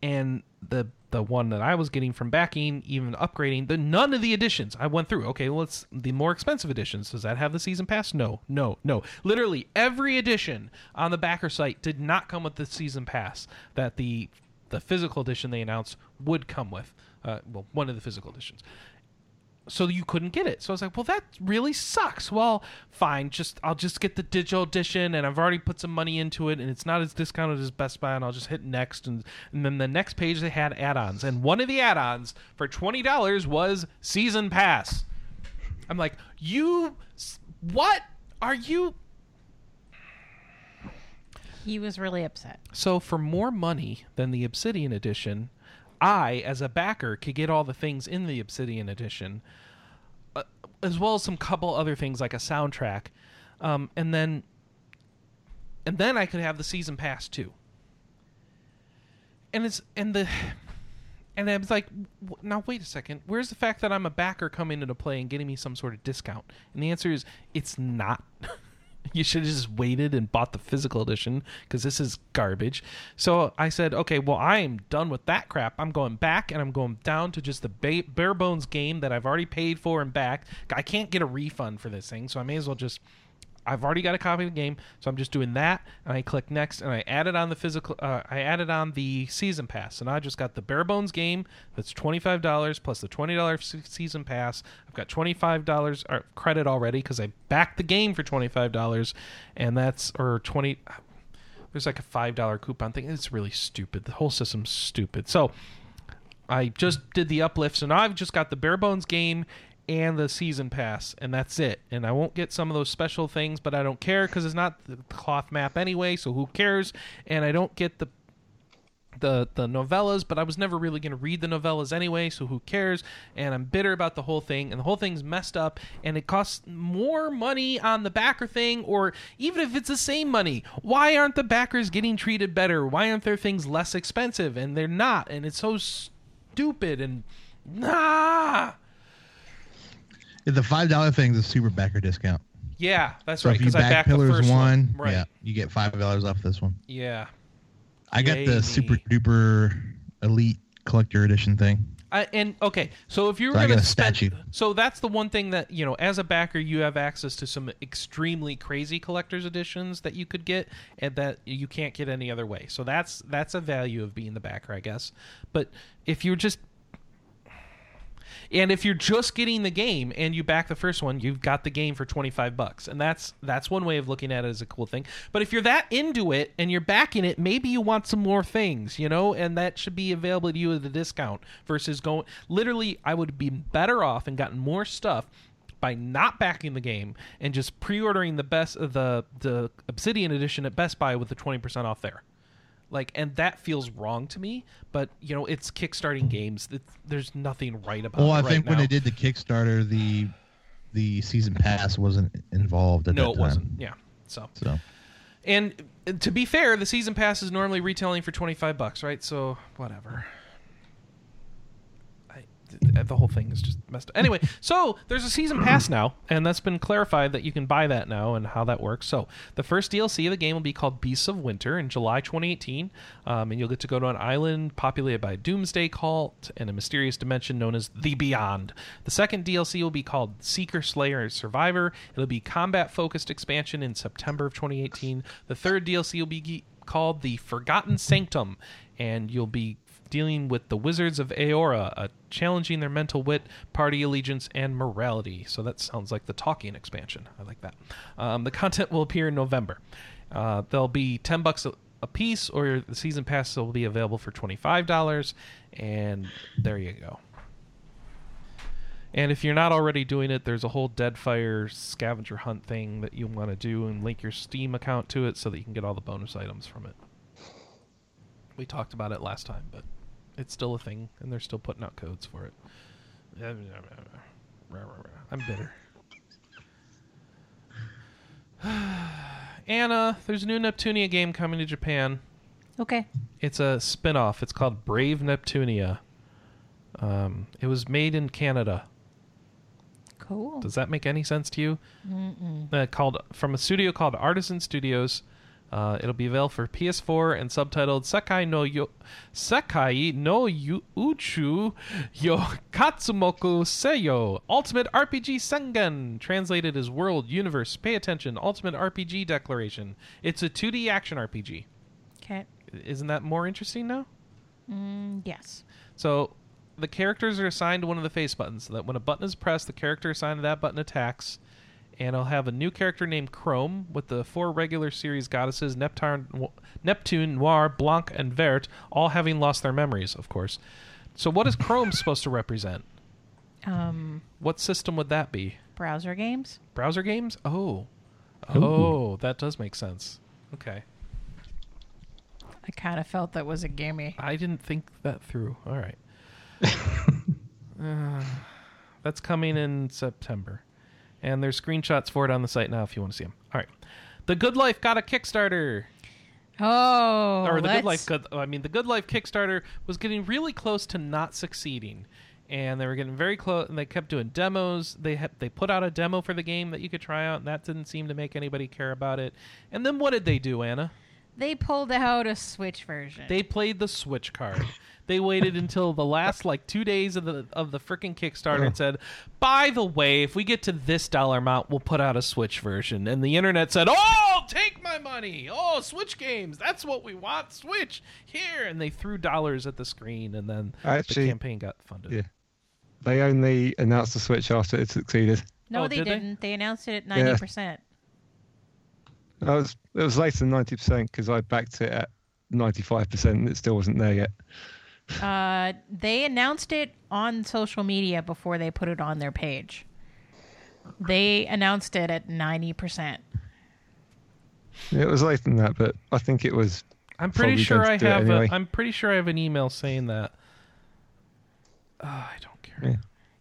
and the the one that I was getting from backing, even upgrading, the none of the editions I went through. Okay, well, it's the more expensive editions. Does that have the season pass? No, no, no. Literally every edition on the backer site did not come with the season pass that the the physical edition they announced would come with. Uh, well, one of the physical editions. So you couldn't get it. So I was like, well, that really sucks. Well, fine, just I'll just get the digital edition, and I've already put some money into it, and it's not as discounted as Best Buy, and I'll just hit next, and and then the next page they had add-ons, and one of the add-ons for twenty dollars was season pass. I'm like, you, what are you? He was really upset. So for more money than the Obsidian edition, I, as a backer, could get all the things in the Obsidian edition, uh, as well as some couple other things like a soundtrack, um, and then, and then I could have the season pass too. And it's and the, and I was like, now wait a second, where's the fact that I'm a backer coming into play and getting me some sort of discount? And the answer is, it's not. you should have just waited and bought the physical edition because this is garbage. So I said, okay, well, I'm done with that crap. I'm going back and I'm going down to just the ba- bare bones game that I've already paid for and back. I can't get a refund for this thing, so I may as well just. I've already got a copy of the game, so I'm just doing that, and I click next, and I added on the physical. Uh, I added on the season pass, and I just got the bare bones game that's twenty five dollars plus the twenty dollars season pass. I've got twenty five dollars credit already because I backed the game for twenty five dollars, and that's or twenty. There's like a five dollar coupon thing. It's really stupid. The whole system's stupid. So I just did the uplift, so now I've just got the bare bones game and the season pass, and that's it. And I won't get some of those special things, but I don't care because it's not the cloth map anyway. So who cares? And I don't get the the the novellas, but I was never really going to read the novellas anyway, so who cares? And I'm bitter about the whole thing, and the whole thing's messed up, and it costs more money on the backer thing, or even if it's the same money, why aren't the backers getting treated better? Why aren't their things less expensive? And they're not, and it's so stupid and nah. The five dollar thing is a super backer discount. Yeah, that's So right. if you Because I back the Pillars one, one, right? yeah, you get five dollars off this one. Yeah. I got Yay the super duper elite collector edition thing. I, and okay, so if you were So going got to a spend, statue. so that's the one thing that you know, as a backer, you have access to some extremely crazy collector's editions that you could get, and that you can't get any other way. So that's that's a value of being the backer, I guess. But if you're just and if you're just getting the game and you back the first one, you've got the game for 25 bucks. And that's that's one way of looking at it as a cool thing. But if you're that into it and you're backing it, maybe you want some more things, you know, and that should be available to you at a discount versus going literally I would be better off and gotten more stuff by not backing the game and just pre-ordering the best the the Obsidian edition at Best Buy with the 20% off there like and that feels wrong to me but you know it's kickstarting games. It- there's nothing right about Well, I right think when now. they did the Kickstarter, the the season pass wasn't involved at no that it time. wasn't. Yeah so. So. And to be fair the season pass is normally retailing for 25 bucks right? So whatever the whole thing is just messed up. Anyway so there's a season pass now and that's been clarified that you can buy that now and how that works. So the first dlc of the game will be called beasts of winter in july 2018 um, and you'll get to go to an island populated by a doomsday cult and a mysterious dimension known as the beyond. The second dlc will be called seeker slayer survivor. It'll be combat focused expansion in september of 2018 the third dlc will be called the forgotten sanctum and you'll be dealing with the Wizards of Eora, uh, challenging their mental wit, party allegiance, and morality. So that sounds like the talking expansion. I like that. Um, the content will appear in November. Uh, they'll be ten bucks a, a piece, or the season pass will be available for twenty five dollars. And there you go. And if you're not already doing it, there's a whole Deadfire scavenger hunt thing that you want to do and link your Steam account to it so that you can get all the bonus items from it. We talked about it last time, but it's still a thing, and they're still putting out codes for it. I'm bitter. Anna, there's a new Neptunia game coming to Japan. Okay. It's a spin-off. It's called Brave Neptunia. Um, it was made in Canada. Cool. Does that make any sense to you? Uh, called from a studio called Artisan Studios. Uh, it'll be available for PS4 and subtitled Sekai no yo Sekai no yu- Uchu yo Katsumoku Seyo Ultimate RPG Sengen translated as World Universe Pay Attention Ultimate RPG Declaration. It's a 2D action RPG. Okay. Isn't that more interesting now? Mm, yes. So the characters are assigned to one of the face buttons. So that when a button is pressed, the character assigned to that button attacks. And I'll have a new character named Chrome with the four regular series goddesses Neptune, Neptune, Noir, Blanc, and Vert, all having lost their memories, of course. So, what is Chrome supposed to represent? Um, What system would that be? browser games. Browser games? Oh. Ooh. Oh, that does make sense. Okay. I kind of felt that was a gimme. I didn't think that through. All right. Uh, that's coming in September. And there's screenshots for it on the site now if you want to see them. All right. The Good Life got a Kickstarter. Oh, or the Good let's- Life good I mean the Good Life Kickstarter was getting really close to not succeeding. And they were getting very close and they kept doing demos. They they put out a demo for the game that you could try out and that didn't seem to make anybody care about it. And then what did they do, Anna? They pulled out a Switch version. They played the Switch card. They waited until the last like two days of the of the freaking Kickstarter and said, "By the way, if we get to this dollar amount, we'll put out a Switch version." And the internet said, "Oh, take my money! Oh, Switch games! That's what we want! Switch here!" And they threw dollars at the screen, and then Actually, the campaign got funded. yeah. They only announced the Switch after it succeeded. no, Oh, they did didn't. They? announced it at ninety percent. It was, it was later than 90% because I backed it at 95% and it still wasn't there yet. Uh, they announced it on social media before they put it on their page. They announced it at ninety percent. It was later than that, but I think it was. I'm pretty sure I have. anyway. A, I'm pretty sure I have an email saying that. Uh, I don't care. Yeah.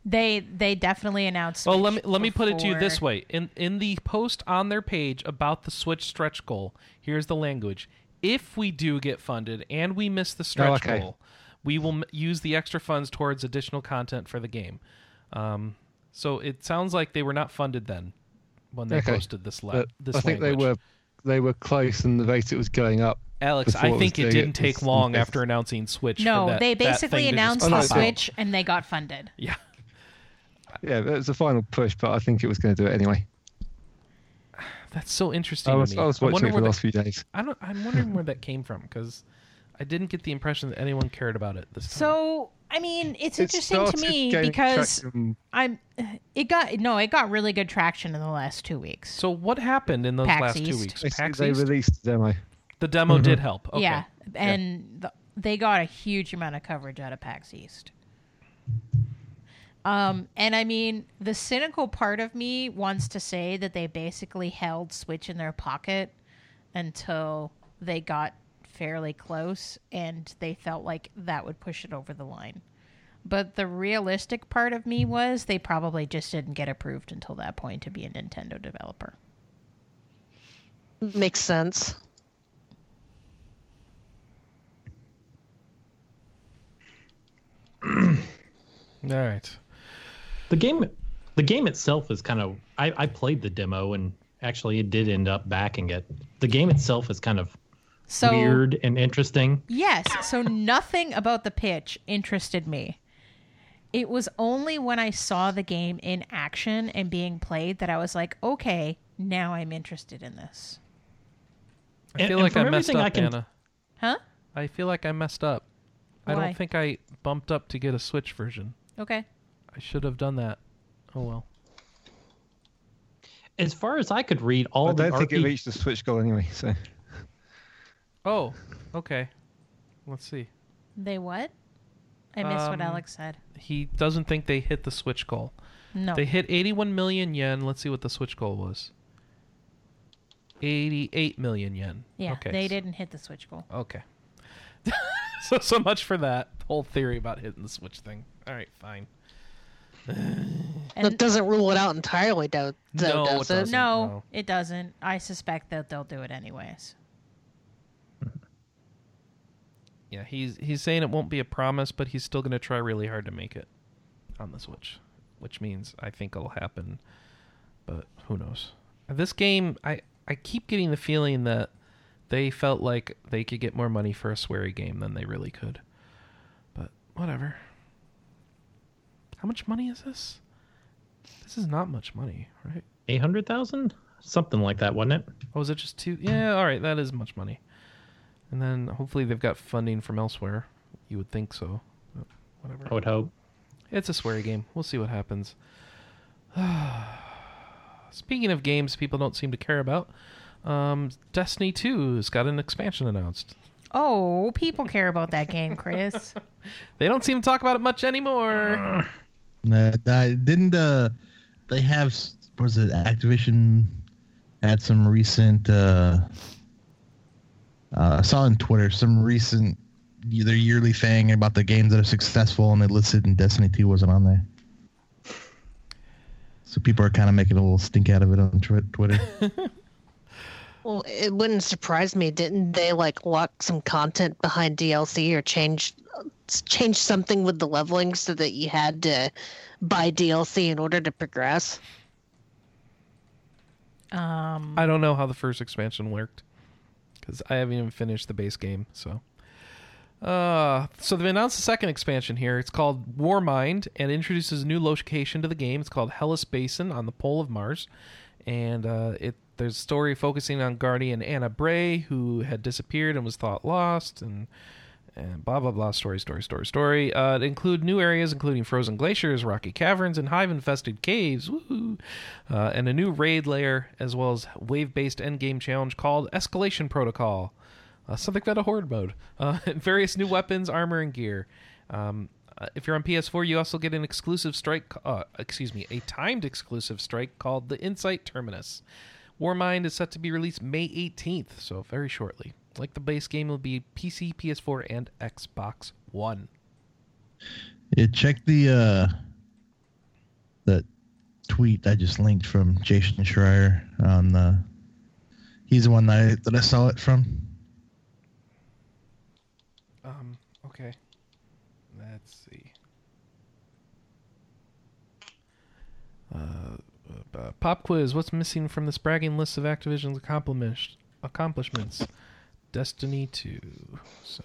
They they definitely announced. It. Well, let me Switch let me put it to you this way: in in the post on their page about the Switch stretch goal, here's the language: If we do get funded and we miss the stretch okay. goal, we will m- use the extra funds towards additional content for the game. Um, so it sounds like they were not funded then when they Okay. posted this. La- this I think language. they were they were close and the rate it was going up. Alex, I think it doing didn't it take was long invest- after announcing Switch. No, that, they basically thing to announced Oh, the no, pop out. Switch and they got funded. Yeah, Yeah, it was a final push, but I think it was going to do it anyway. that's so interesting I was, to me. I was watching wonder it for the last few days. I don't. I'm wondering where that came from because I didn't get the impression that anyone cared about it this time. So I mean, it's It interesting to me because traction- I'm. It got no, it got really good traction in the last two weeks. So what happened in those PAX last two weeks? PAX they East? released the demo. the demo did help. Okay. Yeah, and The, they got a huge amount of coverage out of PAX East. Um, and I mean, the cynical part of me wants to say that they basically held Switch in their pocket until they got fairly close and they felt like that would push it over the line. But the realistic part of me was they probably just didn't get approved until that point to be a Nintendo developer. Makes sense. All right. The game, the game itself is kind of. I, I played the demo and actually it did end up backing it. The game itself is kind of So weird and interesting. Yes. So nothing about the pitch interested me. It was only when I saw the game in action and being played that I was like, okay, now I'm interested in this. I feel and like from I messed up, I can- Anna. Huh? I feel like I messed up. I don't think I bumped up to get a Switch version. Okay. I should have done that. Oh well. As far as I could read, all I the don't think it reached the Switch goal anyway. So Oh, okay. Let's see. They what? I missed what Um, Alex said. He doesn't think they hit the Switch goal. No. They hit 81 million yen. Let's see what the Switch goal was. 88 million yen. yeah, okay. they so- didn't hit the Switch goal. Okay. so so much for that whole theory about hitting the Switch thing. All right, fine. that And doesn't rule it out entirely, though, No, it does it? doesn't. no, no. it doesn't. I suspect that they'll do it anyways. Yeah, he's he's saying it won't be a promise, but he's still going to try really hard to make it on the Switch, which means I think it'll happen. But who knows? This game, I I keep getting the feeling that they felt like they could get more money for a Swery game than they really could. But whatever. How much money is this? This is not much money, right? eight hundred thousand, something like that, wasn't it? Oh, is it just two? Yeah, all right, that is much money. And then hopefully they've got funding from elsewhere. You would think so. whatever. I would hope. It's a Swery game. We'll see what happens. Speaking of games people don't seem to care about, um, Destiny 2 has got an expansion announced. Oh, people care about that game, Chris. They don't seem to talk about it much anymore. Uh, I didn't uh, they have s- was it Activision had some recent uh, uh, I saw on Twitter some recent their yearly thing about the games that are successful and they listed and Destiny 2 wasn't on there. So people are kind of making a little stink out of it on tw- Twitter. Well, it wouldn't surprise me. Didn't they like lock some content behind DLC or change change something with the leveling so that you had to buy DLC in order to progress? Um, I don't know how the first expansion worked because I haven't even finished the base game. So, uh, so they've announced the second expansion here. It's called Warmind and introduces a new location to the game. It's called Hellas Basin on the pole of Mars, and uh, it there's a story focusing on Guardian Ana Bray who had disappeared and was thought lost and. And blah blah blah. Story, story, story, story. Uh, include new areas, including frozen glaciers, rocky caverns, and hive-infested caves. Woohoo! Uh, and a new raid layer, as well as wave-based endgame challenge called Escalation Protocol. Uh, something about a horde mode. Uh, various new weapons, armor, and gear. Um, uh, if you're on PS4, you also get an exclusive strike. Uh, excuse me, a timed exclusive strike called the Insight Terminus. Warmind is set to be released May 18th, so very shortly. Like the base game, will be PC, PS4, and Xbox One. Yeah, check the uh the tweet I just linked from Jason Schreier on the he's the one that I, that I saw it from. Um. Okay. Let's see. Uh, uh, pop quiz. What's missing from this bragging list of Activision's accomplishments? Destiny 2. So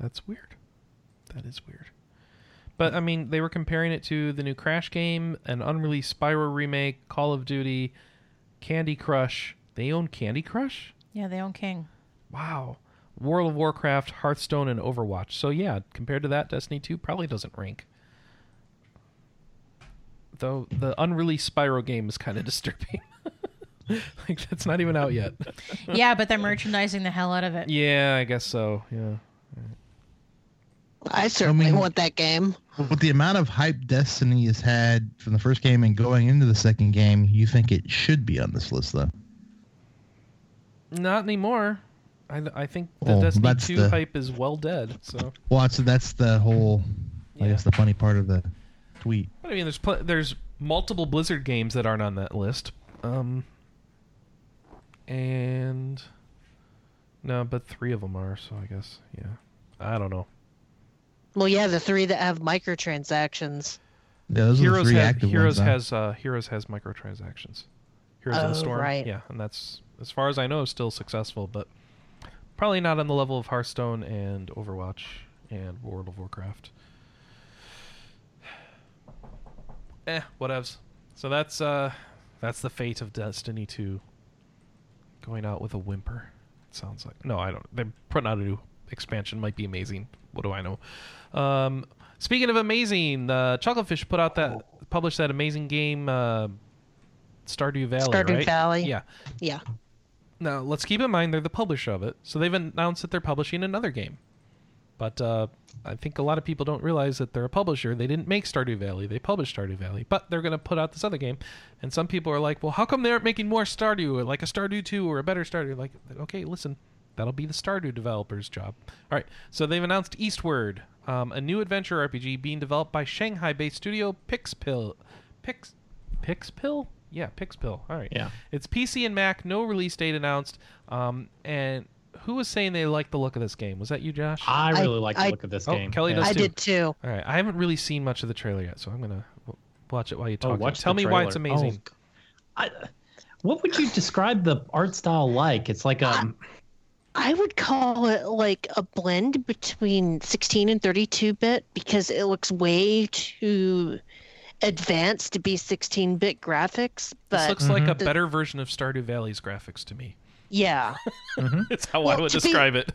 that's weird. That is weird. But I mean, they were comparing it to the new Crash game, an unreleased Spyro remake, Call of Duty, Candy Crush. They own Candy Crush? yeah, they own King. Wow. World of Warcraft, Hearthstone, and Overwatch. So yeah, compared to that, Destiny 2 probably doesn't rank. Though the unreleased Spyro game is kind of disturbing. like that's not even out yet. yeah, but they're merchandising the hell out of it. yeah, I guess so. Yeah. I certainly mean- want that game. With the amount of hype Destiny has had from the first game and going into the second game, you think it should be on this list though. Not anymore. I, I think the Well, Destiny that's 2 the- hype is well dead. So Well, that's that's the whole I Yeah. guess the funny part of the tweet. But I mean, there's pl- there's multiple Blizzard games that aren't on that list. Um, and no, but three of them are. So I guess yeah. I don't know. Well, yeah, the three that have microtransactions. Yeah, those are the Heroes three has active Heroes ones. has uh, Heroes has microtransactions. Heroes in Oh, the Storm, right. yeah, and that's as far as I know still successful, but probably not on the level of Hearthstone and Overwatch and World of Warcraft. Eh, whatevs. So that's uh, that's the fate of Destiny 2. Going out with a whimper. It sounds like no, I don't. They're putting out a new expansion. Might be amazing. What do I know? Um, speaking of amazing, the uh, Chucklefish put out that published that amazing game, uh, Stardew Valley. Stardew right? Valley. Yeah. Yeah. Now let's keep in mind they're the publisher of it, so they've announced that they're publishing another game. But uh, I think a lot of people don't realize that they're a publisher. They didn't make Stardew Valley; they published Stardew Valley, but they're going to put out this other game. And some people are like, "Well, how come they aren't making more Stardew, like a Stardew Two, or a better Stardew?" Like, okay, listen, that'll be the Stardew developers' job. All right, so they've announced Eastward, um, a new adventure RPG being developed by Shanghai-based studio Pixpil. Pix, Pixpil? Yeah, Pixpil. All right. Yeah. It's PC and Mac. No release date announced. Um, and who was saying they liked the look of this game? Was that you, Josh? I I- really like the I- look of this Oh, game. Kelly Yeah. does I too. did too. All right. I haven't really seen much of the trailer yet, so I'm gonna watch it while you Oh, talk. watch Tell the me why it's amazing. Oh, I, what would you describe the art style like? It's like um, I would call it like a blend between 16 and 32 bit because it looks way too advanced to be 16 bit graphics. this But looks like a the- better version of Stardew Valley's graphics to me. Yeah, mm-hmm. It's how I would to be- describe it.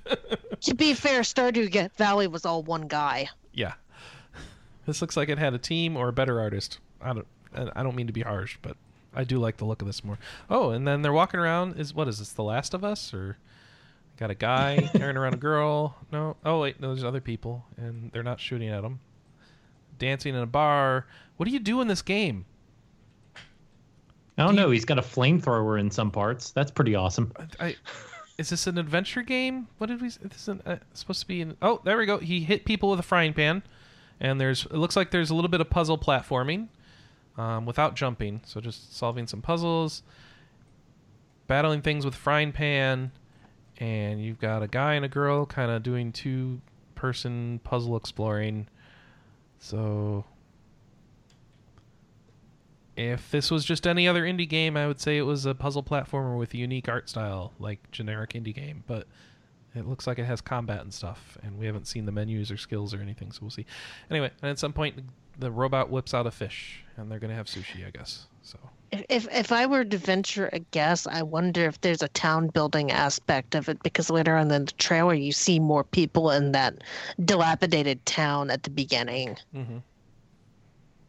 to be fair, Stardew Valley was all one guy. Yeah. This looks like it had a team or a better artist. I don't. I don't mean to be harsh, but I do like the look of this more. Oh, and then they're walking around. Is what is this? The Last of Us, or got a guy carrying around a girl? No. Oh wait, no. There's other people, and they're not shooting at them. Dancing in a bar. What do you do in this game? I don't Do you- know. He's got a flamethrower in some parts. That's pretty awesome. I, is this an adventure game? What did we? This is uh, supposed to be. An, oh, there we go. He hit people with a frying pan, and there's. It looks like there's a little bit of puzzle platforming, um, without jumping. So just solving some puzzles, battling things with frying pan, and you've got a guy and a girl kind of doing two person puzzle exploring. So. If this was just any other indie game, I would say it was a puzzle platformer with a unique art style, like generic indie game. But it looks like it has combat and stuff, and we haven't seen the menus or skills or anything, so we'll see. Anyway, and at some point, the robot whips out a fish, and they're gonna have sushi, I guess. So If, if if I were to venture a guess, I wonder if there's a town building aspect of it because later on in the trailer you see more people in that dilapidated town at the beginning. Mm-hmm.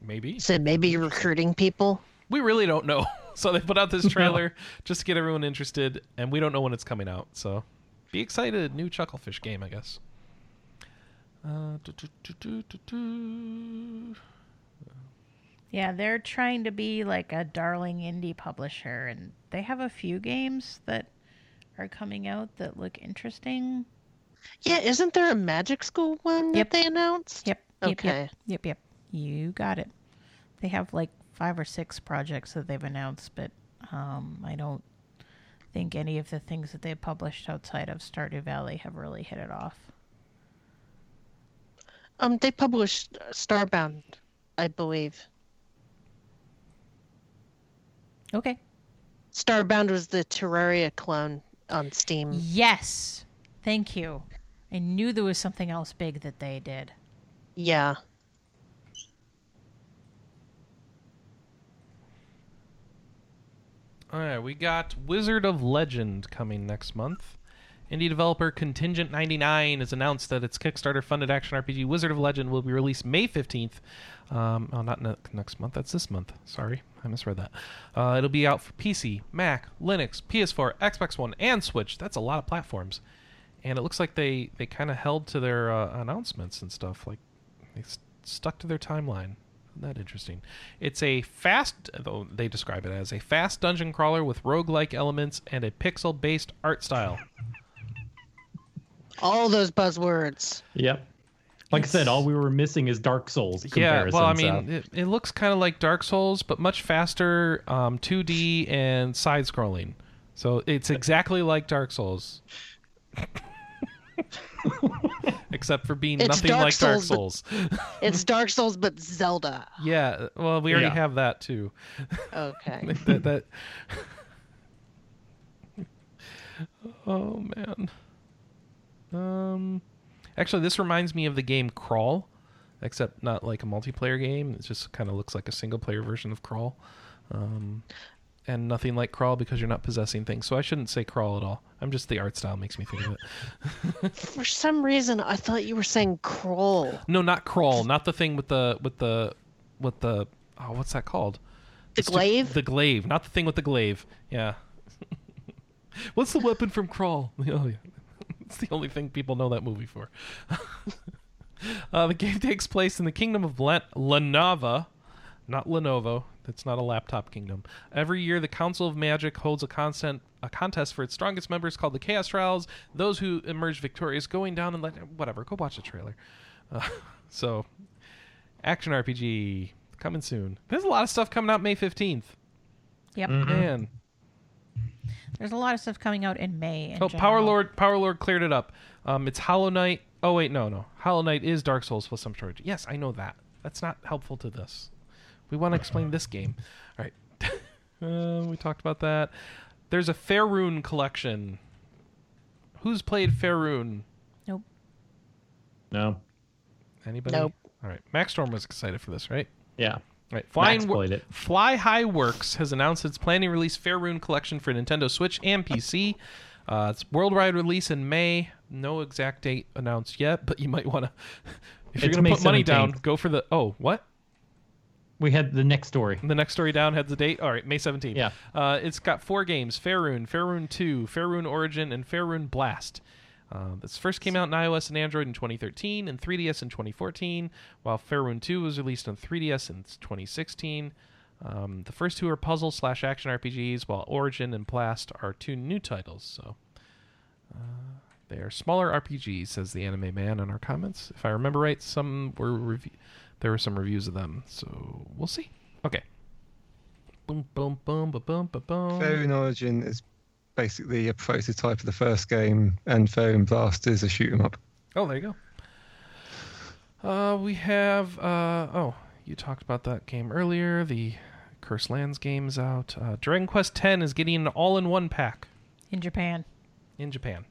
Maybe So maybe you're recruiting people. we really don't know. So they put out this trailer just to get everyone interested, and we don't know when it's coming out. So be excited, new Chucklefish game, I guess. Uh, do, do, do. Yeah, they're trying to be like a darling indie publisher, and they have a few games that are coming out that look interesting. Yeah, isn't there a magic school one Yep. that they announced? Yep. Yep, Okay. Yep, yep. Yep. You got it. They have like five or six projects that they've announced, but um, I don't think any of the things that they published outside of Stardew Valley have really hit it off. Um, they published Starbound, I believe. Okay. Starbound was the Terraria clone on Steam. Yes. Thank you. I knew there was something else big that they did. Yeah. All right, we got Wizard of Legend coming next month. Indie developer Contingent 99 has announced that its Kickstarter funded action RPG Wizard of Legend will be released May 15th. Um, oh, not ne- next month. That's this month. Sorry, I misread that. Uh, it'll be out for PC, Mac, Linux, PS4, Xbox One, and Switch. That's a lot of platforms. And it looks like they, they kind of held to their uh, announcements and stuff. Like, they st- stuck to their timeline. Isn't that interesting? It's a fast, though they describe it as a fast dungeon crawler with roguelike elements and a pixel based art style. All those buzzwords. Yep. Like I said, all we were missing is Dark Souls. Yeah, well, I mean, so- it, it looks kind of like Dark Souls, but much faster, um, 2D and side scrolling. So it's exactly like Dark Souls. Except for being It's nothing Dark like Dark Souls, Souls. It's Dark Souls, but Zelda. yeah, well, we already Yeah. have that too. Okay. that, that... oh man. Um, actually, this reminds me of the game Crawl, except not like a multiplayer game. It just kind of looks like a single player version of Crawl. Um, and nothing like Crawl because you're not possessing things. So I shouldn't say Crawl at all. I'm just the art style makes me think of it. For some reason, I thought you were saying crawl. No, not Crawl. Not the thing with the with the with the oh, what's that called? The glaive? The glaive, not the thing with the glaive. Yeah. What's the weapon from Crawl? Oh yeah. It's the only thing people know that movie for. uh, the game takes place in the kingdom of Len- Lenava, not Lenovo. That's not a laptop kingdom. Every year, the Council of Magic holds a constant a contest for its strongest members called the Chaos Trials. Those who emerge victorious going down and let whatever. Go watch the trailer. Uh, so, action RPG coming soon. There's a lot of stuff coming out May fifteenth. Yep. Man, There's a lot of stuff coming out in May. in oh, general. Power Lord, Power Lord cleared it up. Um, it's Hollow Knight. Oh wait, no, no. Hollow Knight is Dark Souls plus some storage. Yes, I know that. That's not helpful to this. We want to explain this game. All right. uh, we talked about that. There's a Fairune collection. Who's played Fairune? Nope. no. Anybody? Nope. All right. Max Storm was excited for this, right? Yeah. Right. Flying Max Wo- played it. Flyhigh Works has announced it's planning to release Fairune collection for Nintendo Switch and PC. Uh, it's worldwide release in May. No exact date announced yet, but you might want to. If you're going to put money down, go for the. Oh, what? We had the next story. The next story down has the date. All right, May 17th. Yeah. Uh, it's got four games Fairune, Fairune 2, Fairune Origin, and Fairune Blast. Uh, this first came out in iOS and Android in 2013 and 3DS in 2014, while Fairune 2 was released on 3DS in 2016. Um, the first two are puzzle slash action RPGs, while Origin and Blast are two new titles. So uh, they are smaller RPGs, says the anime man in our comments. If I remember right, some were rev- there were some reviews of them, so we'll see. Okay. Boom, boom, boom, ba boom, ba boom. Fairune Origin is basically a prototype of the first game, and Fairune Blast is a shoot 'em up. Oh, there you go. Uh, we have. Uh, oh, you talked about that game earlier. The Curse Lands game is out. Uh, Dragon Quest X is getting an all-in-one pack in Japan in Japan.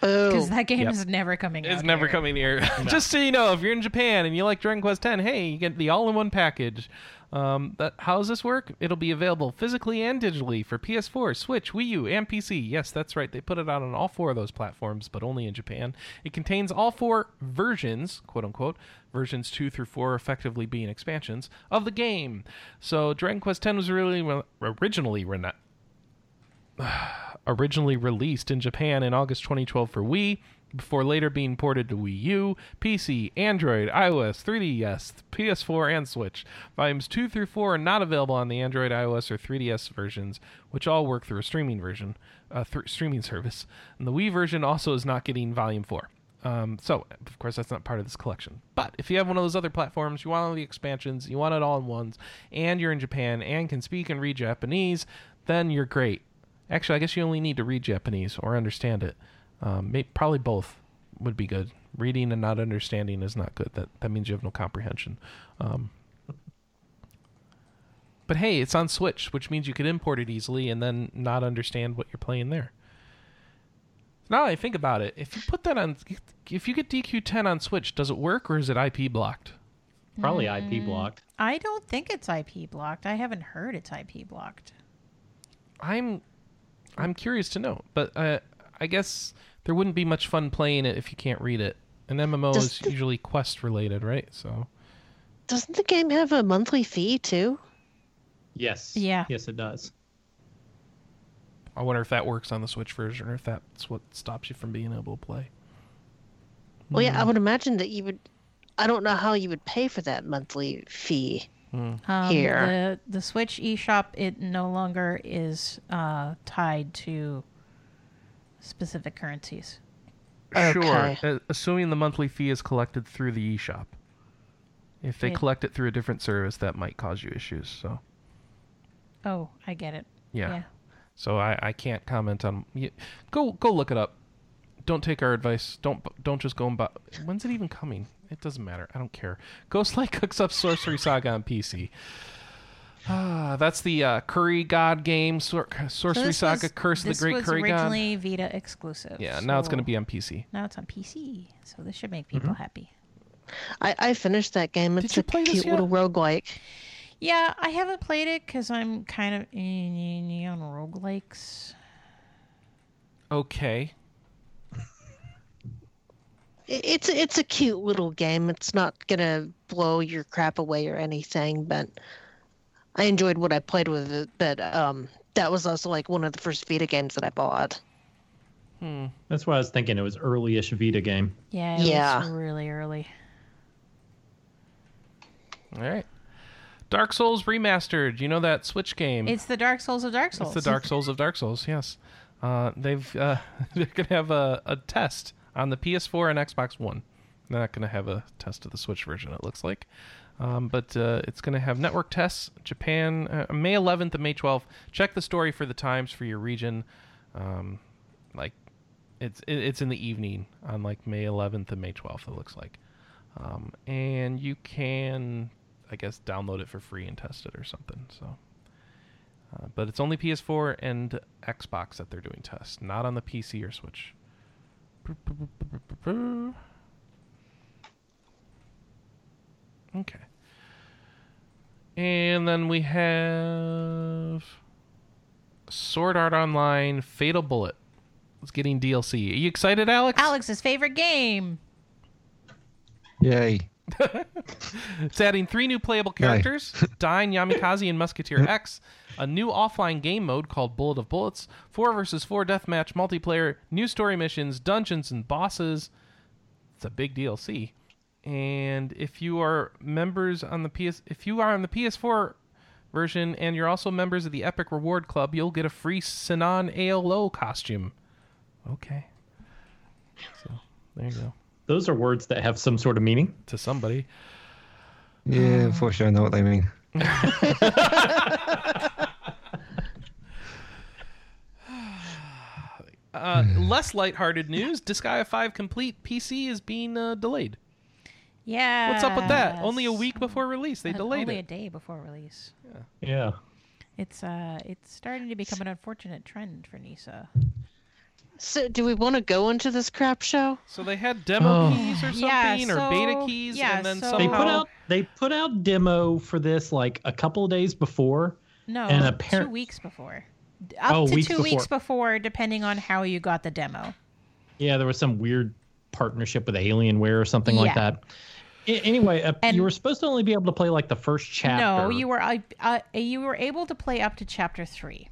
Because Oh, that game Yep. is never coming. It's out never here. coming here. Just so you know, if you're in Japan and you like Dragon Quest X, hey, you get the all-in-one package. Um, that, how does this work? It'll be available physically and digitally for PS4, Switch, Wii U, and PC. Yes, that's right. They put it out on all four of those platforms, but only in Japan. It contains all four versions, quote unquote, versions two through four, effectively being expansions of the game. So Dragon Quest X was really originally rena- originally released in Japan in August 2012 for Wii, before later being ported to Wii U, PC, Android, iOS, 3DS, PS4, and Switch. Volumes 2 through 4 are not available on the Android, iOS, or 3DS versions, which all work through a streaming version, uh, th- streaming service. And the Wii version also is not getting Volume 4. Um, so, of course, that's not part of this collection. But if you have one of those other platforms, you want all the expansions, you want it all in ones, and you're in Japan and can speak and read Japanese, then you're great. Actually, I guess you only need to read Japanese or understand it. Um, may, probably both would be good. Reading and not understanding is not good. That that means you have no comprehension. Um, but hey, it's on Switch, which means you could import it easily and then not understand what you're playing there. Now that I think about it, if you put that on, if you get DQ10 on Switch, does it work or is it IP blocked? Probably Mm. IP blocked. I don't think it's IP blocked. I haven't heard it's IP blocked. I'm I'm curious to know, but uh, I guess there wouldn't be much fun playing it if you can't read it. An MMO Does is the- usually quest related, right? So doesn't the game have a monthly fee too? Yes. Yeah. Yes, it does. I wonder if that works on the Switch version or if that's what stops you from being able to play. Well, yeah, I would imagine that you would. I don't know how you would pay for that monthly fee. Um, Here. the the Switch eShop it no longer is uh, tied to specific currencies. Okay. Sure, assuming the monthly fee is collected through the eShop. If they Okay. collect it through a different service, that might cause you issues. So Oh, I get it. yeah, Yeah. so I, I can't comment on. y- Go go look it up. Don't take our advice. Don't don't just go and buy. When's it even coming? It doesn't matter. I don't care. Ghostlight cooks up Sorcery Saga on PC. Ah, that's the uh, Curry God game, Sor- Sorcery this Saga, was- Curse of the Great Curry God. This was originally Vita exclusive. Yeah, now it's going to be on PC. Now it's on PC, so this should make people happy. I, I finished that game. It's you a play this cute yet? little roguelike. Yeah, I haven't played it because I'm kind of eh, on roguelikes. Okay. I- It's it's a cute little game. It's not gonna blow your crap away or anything, but I enjoyed what I played with it. But um, that was also like one of the first Vita games that I bought. That's why I was thinking it was early-ish Vita game. Yeah, it Yeah. was really early. All right. Dark Souls Remastered. You know that Switch game? It's the Dark Souls of Dark Souls. It's the Dark Souls of Dark Souls. Yes. Uh, they've uh, they're gonna have a, a test on the PS4 and Xbox One. They're not gonna have a test of the Switch version. It looks like, um, but uh, it's gonna have network tests. Japan, uh, May 11th and May 12th. Check the story for the times for your region. Um, like, it's it, it's in the evening on like May 11th and May 12th. It looks like, um, and you can, I guess, download it for free and test it or something. So. Uh, but it's only PS4 and Xbox that they're doing tests, not on the PC or Switch. Okay. And then we have Sword Art Online Fatal Bullet. It's getting DLC. Are you excited, Alex? Alex's favorite game. Yay. It's adding three new playable characters Dyne, Yamikaze, and Musketeer X, a new offline game mode called Bullet of Bullets, 4 versus 4 deathmatch multiplayer, new story missions, dungeons, and bosses. It's a big DLC. And if you are members on the PS if you are on the PS4 version and you're also members of the Epic Reward Club, you'll get a free Sinon ALO costume. Okay. So there you go. Those are words that have some sort of meaning. To somebody. Yeah, unfortunately, I know what they mean. Uh, less lighthearted news: Disgaea 5 Complete PC is being uh, delayed. Yeah. What's up with that? Only a week before release, they Uh, delayed Only it. a day before release. Yeah. It's uh, it's starting to become an unfortunate trend for Nisa. So, do we want to go into this crap show? So they had demo Oh. keys or something, Yeah, or beta keys, yeah, and then so- They somehow put out they put out demo for this like a couple of days before. No, And two apparent- weeks before. Up Oh, to weeks two weeks before. before, depending on how you got the demo. Yeah, there was some weird partnership with Alienware or something like that. A- anyway, uh, And- you were supposed to only be able to play like the first chapter. No, you were uh, uh, you were able to play up to chapter three.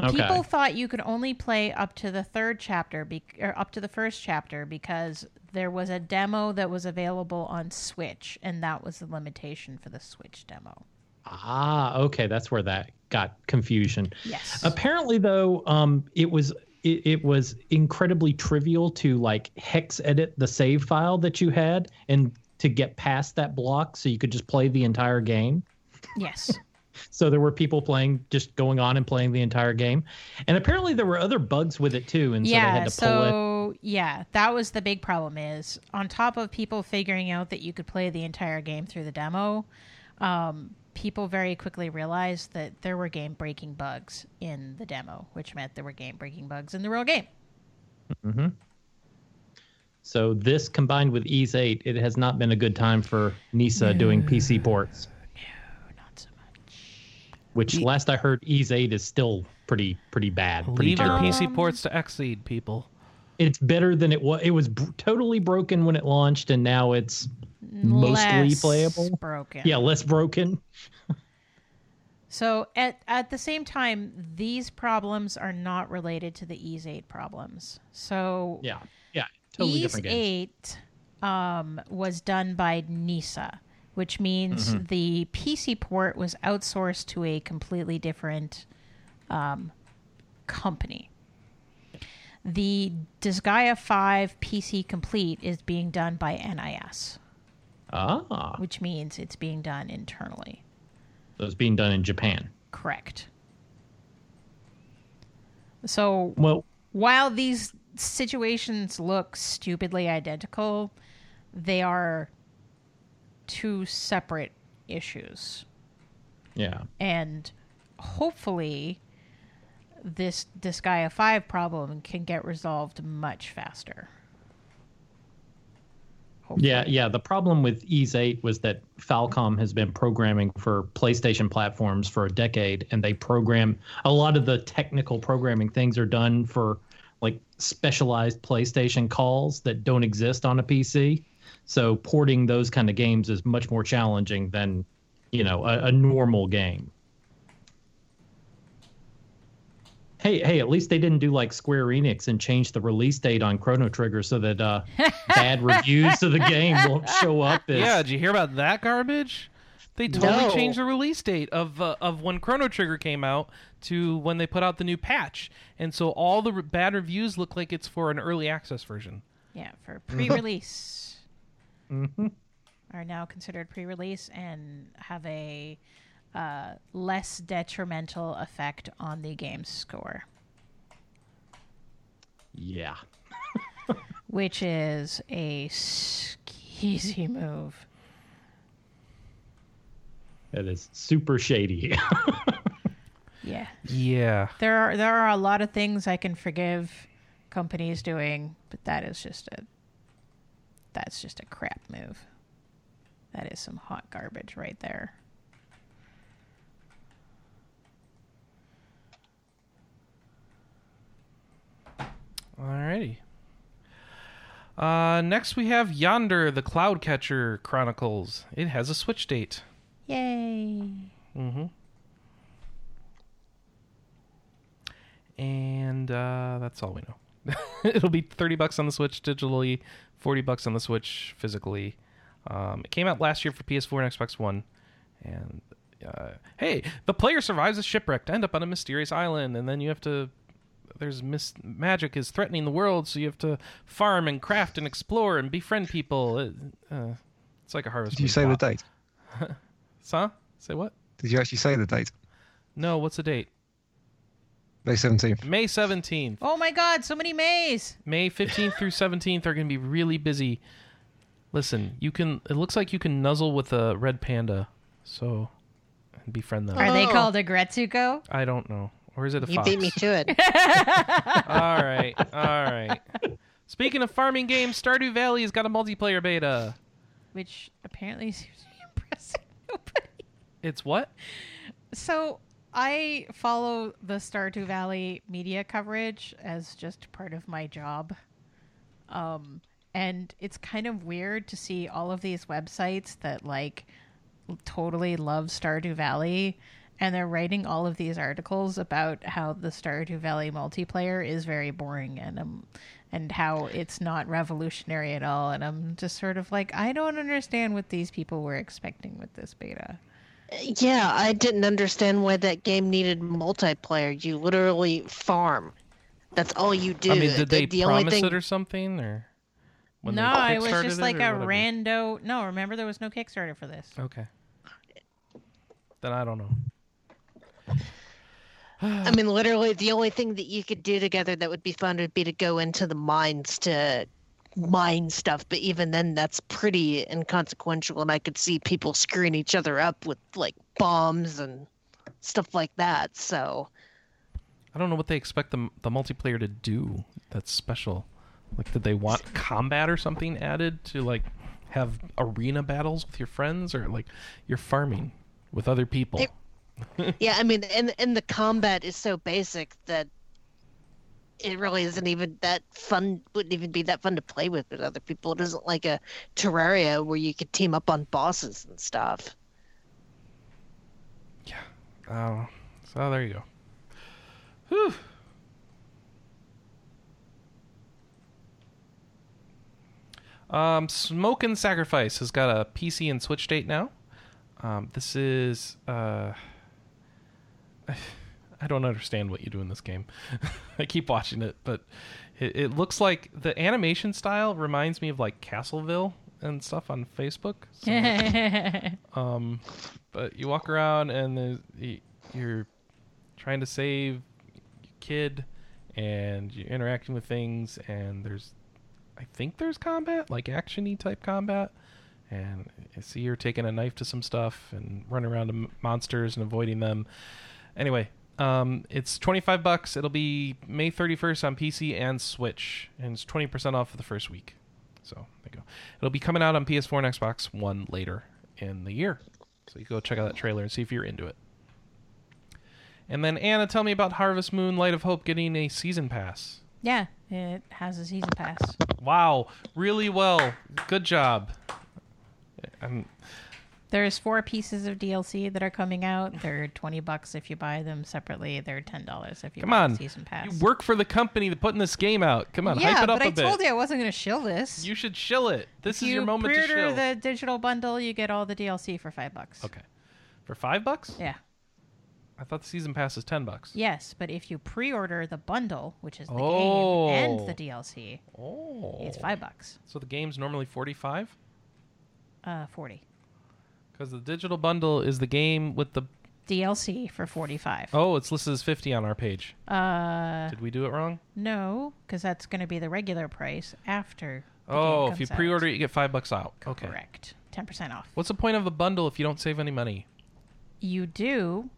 Okay. People thought you could only play up to the third chapter, be- or up to the first chapter, because there was a demo that was available on Switch, and that was the limitation for the Switch demo. Ah, okay, that's where that got confusion. Yes. Apparently, though, um, it was it, it was incredibly trivial to like hex edit the save file that you had and to get past that block, so you could just play the entire game. yes. So there were people playing, just going on and playing the entire game, and apparently there were other bugs with it too, and so they yeah. had to pull it. So yeah, that was the big problem. Is on top of people figuring out that you could play the entire game through the demo, um, people very quickly realized that there were game breaking bugs in the demo, which meant there were game breaking bugs in the real game. Mm-hmm. So this combined with Ys 8, it has not been a good time for Nisa doing PC ports. Not so. Which last I heard, Ys 8 is still pretty pretty bad. Pretty leave your terrible. PC ports to Xseed, people. It's better than it was. It was br- totally broken when it launched, and now it's mostly Less playable. Broken. Yeah, less broken. So at at the same time, these problems are not related to the Ys Eight problems. So Yeah, yeah, totally Ys different games. Eight um, was done by NISA, which means Mm-hmm. the PC port was outsourced to a completely different um, company. The Disgaea 5 PC Complete is being done by NIS, Ah, which means it's being done internally. so it's being done in Japan. Correct. So Well, while these situations look stupidly identical, they are two separate issues. yeah, And hopefully this this Disgaea 5 problem can get resolved much faster. Hopefully. yeah, yeah. The problem with Ys 8 was that Falcom has been programming for PlayStation platforms for a decade, and they program a lot of the technical programming things are done for like specialized PlayStation calls that don't exist on a PC. So porting those kind of games is much more challenging than, you know, a, a normal game. Hey, hey! At least they didn't do like Square Enix and change the release date on Chrono Trigger so that uh, bad reviews of the game won't show up. As, Yeah, did you hear about that garbage? They totally No. changed the release date of uh, of when Chrono Trigger came out to when they put out the new patch, and so all the re- bad reviews look like it's for an early access version. Yeah, for pre-release. Are now considered pre-release and have a uh, less detrimental effect on the game's score, yeah. which is a skeezy move. That is super shady. Yeah, Yeah, there are there are a lot of things I can forgive companies doing, but that is just a that's just a crap move. That is some hot garbage right there. Alrighty. Uh, next, we have Yonder, the Cloud Catcher Chronicles. It has a Switch date. Yay! Mm-hmm. And uh, that's all we know. It'll be thirty bucks on the Switch digitally, forty bucks on the Switch physically. Um, it came out last year for PS4 and Xbox One. And uh, hey, the player survives a shipwreck to end up on a mysterious island, and then you have to. There's mis- magic is threatening the world, so you have to farm and craft and explore and befriend people. It, uh, it's like a harvest. Did you say the date? Huh? Say what? Did you actually say the date? No, what's the date? May 17th. May 17th. Oh my god, so many Mays. May 15th through 17th are going to be really busy. Listen, you can it looks like you can nuzzle with a red panda. So and befriend them. Are they Oh. called a Gretsuko? I don't know. Or is it a You fox? beat me to it. all right. All right. Speaking of farming games, Stardew Valley has got a multiplayer beta. Which apparently seems to be impressing nobody. It's what? So I follow the Stardew Valley media coverage as just part of my job. Um, and it's kind of weird to see all of these websites that like totally love Stardew Valley and they're writing all of these articles about how the Stardew Valley multiplayer is very boring and um and how it's not revolutionary at all and I'm just sort of like I don't understand what these people were expecting with this beta. Yeah, I didn't understand why that game needed multiplayer. You literally farm. That's all you do. I mean, did they the only promise thing, it or something or when they no, it was just like a whatever? rando. No, remember there was no Kickstarter for this. Okay. Then I don't know. I mean, literally, the only thing that you could do together that would be fun would be to go into the mines to mine stuff. But even then, that's pretty inconsequential, and I could see people screwing each other up with like bombs and stuff like that. So I don't know what they expect the the multiplayer to do. That's special. Like, did they want combat or something added to like have arena battles with your friends, or like you're farming with other people? It- yeah, I mean, and and the combat is so basic that it really isn't even that fun. Wouldn't even be that fun to play with with other people. It isn't like a Terraria where you could team up on bosses and stuff. Yeah. Oh, so there you go. Whew. Um, Smoke and Sacrifice has got a PC and Switch date now. Um, this is uh, I don't understand what you do in this game. I keep watching it, but it, it looks like the animation style reminds me of like Castleville and stuff on Facebook. So, um, but you walk around and you're trying to save your kid, and you're interacting with things, and there's, I think there's combat, like actiony type combat, and I see you're taking a knife to some stuff and running around to m- monsters and avoiding them. Anyway, um, it's 25 bucks. It'll be May 31st on PC and Switch, and it's 20% off for the first week. So there you go. It'll be coming out on PS4 and Xbox One later in the year. So you can go check out that trailer and see if you're into it. And then Anna, tell me about Harvest Moon Light of Hope getting a season pass. yeah, it has a season pass. Wow, really well. Good job. I'm, There's four pieces of DLC that are coming out. They're twenty bucks if you buy them separately. They're ten dollars if you come buy on. the season pass. You work for the company that putting this game out. Come on, yeah, hype it up but I a bit. told you I wasn't going to shill this. You should shill it. This if is you your moment to pre-order shill. the digital bundle, you get all the DLC for five bucks. Okay. For five bucks? Yeah. I thought the season pass is ten bucks. Yes, but if you pre-order the bundle, which is the Oh. game and the DLC, Oh. it's five bucks. So the game's normally forty-five. Uh, forty. Because the digital bundle is the game with the. DLC for forty-five. Oh, it's listed as 50 on our page. Uh, Did we do it wrong? no, because that's going to be the regular price after. The Oh, if you out. pre order it, you get five bucks out. Okay. Correct. Ten percent off. What's the point of a bundle if you don't save any money? You do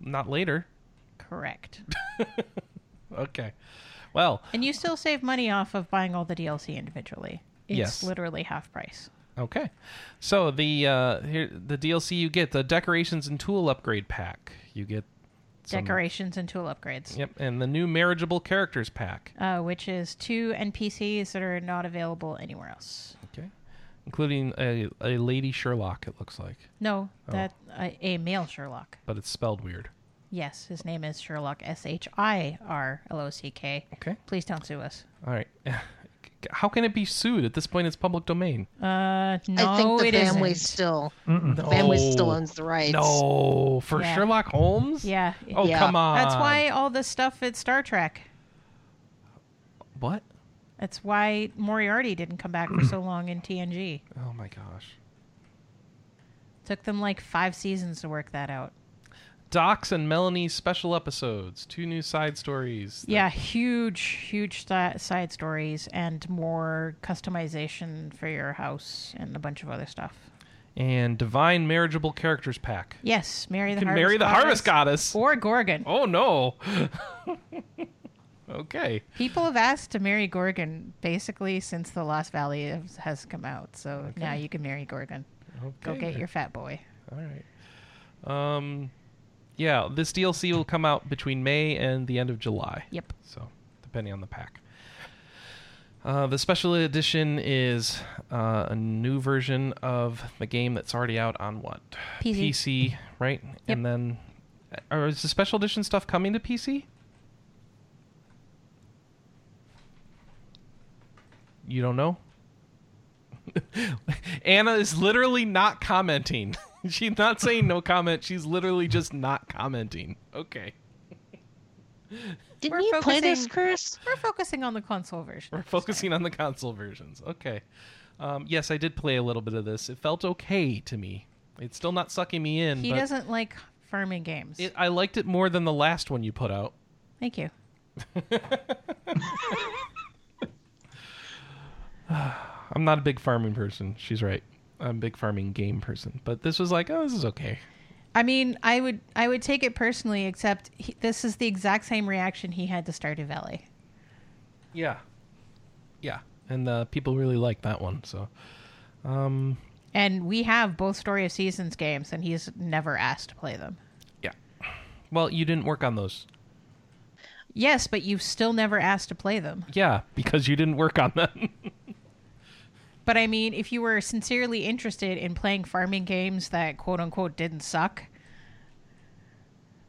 Not later. correct, Okay. Well, and you still save money off of buying all the DLC individually. It's Yes. literally half price. Okay. So the uh, here the DLC you get the decorations and tool upgrade pack. You get some- Decorations and tool upgrades. Yep, and the new marriageable characters pack. Uh, which is two NPCs that are not available anywhere else. Okay, including a a lady Sherlock. It looks like, No, Oh. that uh, a male Sherlock. but it's spelled weird. Yes, his name is Sherlock S H I R L O C K. Okay, Please don't sue us. all right. How can it be sued at this point? It's public domain. Uh, no, I think the it family isn't. still the family still owns the rights. No, for Yeah. Sherlock Holmes. Yeah, Oh Yeah. come on. that's why all the stuff at Star Trek. What? That's why Moriarty didn't come back for so long in TNG. Oh my gosh. Took them like five seasons to work that out. Doc's and Melanie's special episodes. Two new side stories. Yeah, huge, huge side stories and more customization for your house and a bunch of other stuff. And Divine Marriageable Characters Pack. Yes, marry the You can harvest marry the goddess Harvest Goddess. or Gorgon. Oh no. okay. People have asked to marry Gorgon basically since the Lost Valley has, has come out. So now you can marry Gorgon. Go get your fat boy. All right. Um, yeah, this DLC will come out between May and the end of July. Yep. So, depending on the pack. Uh, the special edition is uh, a new version of the game that's already out on what PC. PC, right? And then, or is the special edition stuff coming to PC? You don't know? Anna is literally not commenting. She's not saying no comment. She's literally just not commenting. Okay. Didn't We're you play this, focusing- Chris? We're focusing on the console version. We're focusing on the console versions. Okay. Um, yes, I did play a little bit of this. It felt okay to me. It's still not sucking me in, He but doesn't like farming games. it, I liked it more than the last one you put out. Thank you. I'm not a big farming person. She's right. I'm a big farming game person. But this was like, oh, this is okay. I mean, I would I would take it personally, except he, this is the exact same reaction he had to Stardew Valley. Yeah. Yeah. And uh, people really like that one. So, um, And we have both Story of Seasons games, and he's never asked to play them. yeah. Well, you didn't work on those. Yes, but you've still never asked to play them. Yeah, because you didn't work on them. But I mean, if you were sincerely interested in playing farming games that quote unquote didn't suck,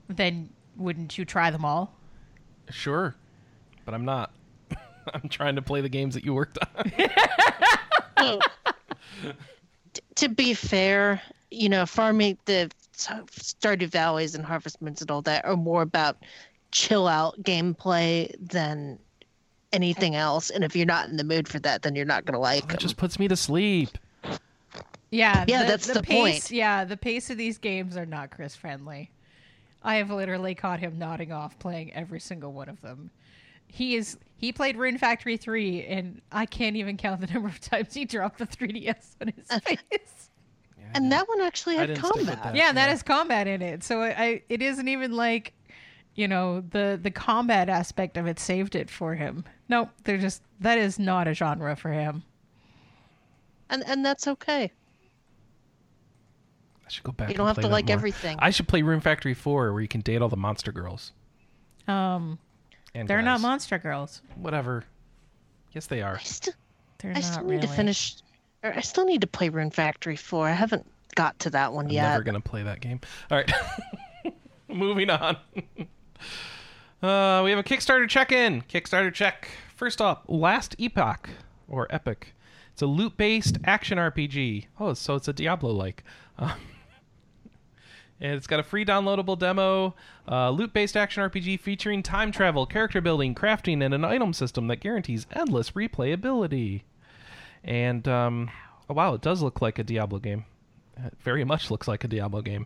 then wouldn't you try them all? sure. But I'm not. I'm trying to play the games that you worked on. to be fair, you know, farming the Stardew Valleys and Harvest Moons and all that are more about chill out gameplay than anything else. And if you're not in the mood for that, then you're not gonna like That them. just puts me to sleep. Yeah, Yeah, that's the pace, point. Yeah, the pace of these games are not Chris friendly. I have literally caught him nodding off playing every single one of them. He is he played Rune Factory 3 and I can't even count the number of times he dropped the 3DS on his face. And that one actually had didn't stick with combat. that. yeah, and that Yeah. has combat in it. So I, I it isn't even like you know, the the combat aspect of it saved it for him. Nope, they're just that is not a genre for him. And and that's okay. I should go back. You don't have to like more. everything. I should play Rune Factory 4 where you can date all the monster girls. Um And they're not monster girls. Whatever. Yes, they are. I still They're I not still really. need to finish or I still need to play Rune Factory 4. I haven't got to that one I'm yet. never gonna play that game. All right, moving on. uh, we have a Kickstarter check-in. Kickstarter check. First off, Last Epoch or Epic. It's a loot-based action RPG. Oh, so it's a Diablo-like. Um, and it's got a free downloadable demo, uh, loot-based action RPG featuring time travel, character building, crafting, and an item system that guarantees endless replayability. And um, oh, wow, it does look like a Diablo game. It very much looks like a Diablo game.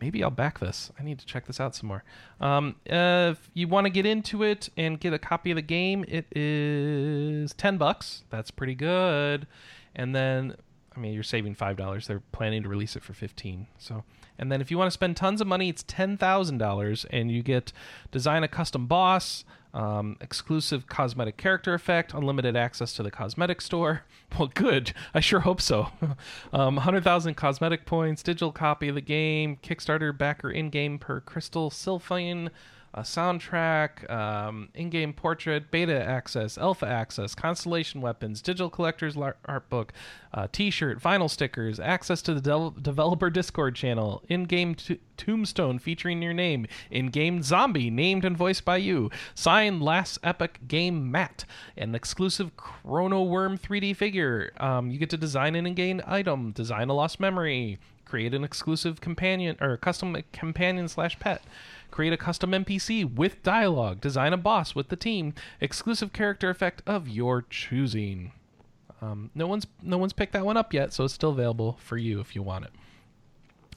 Maybe I'll back this. I need to check this out some more. Um, uh, if you want to get into it and get a copy of the game, it is ten bucks. That's pretty good. And then I mean, you're saving five dollars. They're planning to release it for fifteen. So, and then if you want to spend tons of money, it's ten thousand dollars, and you get design a custom boss, um, exclusive cosmetic character effect, unlimited access to the cosmetic store. Well, good. I sure hope so. um, 100,000 cosmetic points, digital copy of the game, Kickstarter backer in game per Crystal Sylphane, a soundtrack, um, in-game portrait, beta access, alpha access, constellation weapons, digital collector's art book, uh, T-shirt, vinyl stickers, access to the del- developer Discord channel, in-game t- tombstone featuring your name, in-game zombie named and voiced by you, signed last epic game mat, an exclusive Chrono Worm 3D figure. Um, you get to design an in-game item, design a lost memory, create an exclusive companion or custom companion slash pet create a custom npc with dialogue design a boss with the team exclusive character effect of your choosing um, no one's no one's picked that one up yet so it's still available for you if you want it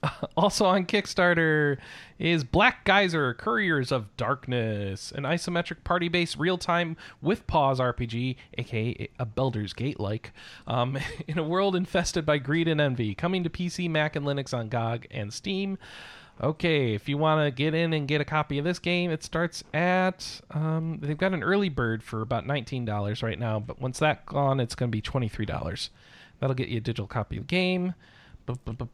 also on Kickstarter is Black Geyser Couriers of Darkness, an isometric party based real time with pause RPG, aka a Baldur's Gate like, um, in a world infested by greed and envy, coming to PC, Mac, and Linux on GOG and Steam. Okay, if you want to get in and get a copy of this game, it starts at. Um, they've got an early bird for about $19 right now, but once that's gone, it's going to be $23. That'll get you a digital copy of the game.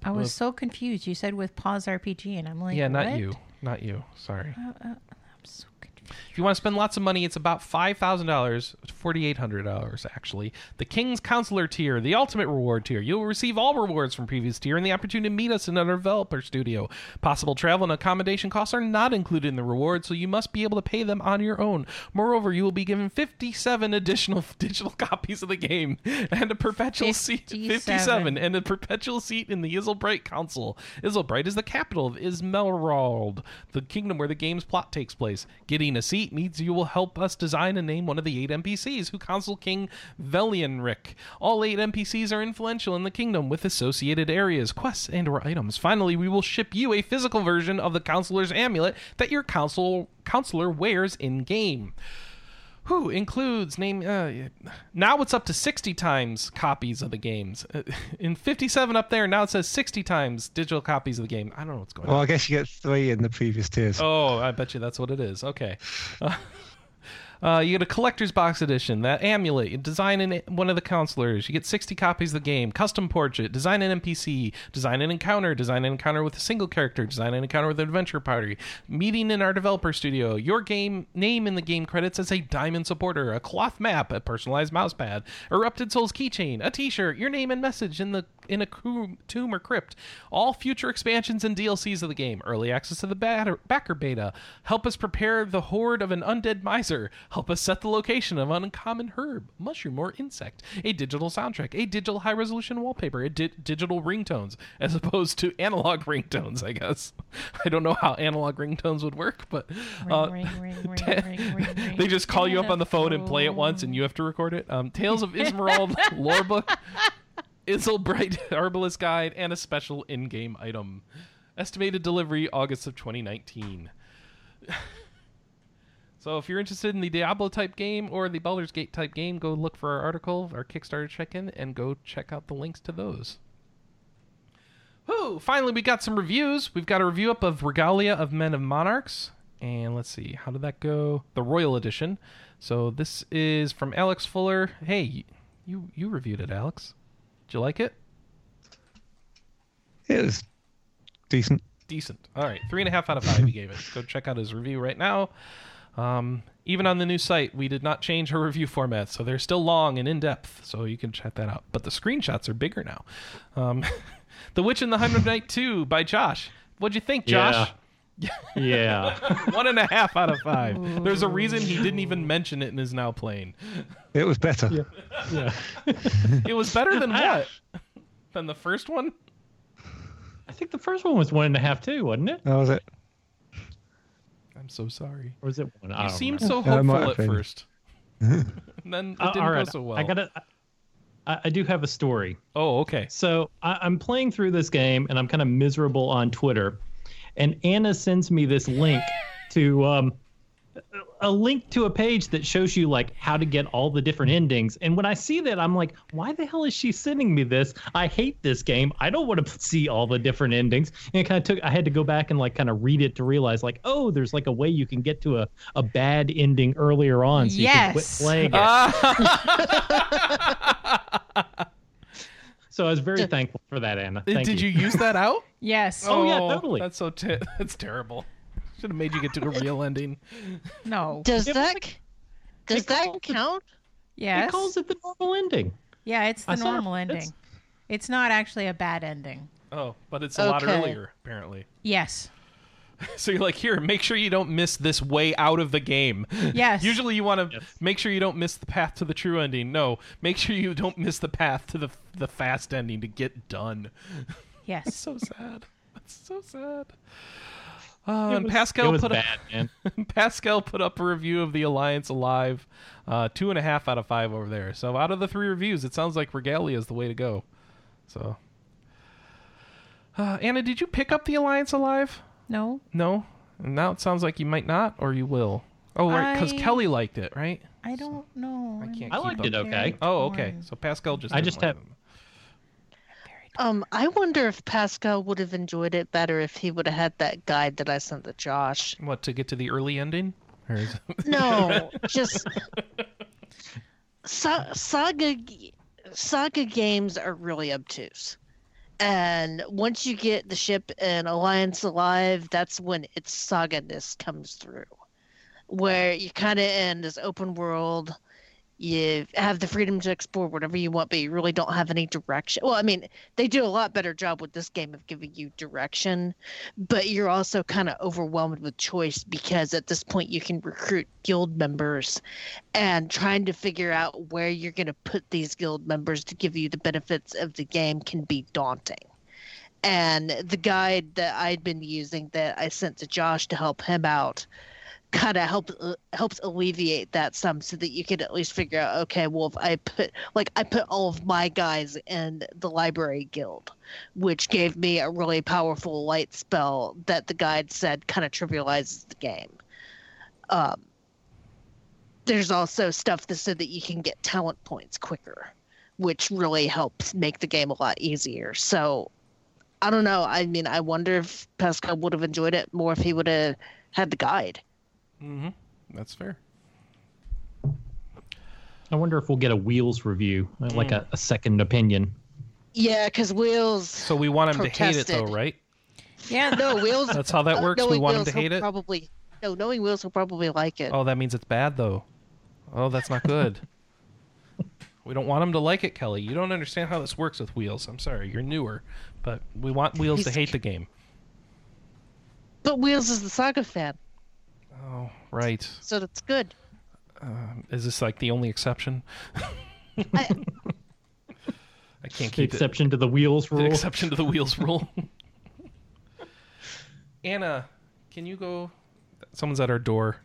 I was so confused. You said with pause RPG, and I'm like, yeah, not what? you. Not you. Sorry. I'm so confused. If you want to spend lots of money, it's about five thousand dollars, forty eight hundred dollars actually. The King's Counselor tier, the ultimate reward tier. You'll receive all rewards from previous tier and the opportunity to meet us in our developer studio. Possible travel and accommodation costs are not included in the reward, so you must be able to pay them on your own. Moreover, you will be given fifty seven additional digital copies of the game and a perpetual seat 57. fifty seven and a perpetual seat in the Iselbright Council. Iselbright is the capital of Ismelrald, the kingdom where the game's plot takes place. Getting a seat means you will help us design and name one of the eight NPCs who Council King Velianric. All eight NPCs are influential in the kingdom with associated areas, quests, and or items. Finally, we will ship you a physical version of the Counselor's Amulet that your council counselor wears in game. Who includes name? Uh, now it's up to sixty times copies of the games. Uh, in fifty-seven up there, now it says sixty times digital copies of the game. I don't know what's going on. Well. I guess you get three in the previous tiers. Oh, I bet you that's what it is. Okay. Uh, uh, you get a collector's box edition, that amulet, you design in one of the counselors, you get 60 copies of the game, custom portrait, design an NPC, design an encounter, design an encounter with a single character, design an encounter with an adventure party, meeting in our developer studio, your game name in the game credits as a diamond supporter, a cloth map, a personalized mousepad, erupted souls keychain, a t-shirt, your name and message in the in a tomb or crypt, all future expansions and DLCs of the game, early access to the batter- backer beta, help us prepare the horde of an undead miser, help us set the location of an uncommon herb, mushroom, or insect, a digital soundtrack, a digital high resolution wallpaper, a di- digital ringtones, as opposed to analog ringtones, I guess. I don't know how analog ringtones would work, but uh, Ring, ring, ring, ring, ring, ring, ring. they just call you up on the phone and play it once, and you have to record it. Um, Tales of Ismerald lore book, Iselbright Herbalist Guide, and a special in-game item. Estimated delivery August of 2019. so if you're interested in the Diablo type game or the Baldur's Gate type game, go look for our article, our Kickstarter check-in, and go check out the links to those. Woo! Finally, we got some reviews. We've got a review up of Regalia of Men and Monarchs. And let's see, how did that go? The Royal Edition. So this is from Alex Fuller. Hey, you you reviewed it, Alex. Did you like it? It was decent. Decent. All right, three and a half out of five. He gave it. Go check out his review right now. Um, even on the new site, we did not change our review format, so they're still long and in depth. So you can check that out. But the screenshots are bigger now. Um, the Witch and the Hundred Knight Two by Josh. What'd you think, Josh? Yeah. One and a half out of five. There's a reason he didn't even mention it and is now playing. It was better. yeah. It was better than what? Than the first one? I think the first one was one and a half too, wasn't it? That was it. I'm so sorry. Or was it one? I You seemed remember. so Uh, it might hopeful have at been. first. and then it Uh, didn't all right. go so well. I gotta. I, I do have a story. Oh, okay. So I, I'm playing through this game and I'm kind of miserable on Twitter, and Anna sends me this link to um, a link to a page that shows you like how to get all the different endings. And when I see that, I'm like, why the hell is she sending me this? I hate this game. I don't want to see all the different endings. And it kind of took. I had to go back and like kind of read it to realize like, oh, there's like a way you can get to a, a bad ending earlier on, so you can quit playing it. Ah. so I was very thankful for that, Anna. Thank Did you use that out? Yes. Oh, yeah, oh, totally. That's so te- that's terrible. Should have made you get to a real ending. No. Does It was that like- does it that calls count? Yes. It calls it the normal ending. yeah, it's the I saw it. normal It's- ending. It's not actually a bad ending. Oh, but it's a lot Okay. earlier apparently. Yes. So you're like, here, make sure you don't miss this way out of the game. Yes. Usually you want to Yes. make sure you don't miss the path to the true ending. No, make sure you don't miss the path to the the fast ending to get done. Yes. so sad. That's so sad. Uh, It and was- Pascal was put bad, up, man. Pascal put up a review of the Alliance Alive, uh, two and a half out of five over there. So out of the three reviews, it sounds like Regalia is the way to go. So, uh, Anna, did you pick up the Alliance Alive? No. No. And now it sounds like you might not, or you will. Oh, right, because I- Kelly liked it, right? I don't know. I can't I keep liked up. it okay. Oh, okay. So Pascal just. I didn't just like have- it. Um, I wonder if Pascal would have enjoyed it better if he would have had that guide that I sent to Josh. what to get to the early ending. Or is No, just Sa- saga saga games are really obtuse. And once you get the ship and Alliance alive, that's when its saga-ness comes through. Where you kind of in this open world, you have the freedom to explore whatever you want, but you really don't have any direction. Well, I mean, they do a lot better job with this game of giving you direction, but you're also kind of overwhelmed with choice because at this point you can recruit guild members and trying to figure out where you're going to put these guild members to give you the benefits of the game can be daunting. And the guide that I'd been using that I sent to Josh to help him out kind of help uh, helps alleviate that some so that you can at least figure out okay well if i put like i put all of my guys in the library guild which gave me a really powerful light spell that the guide said kind of trivializes the game. Um there's also stuff that said that you can get talent points quicker which really helps make the game a lot easier. So i don't know. I mean i wonder if pascal would have enjoyed it more if he would have had the guide Mm-hmm. That's fair. I wonder if we'll get a wheels review, uh, like a, a second opinion. Yeah, because Wheels. So we want him to hate it, though, right? Yeah. No, Wheels. That's how that uh, works. We knowing want him to hate it. Probably. No, knowing Wheels will probably like it. Oh, that means it's bad, though. Oh, that's not good. we don't want him to like it, Kelly. You don't understand how this works with Wheels. I'm sorry, you're newer, but we want Wheels to hate the game. But Wheels is the Saga fan, Oh, right. so that's good. Is this like the only exception? I, I can't The keep it. exception to the wheels rule. The rule. exception to the wheels rule. Anna, can you go? Someone's at our door.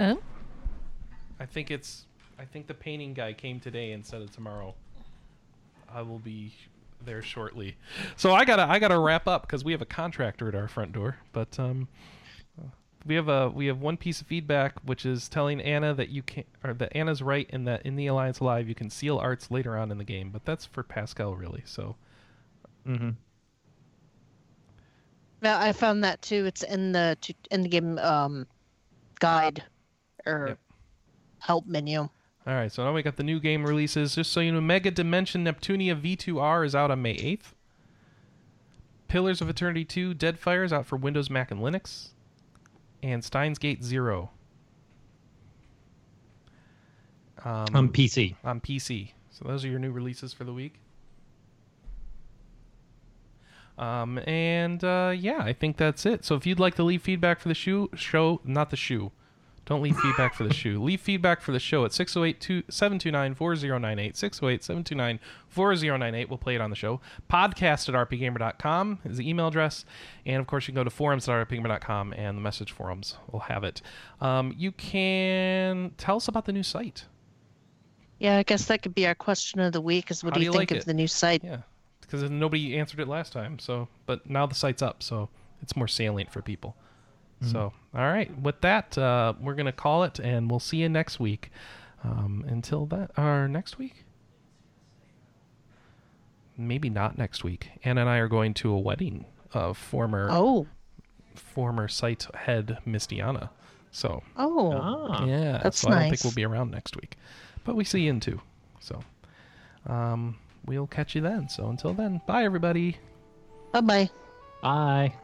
Oh? I think it's. I think the painting guy came today instead of tomorrow. I will be there shortly. So I gotta I gotta wrap up because we have a contractor at our front door. But um, we have a we have one piece of feedback which is telling Anna that you can or that Anna's right and that in the Alliance Alive you can seal arts later on in the game, but that's for Pascal really. So Mm-hmm. yeah, I found that too. It's in the in the game um, guide or Yep. help menu. All right, so now we got the new game releases. Just so you know, Mega Dimension Neptunia V2R is out on May 8th. Pillars of Eternity 2 Deadfire is out for Windows, Mac, and Linux. And Steins Gate Zero um, On PC. on PC. So those are your new releases for the week. Um, and uh, yeah, I think that's it. So if you'd like to leave feedback for the shoe, show, not the shoe. Don't leave feedback for the shoe. Leave feedback for the show at 608 729 4098. 608 729 4098. We'll play it on the show. Podcast at rpgamer.com is the email address. And of course, you can go to forums at rpgamer.com and the message forums will have it. Um, you can tell us about the new site. Yeah, I guess that could be our question of the week. Is what do do you, think like of it? the new site? Yeah, because nobody answered it last time. So, but now the site's up, so it's more salient for people. So, all right. With that, uh, we're gonna call it, and we'll see you next week. Um, until that, or next week. Maybe not next week. Anna and I are going to a wedding of former Oh, former site head Mistiana. So oh, Ah. yeah, That's so I don't think we'll be around next week, but we see you in two. So um, we'll catch you then. So until then, bye everybody. bye bye. Bye.